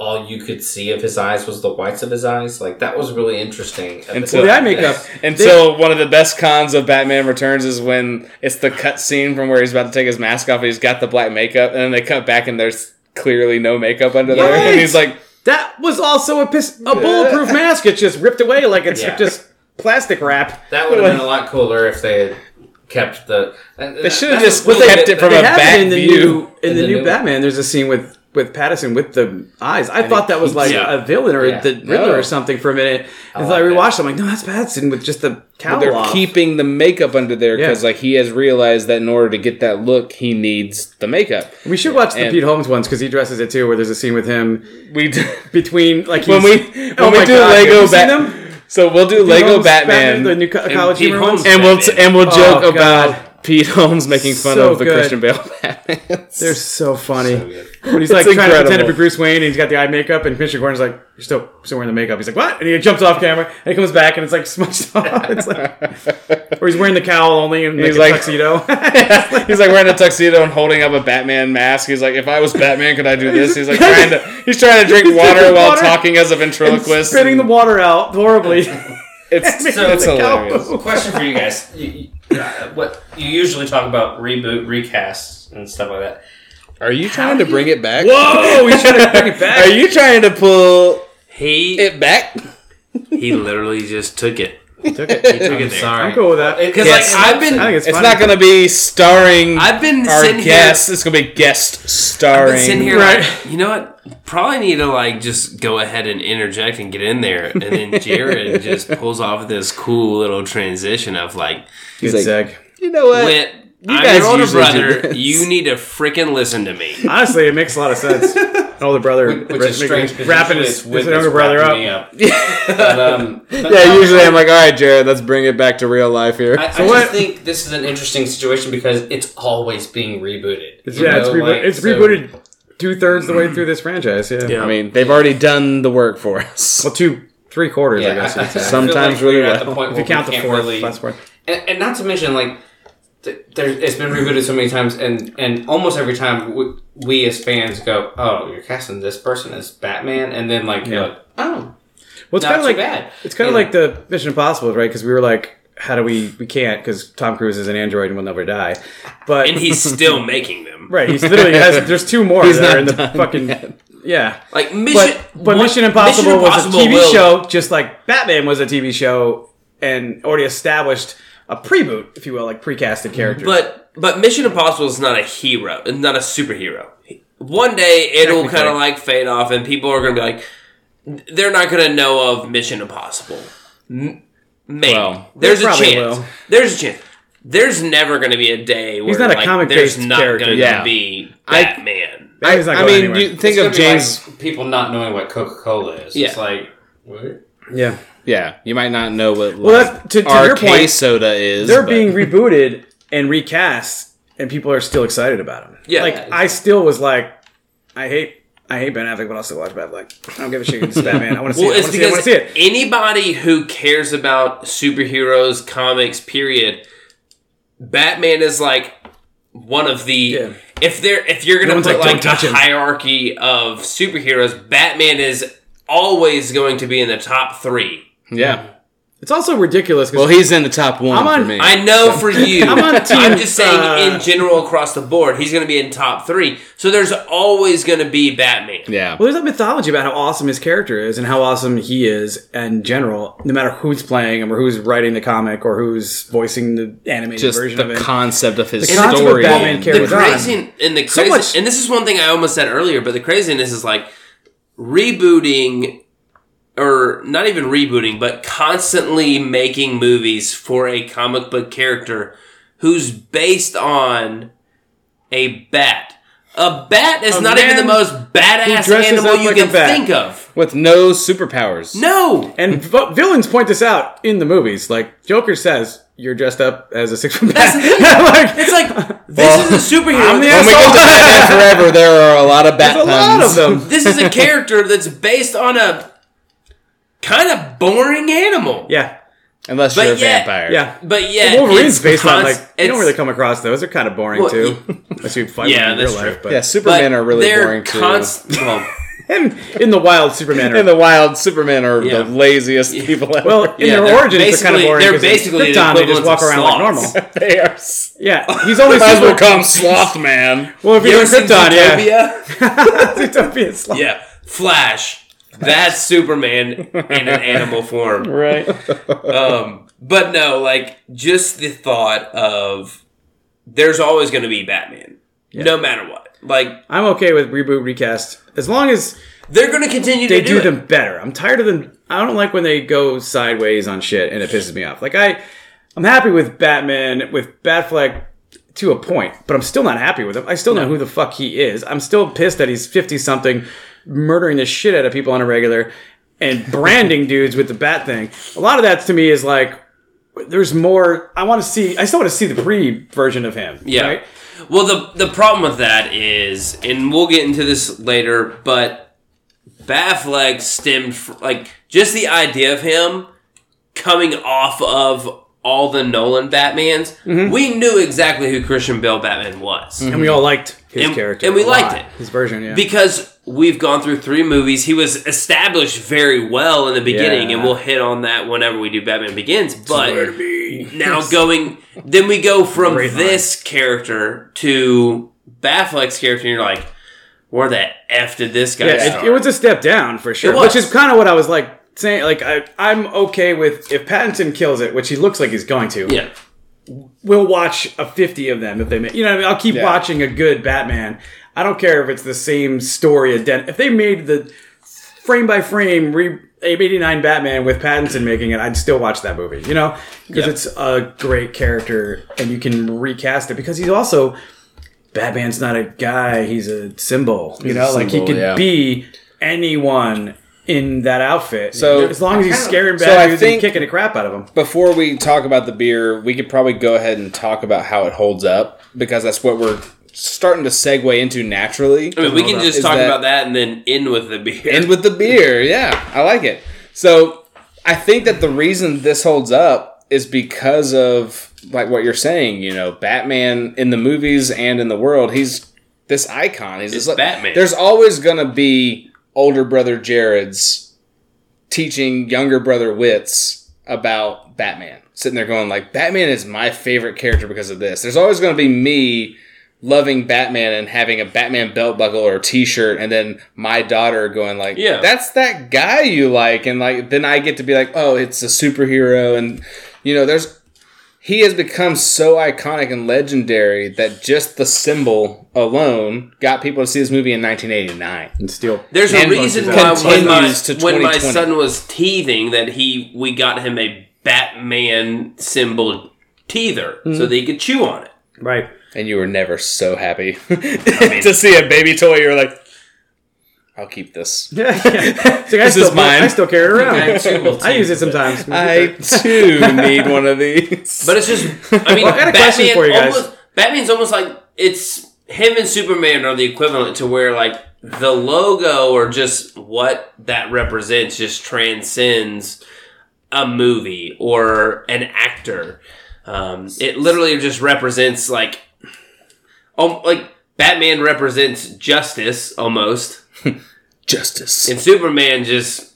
all you could see of his eyes was the whites of his eyes. Like that was really interesting. Until- Well, the eye makeup. Until one of the best cons of Batman Returns is when it's the cut scene from where he's about to take his mask off and he's got the black makeup, and then they cut back and there's clearly no makeup under there, Right. and he's like, That was also a piss, a bulletproof mask. It's just ripped away like it's Yeah. just plastic wrap. That would have been a lot cooler if they had kept the. Uh, they should have just kept it from a have back it in the view. new in, In the, the new, new Batman. There's a scene with with Pattinson with the eyes. I thought that was like yeah. a villain or Yeah. the Riddler No. or something for a minute. And so I like that. rewatched. it, I'm like, no, that's Pattinson with just the cowl They're off. keeping the makeup under there because Yeah. like he has realized that in order to get that look, he needs the makeup. we should watch the And- Pete Holmes ones because he dresses it too. Where there's a scene with him We do, between like when we oh when Oh we do God, Lego you seen Bat, them? so we'll do Pete Lego Holmes Batman, the new co- college Pete humor Holmes ones. and we'll and we'll oh, joke Oh, about God. Pete Holmes making fun So of the good. Christian Bale Batman. They're so funny. So. When he's like It's trying to pretend to be Bruce Wayne and he's got the eye makeup and Commissioner Gordon's like, You're still still wearing the makeup. He's like, What? And he jumps off camera and he comes back and it's like smudged off. It's like Or he's wearing the cowl only and He's he's like- like tuxedo. he's like wearing a tuxedo and holding up a Batman mask. He's like, if I was Batman, could I do this? He's like trying to he's trying to drink He's water while water talking as a and ventriloquist. spitting the water out horribly. it's So- it's hilarious. Question for you guys: you, you, uh, what you usually talk about reboot, recasts, and stuff like that. Are you trying to bring it back? Whoa, he's trying to bring it back. Are you trying to pull He it back? he literally just took it. Took it. He took it there. Sorry. I'm cool with that. Because Yes. like I've been, I think it's, It's not going to be starring I've been our sitting guest. here. It's going to be guest I've starring. been sitting here Right. like, you know what? Probably need to like just go ahead and interject and get in there, and then Jared just pulls off this cool little transition of like, Good like- you know what? When I'm guys your older brother, you need to freaking listen to me. Honestly, it makes a lot of sense. An older brother which is strange because wrapping usually his, it's his with younger brother up. up. but, um, but yeah, no, usually I'm like, all right, Jared, let's bring it back to real life here. I, So I what- just think this is an interesting situation because it's always being rebooted. It's, you yeah, it's, rebo- like, it's so- rebooted two thirds the way through this franchise. Yeah. Yeah. I mean, they've already done the work for us. Well, two, three quarters, I Yeah, guess. I, I, you'd. I Sometimes like really we're at the point if where you count we the can't fourth, really, last part. and, and not to mention like th- there, it's been rebooted so many times, and and almost every time we, we as fans go, "Oh, you're casting this person as Batman," and then like, Yeah. like oh, Well, it's kind of like bad. it's kind of like the Mission Impossible, right? Because we were like, how do we? We can't because Tom Cruise is an android and will never die. But And he's still making them. right, he's literally has. There's two more He's there not in the fucking yet. yeah. Like Mission, But but one- Mission Impossible Mission was a TV will- show, just like Batman was a TV show, and already established a preboot, if you will, like precasted characters. But but Mission Impossible is not a hero, It's not a superhero. One day it'll kind of like fade off, and people are going to be like, they're not going to know of Mission Impossible. M- maybe Well, there's a chance. will. There's a chance. There's never going to be a day where he's not a like, comic-based there's not character. going to Yeah. be I- Batman. Maybe he's not I mean, anywhere. you think It's of James. like people not knowing what Coca Cola is. Yeah. It's like what? yeah, yeah, you might not know what Well, like, that's- to- to your RK point, soda is. they're but- being rebooted and recast, and people are still excited about them. Yeah. like I still was like, I hate. I hate Ben Affleck, but I'll still watch Batfleck. I don't give a shit. It's Batman. I want to see Well, it. I want to see it. I want to see it. anybody who cares about superheroes, comics, period, Batman is like one of the. Yeah. If they're if you're gonna Everyone's put like, "Don't like, touch a him." hierarchy of superheroes, Batman is always going to be in the top three. Yeah. It's also ridiculous. 'cause Well, he's in the top one I'm on- for me. I know for you. I'm on team, I'm just saying uh, in general across the board, he's going to be in top three. So there's always going to be Batman. yeah. Well, there's a mythology about how awesome his character is and how awesome he is in general, no matter who's playing him or who's writing the comic or who's voicing the animated Just version the of it. concept of his The concept of story. Batman and- carries the on. crazy and the So crazy much- and this is one thing I almost said earlier, but the craziness is like rebooting or not even rebooting, but constantly making movies for a comic book character who's based on a bat. A bat is A not even the most badass animal you like can think of. with no superpowers. No. And v- villains point this out in the movies. Like Joker says, "You're dressed up as a six foot bat." like, It's like this is a superhero. I'm the When we get to Batman Forever, there are a lot of bat there's a lot puns. of them. this is a character that's based on a kind of boring animal. Yeah, Unless But you're a yet- vampire. yeah. But yeah, Wolverine's it's based on like you don't really come across those. They're kind of boring Well, too, unless you fight Yeah, them in real that's life. But Yeah, Supermen but are really they're boring too. well, and in the wild, Superman. In the wild, Superman are Yeah. the laziest people ever. well, in Yeah, their they're origins, they're kind of basically- boring. they're 'cause in basically the Krypton. They just walk of around like normal. they are. Yeah, he's only Might as well super. call him Sloth Man. Well, if You you're ever in seen Krypton, yeah. Zootopia? Zootopia sloth. yeah, Flash. That's Superman in an animal form. Right. Um, but no, like just the thought of there's always going to be Batman, no matter what. Like I'm okay with reboot recast as long as they're going to continue they to do, do, them better. I'm tired of them. I don't like when they go sideways on shit and it pisses me off. Like I, I'm happy with Batman with Batfleck to a point, but I'm still not happy with him. I still know who the fuck he is. I'm still pissed that he's 50 something, murdering the shit out of people on a regular, and branding dudes with the bat thing. A lot of that to me is like. There's more. I want to see. I still want to see the pre version of him. Yeah. right? Well, the the problem with that is, and we'll get into this later, but Batfleck stemmed fr- like just the idea of him coming off of all the Nolan Batmans. Mm-hmm. We knew exactly who Christian Bale Batman was. and we all liked his And- character, and we liked lot. it. His version, yeah. Because we've gone through three movies, he was established very well in the beginning, Yeah. and we'll hit on that whenever we do Batman Begins. But now going, then we go from Great line. this character to Batfleck's character, and you're like, where the f did this guy Yeah, start? it, it was a step down for sure. Which is kind of what I was like saying. Like I, I'm okay with if Pattinson kills it, which he looks like he's going to. yeah. we'll watch a 50 of them if they make you know I mean? i'll keep Yeah. watching a good batman i don't care if it's the same story ident- if they made the frame by frame re- 89 batman with pattinson making it i'd still watch that movie you know because it's a great character and you can recast it because he's also batman's not a guy he's a symbol you know like he symbol, could yeah. be anyone in that outfit So- as long as he's scaring So bad I dudes and kicking the crap out of them Before we talk about the beer, we could probably go ahead and talk about how it holds up because that's what we're starting to segue into naturally. I mean, we can just talk that- about that and then end with the beer. End with the beer. Yeah, I like it. So I think that the reason this holds up is because of like what you're saying. You know, Batman in the movies and in the world, he's this icon. He's It's just like, Batman. There's always gonna be older brother Jared's teaching younger brother Whit's about Batman. Sitting there going like, Batman is my favorite character because of this. There's always gonna be me loving Batman and having a Batman belt buckle or t-shirt and then my daughter going like Yeah. that's that guy you like and like then I get to be like oh it's a superhero and you know there's he has become so iconic and legendary that just the symbol alone got people to see this movie in 1989 and still There's a reason why when my, when my son was teething that he we got him a Batman symbol teether so mm-hmm. that he could chew on it. right. And you were never so happy to see a baby toy. You're like I'll keep this Yeah, yeah. So I This still, is mine. I still carry it around. I too I use it sometimes. I too need one of these But it's just I mean Well, I got a question Batman for you guys. almost Batman's almost like it's him and Superman are the equivalent to where like the logo or just what that represents just transcends a movie or an actor. Um, it literally just represents like, um, like Batman represents justice almost, justice and Superman just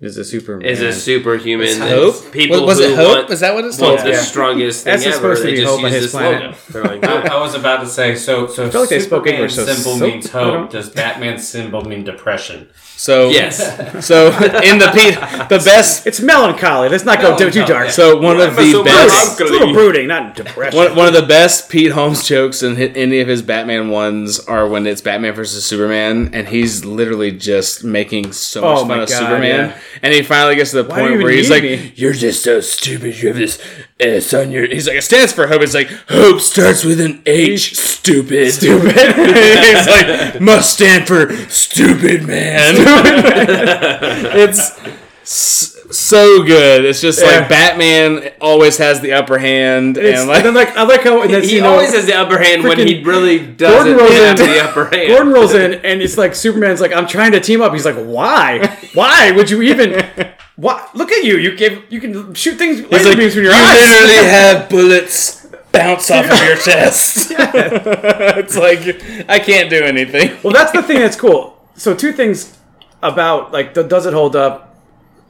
Is a Superman. is a superhuman. It's hope People was, was it hope want, is that what it's want called the strongest thing That's ever. supposed to be just hope on use his this planet. logo. They're like, I. I was about to say, so so feel like they spoke Superman's English, so symbol so- means hope. Does Batman's symbol mean depression? So yes. so in the Pete the best It's melancholy. Let's not go too, too dark. so one of Why am I the so best it's a little brooding, not depression. One, one of the best Pete Holmes jokes in hi- any of his Batman ones are when it's Batman versus Superman, and he's literally just making so much Oh fun my of God, Superman. yeah. And he finally gets to the do you point where he's like, me? "You're just so stupid. You have this uh, S on your." He's like, "It stands for hope." It's like hope starts with an H. Stupid. Stupid. he's like, must stand for stupid man. it's so good. It's just Yeah. like Batman always has the upper hand, It's- and like. and like I like how He you know, always has the upper hand when he really doesn't rolls have in- the upper hand. Gordon rolls in and it's like Superman's like I'm trying to team up. He's like, why? Why would you even? What? Look at you. You give. You can shoot things. He's like, beams from you your eyes. literally have bullets bounce off of your chest. it's like I can't do anything. Well, that's the thing that's cool. So two things about like the, does it hold up?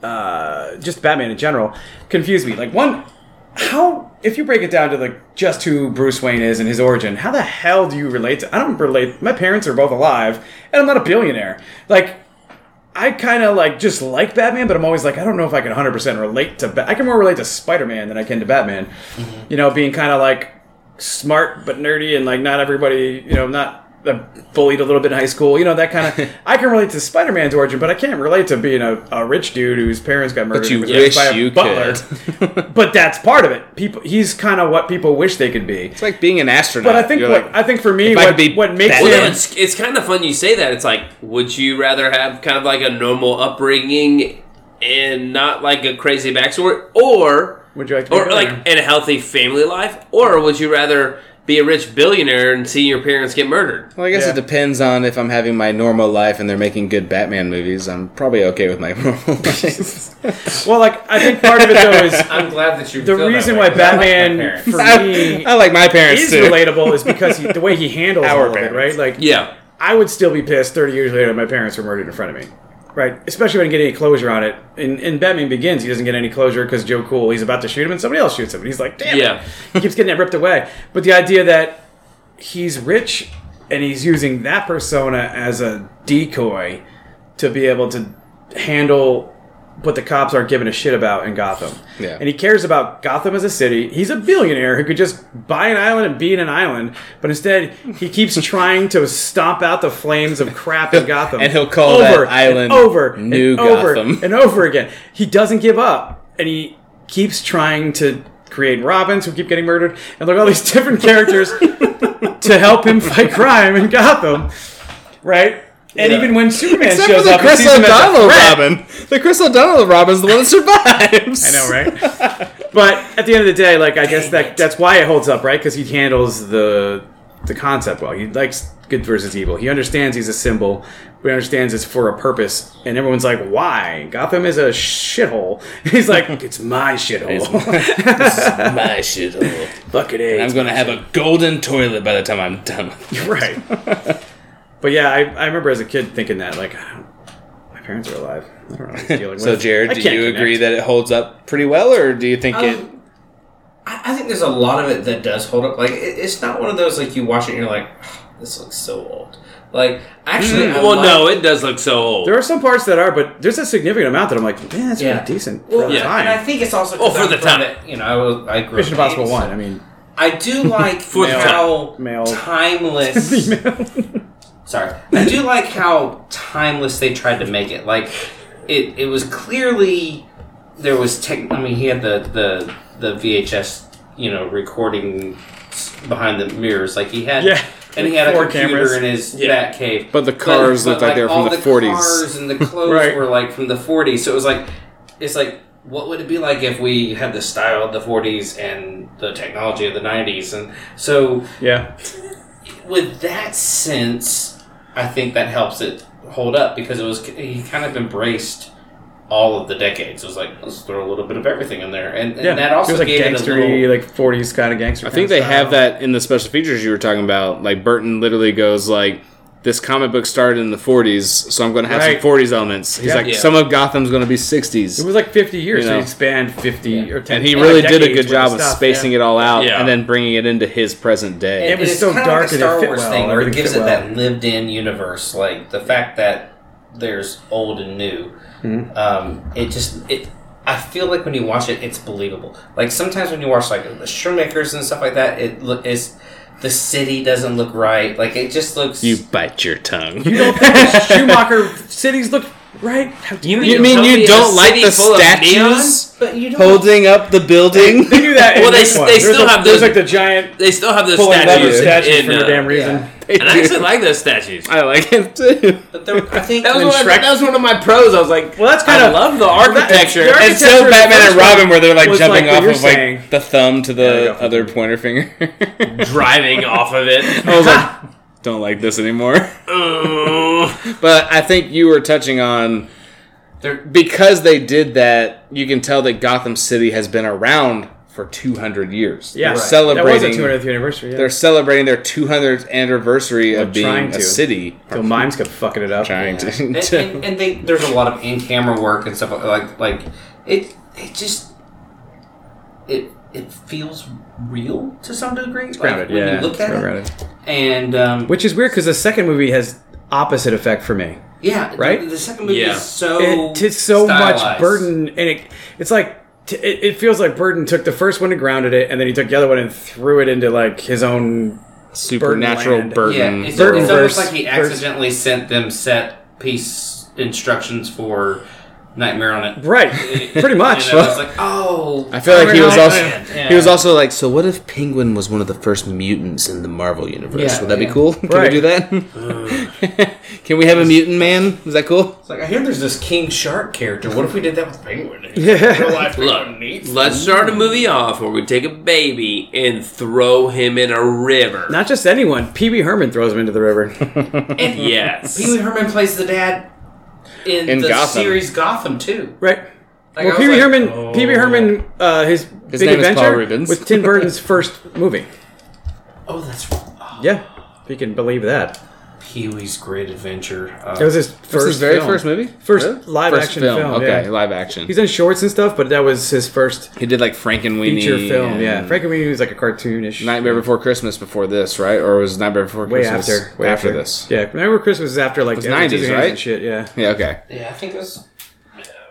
Uh, just Batman in general confuse me. Like one, how if you break it down to like just who Bruce Wayne is and his origin, how the hell do you relate to? I don't relate. My parents are both alive, and I'm not a billionaire. Like. I kind of like just like Batman, but I'm always like I don't know if I can 100% relate to. Ba- I can more relate to Spider-Man than I can to Batman. You know, being kind of like smart but nerdy and like not everybody, you know, not bullied a little bit in high school. You know that kind of. I can relate to Spider-Man's origin, but I can't relate to being a, a rich dude whose parents got murdered. But you and was raised wish by a you butler. could. but that's part of it. People, he's kind of what people wish they could be. It's like being an astronaut. But I think You're what like, I think for me, what, be what makes Batman- Well, him it's it's kind of fun you say that. It's like, would you rather have kind of like a normal upbringing and not like a crazy backstory, or Would you like to be a or like in a healthy family life, or would you rather be a rich billionaire and see your parents get murdered? well, I guess Yeah. it depends on if I'm having my normal life and they're making good Batman movies. I'm probably okay with my normal life. well, like I think part of it though is I'm glad that you. the feel that reason way, why 'cause I like my Batman for me I like my parents is too. relatable is because he, the way he handles Our all of it, right? Like Yeah, I would still be pissed 30 years later that my parents were murdered in front of me. Right? Especially when I get any closure on it. In, in Batman Begins, he doesn't get any closure because Joe Chill, he's about to shoot him and somebody else shoots him. And he's like, damn Yeah. He keeps getting it ripped away. But the idea that he's rich and he's using that persona as a decoy to be able to handle what the cops aren't giving a shit about in Gotham. Yeah. And he cares about Gotham as a city. He's a billionaire who could just buy an island and be in an island, but instead he keeps trying to stomp out the flames of crap in Gotham. And he'll call that and island over New and over Gotham. and over again. He doesn't give up, and he keeps trying to create Robins who keep getting murdered, and like all these different characters to help him fight crime in Gotham, right? And even when Superman Except shows for the up, Chris sees him as O'Donnell. Robin. The Chris O'Donnell Robin's the one that survives. I know, right? but at the end of the day, like I guess that that's why it holds up, right? Because he handles the the concept well. He likes good versus evil. He understands he's a symbol, but he understands it's for a purpose. And everyone's like, "Why? Gotham is a shithole." He's like, "It's my shithole." My shithole. Fuck it, is. I'm gonna have a golden toilet by the time I'm done. right. But yeah, I, I remember as a kid thinking that, like, my parents are alive. I don't know what he's dealing So, with. Jared, I do can't you connect. agree that it holds up pretty well, or do you think it? Um, I, I think there's a lot of it that does hold up. Like, it, it's not one of those like you watch it and you're like, this looks so old. Like, actually, I Well, like- no, it does look so old. There are some parts that are, but there's a significant amount that I'm like, man, that's Yeah. pretty decent Well, for the yeah, time. and I think it's also Oh, for I'm the from time. the- you know, I was I grew Mission up in Impossible the 80s, One. I mean, I do like For the how Male. timeless. Sorry, I do like how timeless they tried to make it. Like it, it was clearly there was tech. I mean, he had the the the VHS, you know, recording behind the mirrors. Like he had, Yeah. and he had a computer cameras. in his Yeah. bat cave. But the cars looked like they were from all the 40s. Cars and the clothes Right. were like from the 40s. So it was like, it's like, what would it be like if we had the style of the 40s and the technology of the 90s? And so yeah. with that sense, I think that helps it hold up because it was he kind of embraced all of the decades. It was like let's throw a little bit of everything in there, and, and Yeah. that also it was like gave it a gangstery, little. like 40s kind of gangster. I think they have that in the special features you were talking about. Like Burton literally goes like, "This comic book started in the '40s, so I'm going to have Right. some '40s elements." He's Yeah. like, Yeah. "Some of Gotham's going to be 60s. It was like 50 years, You so he spanned 50 or 10 and he like really did a good job of stuff, spacing yeah. it all out Yeah. and then bringing it into his present day. It was it's so kind dark of and like it a Star fit Wars well, thing where it gives it well. that lived-in universe, like the fact that there's old and new. Mm-hmm. Um, it just it. I feel like when you watch it, it's believable. Like sometimes when you watch like the Schumachers and stuff like that, it look is the city doesn't look right. Like it just looks. you bite your tongue. You don't think the Schumacher cities look right? How dare You mean tell you don't like the statues but you don't. holding up the building? They do that. Well, they- they There's still a- have There's those- like the giant They still have those statues, statues in, for no uh, damn reason. And I actually like those statues. I like it too. But there, I think That was, And one of, that was one of my pros. I was like, Well, that's I kind of love the architecture. the And so architecture in the Batman and Robin, where they're like jumping like off you're of like the thumb to the other pointer finger. driving off of it. I was like, don't like this anymore. But I think you were touching on There- because they did that. You can tell that Gotham City has been around for 200 years. Yeah, they're That was a celebrating. 200th anniversary. Yeah. They're celebrating their 200th anniversary of They're trying being a city. Till mimes kept fucking it up. Trying Yeah. to. and, and, and they there's a lot of in camera work and stuff like like it it just it it feels real to some degree. It's grounded, when yeah, you look it's at it, grounded. and um, Which is weird because the second movie has opposite effect for me. yeah, Right? The, the second movie Yeah. is so it, it's so much Burton, and it, it's like t- it, it feels like Burton took the first one and grounded it, and then he took the other one and threw it into like his own. Supernatural Land. Yeah, Burton. it's, Burton it's almost like he verse- accidentally sent them set piece instructions for Nightmare on it. Right, pretty much. You know, it's like, oh, I feel like he was Right. also Yeah. he was also like, so what if Penguin was one of the first mutants in the Marvel universe? Yeah, Would that be cool? Can Right. we do that? Can we have a mutant man? Is that cool? It's like I hear there's this King Shark character. What if we did that with Penguin? Yeah. Real life Look, needs let's start a movie off where we take a baby and throw him in a river. Not just anyone. Pee Wee Herman throws him into the river. And Yes. Pee Wee Herman plays the dad in, In the Gotham. series Gotham too. right. Like, well, I Pee was Wee like, Herman. Pee Wee Herman. Uh, his, His big name is Paul adventure Reubens. was Tim Burton's first movie. Oh, that's oh, Yeah, if you can believe that. Pee Wee's Great Adventure. Uh, It was his first, First, his very film. first movie, First Really? live First action film. Okay, yeah. live action. He's done shorts and stuff, but that was his first he did like Frankenweenie feature film. and Yeah, Frankenweenie was like a cartoonish. Nightmare Before Christmas before this, right? Or was Nightmare Before way Christmas after, way after after this? Yeah, remember Christmas was after like the 90s, right? and shit. Yeah, Yeah, okay. yeah, I think it was.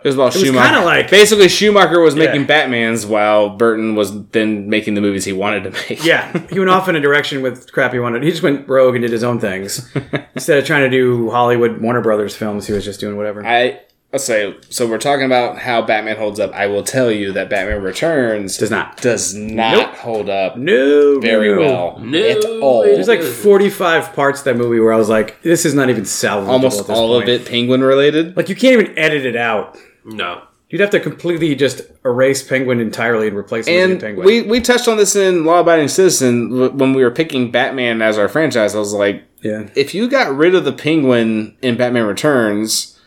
It was about was Schumacher. kinda like- basically Schumacher was making Batman's while Burton was then making the movies he wanted to make. yeah. He went off in a direction with crap he wanted. He just went rogue and did his own things instead of trying to do Hollywood Warner Brothers films. He was just doing whatever. I let's say so. We're talking about how Batman holds up. I will tell you that Batman Returns Does not. does not Nope. hold up no, very no. well No, at all. There's like 45 parts of that movie where I was like, this is not even salvageable. Almost at this all of it Penguin related. Like you can't even edit it out. No. You'd have to completely just erase Penguin entirely and replace him And with Penguin. we, we touched on this in Law Abiding Citizen when we were picking Batman as our franchise. I was like, yeah. if you got rid of the penguin in Batman Returns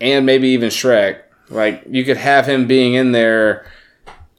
and maybe even Shreck, like you could have him being in there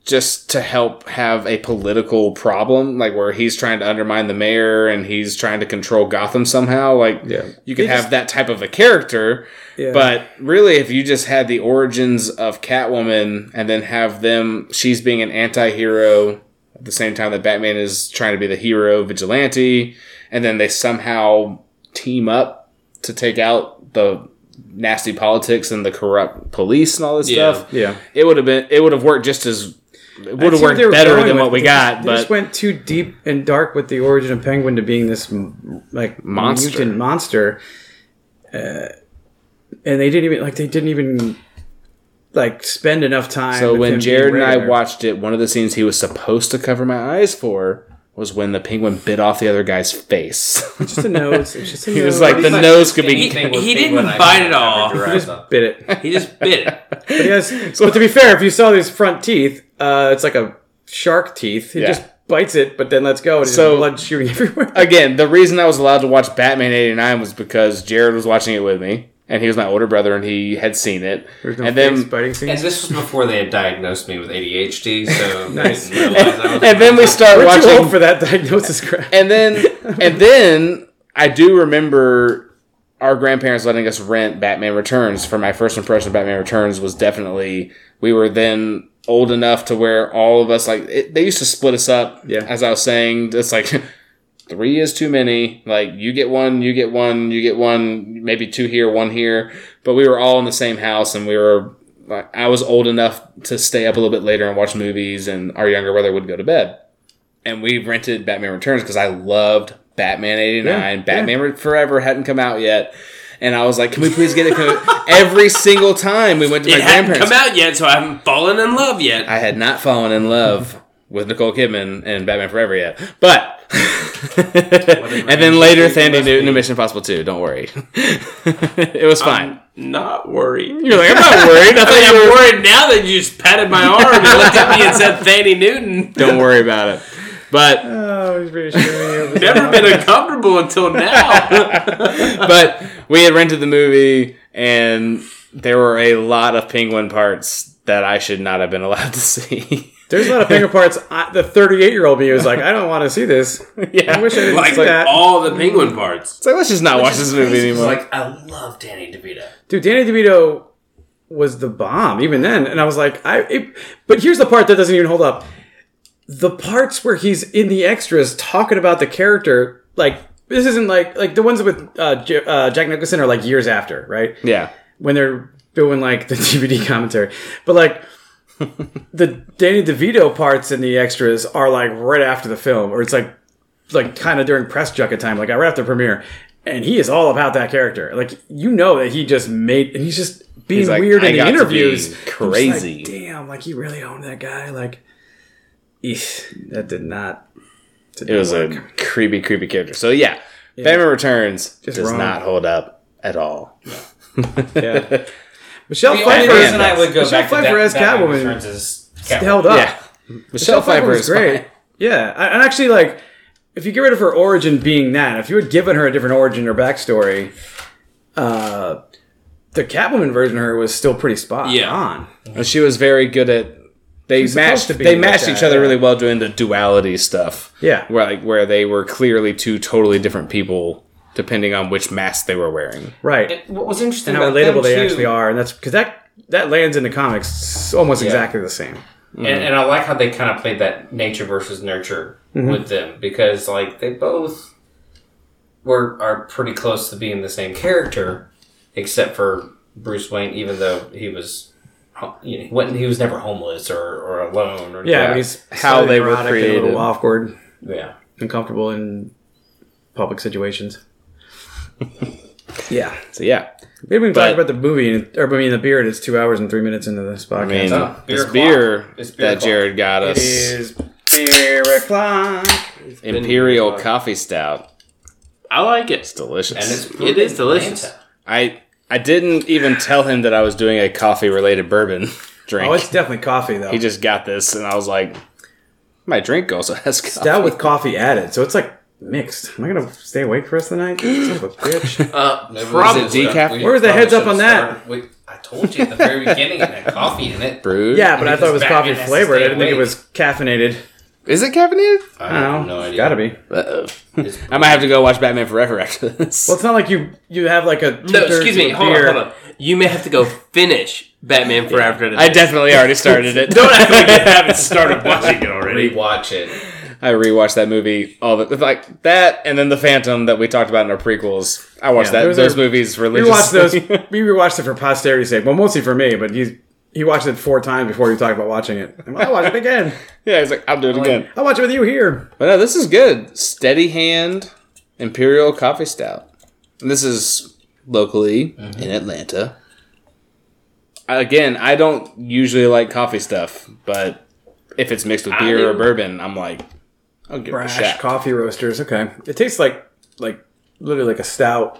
just to help have a political problem, like where he's trying to undermine the mayor and he's trying to control Gotham somehow. Like Yeah. you could They have just- that type of a character. Yeah. But really, if you just had the origins of Catwoman and then have them, she's being an anti hero at the same time that Batman is trying to be the hero vigilante, and then they somehow team up to take out the nasty politics and the corrupt police and all this Yeah. stuff. Yeah. It would have been, it would have worked just as, it would have worked better than what we got, just- they just but went too deep and dark with the origin of Penguin to being this like Monster. mutant monster, uh, and they didn't even like they didn't even like spend enough time. So when Jared and I watched it, one of the scenes he was supposed to cover my eyes for was when the penguin bit off the other guy's face. just a nose, it's just a he was like, the Pretty nose could be. anything with he didn't bite it off. cover your He just up. bit it. He just bit it. But, he has, but to be fair, if you saw these front teeth, uh, it's like a shark teeth. He Yeah. just bites it, but then lets go, and So- so blood shooting everywhere. Again, the reason I was allowed to watch Batman '89 was because Jared was watching it with me, and he was my older brother, and he had seen it. There's no and then, biting And this was before they had diagnosed me with ADHD, so Nice. they didn't realize I and then we start We're too watching. old for that diagnosis crap. and then and then I do remember our grandparents letting us rent Batman Returns. For my first impression of Batman Returns was definitely we were then old enough to where all of us like it, they used to split us up. Yeah. as I was saying, it's like. Three is too many. Like you get one, you get one, you get one, maybe two here, one here. But we were all in the same house, and we were. like, I was old enough to stay up a little bit later and watch movies, and our younger brother would go to bed and we rented Batman Returns because I loved Batman '89. Yeah, Batman Forever hadn't come out yet, and I was like, "Can we please get it?" Every single time we went to my It hadn't grandparents, come out yet, so I haven't fallen in love yet. I had not fallen in love with Nicole Kidman and Batman Forever yet, but. and then later, Thandie Newton and Mission Impossible 2. Don't worry, it was fine. Not worried. You're like, I'm not worried. I I thought think you I'm were. worried now that you just patted my arm and looked at me and said Fanny Newton. Don't worry about it. But Oh, he's reassuring you. Never been uncomfortable until now. but we had rented the movie and there were a lot of penguin parts that I should not have been allowed to see. There's a lot of finger parts. I, the 38 year old me was like, I don't want to see this. yeah. I wish I didn't like see that. all the penguin parts. it's like let's just not watch this movie Crazy, 'cause, anymore. Like I love Danny DeVito. Dude, Danny DeVito was the bomb even then, and I was like, I. It, but here's the part that doesn't even hold up. The parts where he's in the extras talking about the character, like this isn't like like the ones with uh, J- uh, Jack Nicholson are like years after, right? yeah. when they're doing like the DVD commentary. But like the Danny DeVito parts in the extras are like right after the film, or it's like like kind of during press junket time, like right after premiere. And he is all about that character. Like you know that he just made, and he's just being He's like, weird "I in the got to be interviews. I'm like, crazy. Damn, like he really owned that guy. Like, eesh, that did not. did It was not a creepy, creepy character. So yeah, Batman Returns Just does wrong. not hold up at all. yeah. Michelle The only Pfeiffer, reason I would go Michelle back Pfeiffer to as Catwoman is Catwoman. held up. Yeah. Michelle Pfeiffer was is great. fine. Yeah, and and actually, like, if you get rid of her origin being that, if you had given her a different origin or backstory, uh, the Catwoman version of her was still pretty spot Yeah. on. And she was very good at. They She's matched. supposed to be They like matched that, each other yeah. really well doing the duality stuff. Yeah. where like where they were clearly two totally different people depending on which mask they were wearing. right. And what was interesting and how about relatable them, they too- actually are, and that's because that that lands in the comics almost Yeah. exactly the same. And, and I like how they kind of played that nature versus nurture Mm-hmm. with them because like they both were are pretty close to being the same character, except for Bruce Wayne, even though he was. ho- You know, he, wasn't, he was never homeless or, or alone. Or Yeah, Yeah. but he's How they were neurotic and a created. little awkward, yeah. uncomfortable in public situations. Yeah, So yeah, we haven't even But- talked about the movie, or I mean the beer. It's two hours and three minutes into this podcast. I mean, Oh, beer this clock. beer It's beer that clock. Jared got it us, is beer o'clock. Imperial been- Coffee Stout. I like it. It's delicious. And it's It brewed is in delicious. Atlanta. I I didn't even tell him that I was doing a coffee related bourbon drink. Oh, it's definitely coffee though. he just got this, and I was like, my drink also has coffee. stout with coffee added, so it's like mixed. Am I gonna stay awake for the rest of the night? Son of a bitch. Uh, Maybe probably. should've- decaf? we Where's the probably heads up should've on that? started- we- I told you at the very beginning it had coffee in it. brewed. Yeah, but I thought it was Because coffee has to flavored. I stay didn't think it awake. was caffeinated. is it caffeinated? I I don't know. no idea. Gotta be. Uh-oh. It's- I might have to go watch Batman Forever after this. Well, it's not like you you have like a No, two-thirds excuse me. of Hold on, beer. hold on. You may have to go finish Batman Forever. today. I definitely already started it. don't act like you haven't started watching it already. Rewatch it. I rewatched that movie all the like that, and then the Phantom that we talked about in our prequels. I watched Yeah, that those those, are- movies We watched religiously. those. We rewatched it for posterity's sake. Well, mostly for me, but he he watched it four times before he talked about watching it. I'm like, I'll watch it again. yeah, he's like, I'll do it again. I'll watch it with you here. But no, this is good. Steady Hand Imperial Coffee Stout. And this is locally mm-hmm. in Atlanta. Again, I don't usually like coffee stuff, but if it's mixed with I beer or bourbon, I'm like, I'll give it a Brash shot. coffee roasters. Okay, it tastes like like literally like a stout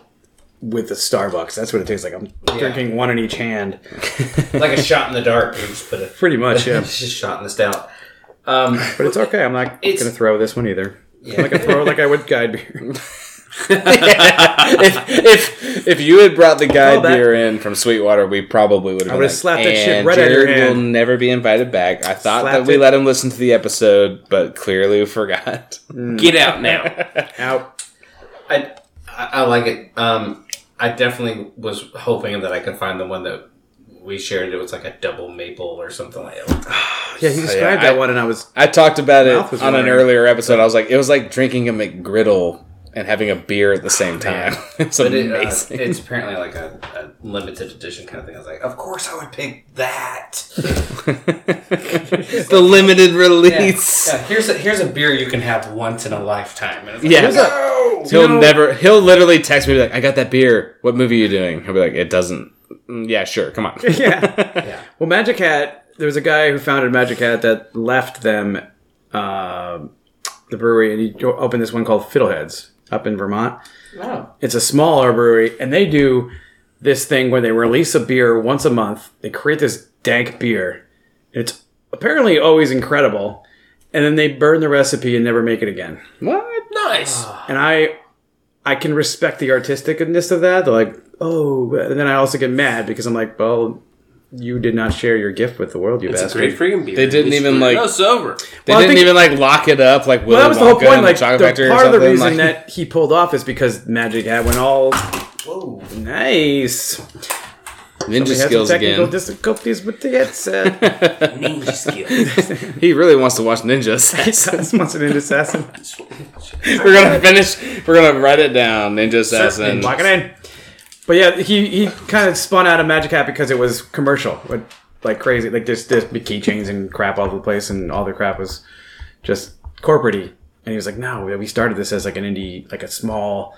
with a Starbucks. That's what it tastes like. I'm drinking one in each hand. Like a shot in the dark. You just put a Pretty much, yeah. it's just shot in the stout. Um, But it's okay. I'm not It's- gonna throw this one either. I'm not gonna throw it like I would guide beer. if, if if you had brought the guide Oh, beer in from Sweetwater, we probably would have. been would've like, slapped that shit "And right out of your Jared will never be invited back. I thought Slapped that we it. let him listen to the episode, but clearly we forgot. Get out now. Out. I, I I like it. Um, I definitely was hoping that I could find the one that we shared. It was like a double maple or something like that. Yeah, he described I- that one, and I was I talked about it was on an earlier episode. I was like, it was like drinking a McGriddle and having a beer at the same time. it's But it, uh, amazing. it's apparently like a, a limited edition kind of thing. I was like, of course I would pick that. the limited release. yeah, here's a here's a beer you can have once in a lifetime. And it's like, Yeah. no! He'll You know- never. He'll literally text me like, "I got that beer. What movie are you doing?" He'll be like, "It doesn't." "Mm, Yeah, sure. Come on. yeah. Yeah. Well, Magic Hat. There was a guy who founded Magic Hat that left them, uh, the brewery, and he opened this one called Fiddleheads up in Vermont. Oh. It's a smaller brewery, and they do this thing where they release a beer once a month. They create this dank beer. It's apparently always incredible, and then they burn the recipe and never make it again. what? Nice. And I, I can respect the artisticness of that. They're like, oh, and then I also get mad because I'm like, well, you did not share your gift with the world, you It's a bastard. great freaking beer. They didn't It's even, good. like- No, it's over. They Well, didn't think- even like lock it up like Willy well, that was the whole point. and Like, Chocolate the, Factory or part of the reason like- that he pulled off is because Magic Hat went all Whoa. nice. Ninja We had some skills technical again. difficulties with the headset. Ninja skills. He really wants to watch Ninja he Assassin. does want an assassin. we're gonna finish. We're gonna write it down. Ninja Assassin. Lock it in. But yeah, he he kind of spun out of Magic Hat because it was commercial, but like crazy. Like there's there's keychains and crap all over the place, and all the crap was just corporate And he was like, "No, we started this as like an indie, like a small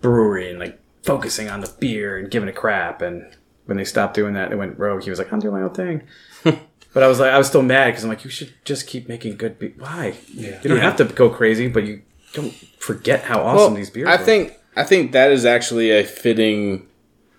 brewery, and like focusing on the beer and giving a crap." And when they stopped doing that, they went rogue. He was like, "I'm doing my own thing." But I was like, I was still mad because I'm like, you should just keep making good beer. Why? Yeah. You don't have to go crazy, but you don't forget how awesome these beers. Are. I are. think I think that is actually a fitting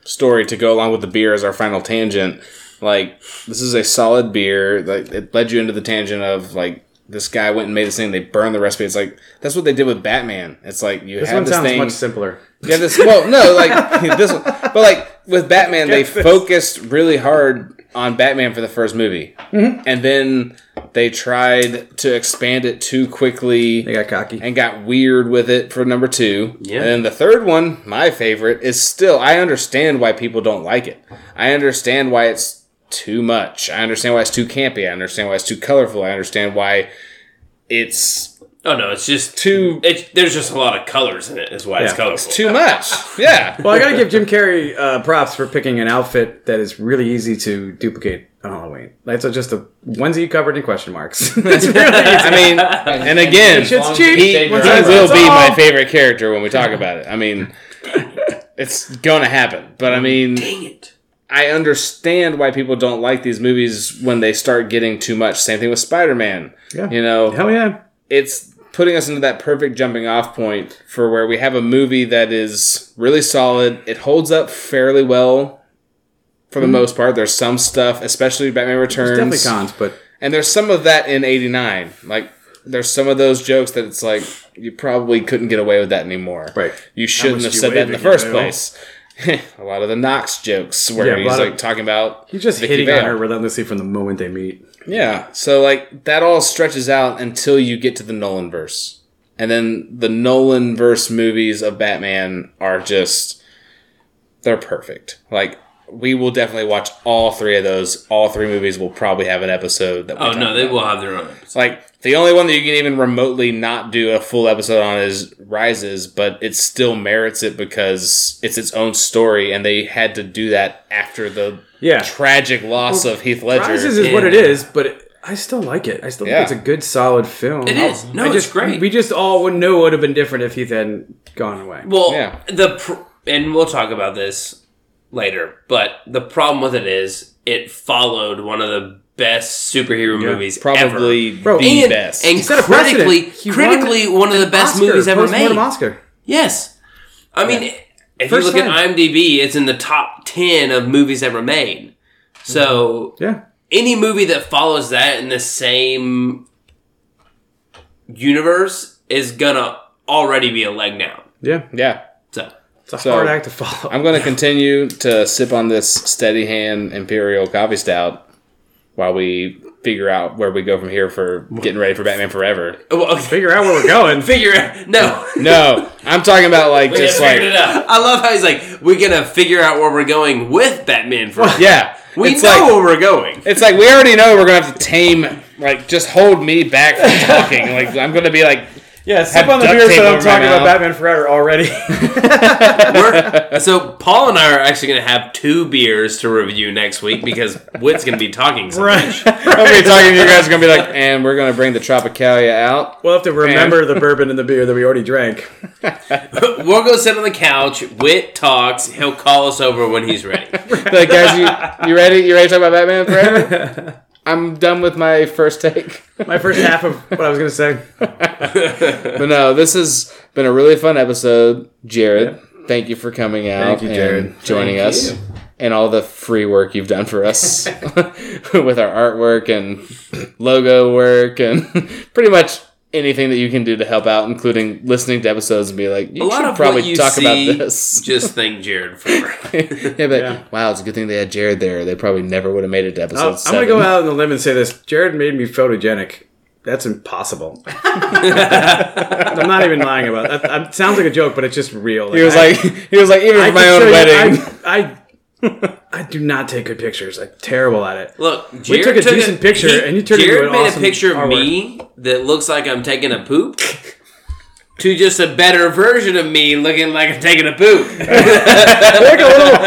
story to go along with the beer as our final tangent. Like this is a solid beer. Like it led you into the tangent of like this guy went and made this thing. They burned the recipe. It's like that's what they did with Batman. It's like you this have one this one sounds thing. much simpler. Yeah, this well, no, like this, one, but like with Batman, they this. focused really hard on Batman for the first movie, Mm-hmm. and then they tried to expand it too quickly They got cocky. and got weird with it for number two. Yeah. And then the third one, my favorite, is still I understand why people don't like it. I understand why it's too much. I understand why it's too campy. I understand why it's too colorful. I understand why it's Oh no, it's just too It's there's just a lot of colors in it. Is why it's Yeah. colorful. too much. Yeah. Well, I gotta give Jim Carrey uh, props for picking an outfit that is really easy to duplicate on Halloween. That's a, just a onesie covered in question marks. That's really easy. I mean, and again, Shit's he, cheap. he What's will be my favorite character when we talk about it. I mean, it's gonna happen. But I mean, Dang it. I understand why people don't like these movies when they start getting too much. Same thing with Spider Man. Yeah. You know, Hell yeah. it's putting us into that perfect jumping off point for where we have a movie that is really solid. It holds up fairly well for the most part. There's some stuff, especially Batman Returns. Definitely cons, but And there's some of that in 89. Like, there's some of those jokes that it's like, you probably couldn't get away with that anymore. Right. You shouldn't have said that in the first place. a lot of the Knox jokes where Yeah, he's like of- talking about he's just Vicki hitting Vale. on her relentlessly from the moment they meet. Yeah. So like that all stretches out until you get to the Nolan verse. And then the Nolan verse movies of Batman are just they're perfect. Like we will definitely watch all three of those. All three movies will probably have an episode that we Oh talk no, they will have their own. episode. Like the only one that you can even remotely not do a full episode on is Rises, but it still merits it because it's its own story, and they had to do that after the Yeah. tragic loss of Heath Ledger. Rises is what it is, but it, I still like it. I still Yeah. think it's a good, solid film. It is. No, I it's great. We just all would know it would have been different if Heath hadn't gone away. Well, Yeah. the pr- and we'll talk about this later, but the problem with it is it followed one of the best superhero movies Probably ever. Bro, the and, best. and set a precedent. critically, critically one of the best Oscar, movies ever made. Oscar. Yes, I mean, if First you look time. at IMDb, it's in the top ten of movies ever made. So Yeah. any movie that follows that in the same universe is gonna already be a leg down. Yeah. yeah. So It's a So, hard act to follow. I'm going to continue to sip on this steady hand Imperial Coffee Stout while we figure out where we go from here for getting ready for Batman Forever. well, okay. Figure out where we're going. figure it. No, No, I'm talking about like we just figured like it out. I love how he's like, we're gonna figure out where we're going with Batman. For yeah. we it's know like where we're going. it's like we already know we're gonna have to tame like just hold me back from talking. like I'm gonna be like Yeah, sip Have on the beer tape so I'm talking about. Batman Forever already. So Paul and I are actually gonna have two beers to review next week because Whit's gonna be talking. So much. I'm gonna be talking. to You guys are gonna be like, and we're gonna bring the Tropicalia out. we'll have to remember the bourbon and the beer that we already drank. We'll go sit on the couch. Whit talks. He'll call us over when he's ready. Like guys, you you ready? You ready to talk about Batman Forever? I'm done with my first take. My first half of what I was going to say. But no, this has been a really fun episode, Jared. Thank you for coming out Thank you, Jared. and joining Thank us. you. And all the free work you've done for us with our artwork and logo work and pretty much anything that you can do to help out, including listening to episodes and be like, you A lot should of probably what you talk see, about this. just thank Jared for. yeah, but wow, it's a good thing they had Jared there. They probably never would have made it to episode I'll- I'm seven. going to go out on the limb and say this. Jared made me photogenic. That's impossible. I'm not even lying about that. That sounds like a joke, but it's just real. He was I- like, he was like, even I for my own show you- wedding. I, I, I do not take good pictures. I'm terrible at it. Look, We took a decent picture, and you turned it Jared into an made awesome a picture of artwork. me that looks like I'm taking a poop. To just a better version of me looking like I'm taking a poop. Like a little,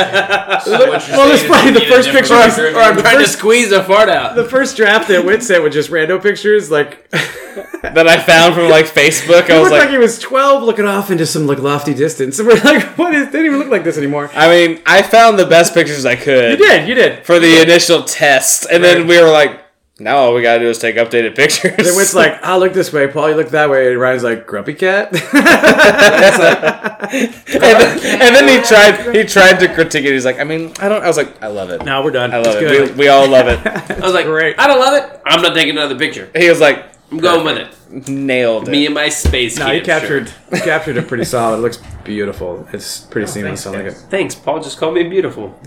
well, this probably the first picture. or I'm or the trying to squeeze a fart out. The first draft that Whit sent with just random pictures, like that I found from like Facebook. I it was looked like, like, he was twelve, looking off into some like lofty distance. And we're like, what is? They didn't even look like this anymore. I mean, I found the best pictures I could. You did, you did. for the initial test, and then we were like, now all we gotta do is take updated pictures. And Whit's like, I'll look this way, Paul. You look that way. And Ryan's like, grumpy cat. and, then, and then he tried he tried to critique it. He's like, I mean, I don't. I was like, I love it. no, we're done. I love It's it. good. We, we all love it. I was like, Great. I don't love it. I'm not taking another picture. He was like, I'm going with it. nailed it. Me and my space. No, you captured shirt. you captured it pretty solid. It looks beautiful. It's pretty oh, seamless. I like it. Thanks, Paul. Just call me beautiful.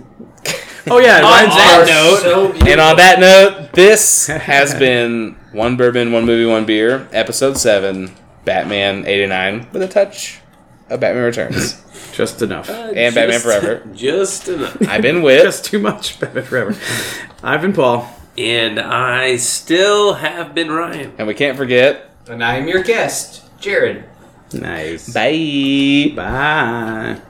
Oh yeah, Ryan's that note- So. And on that note, this has been One Bourbon, One Movie, One Beer, Episode 7, Batman 89, with a touch of Batman Returns. Just enough. Uh, and Batman Forever. Just enough. I've been with. Just too much. Batman Forever. I've been Paul. And I still have been Ryan. And we can't forget. and I am your guest, Jared. Nice. Bye. Bye.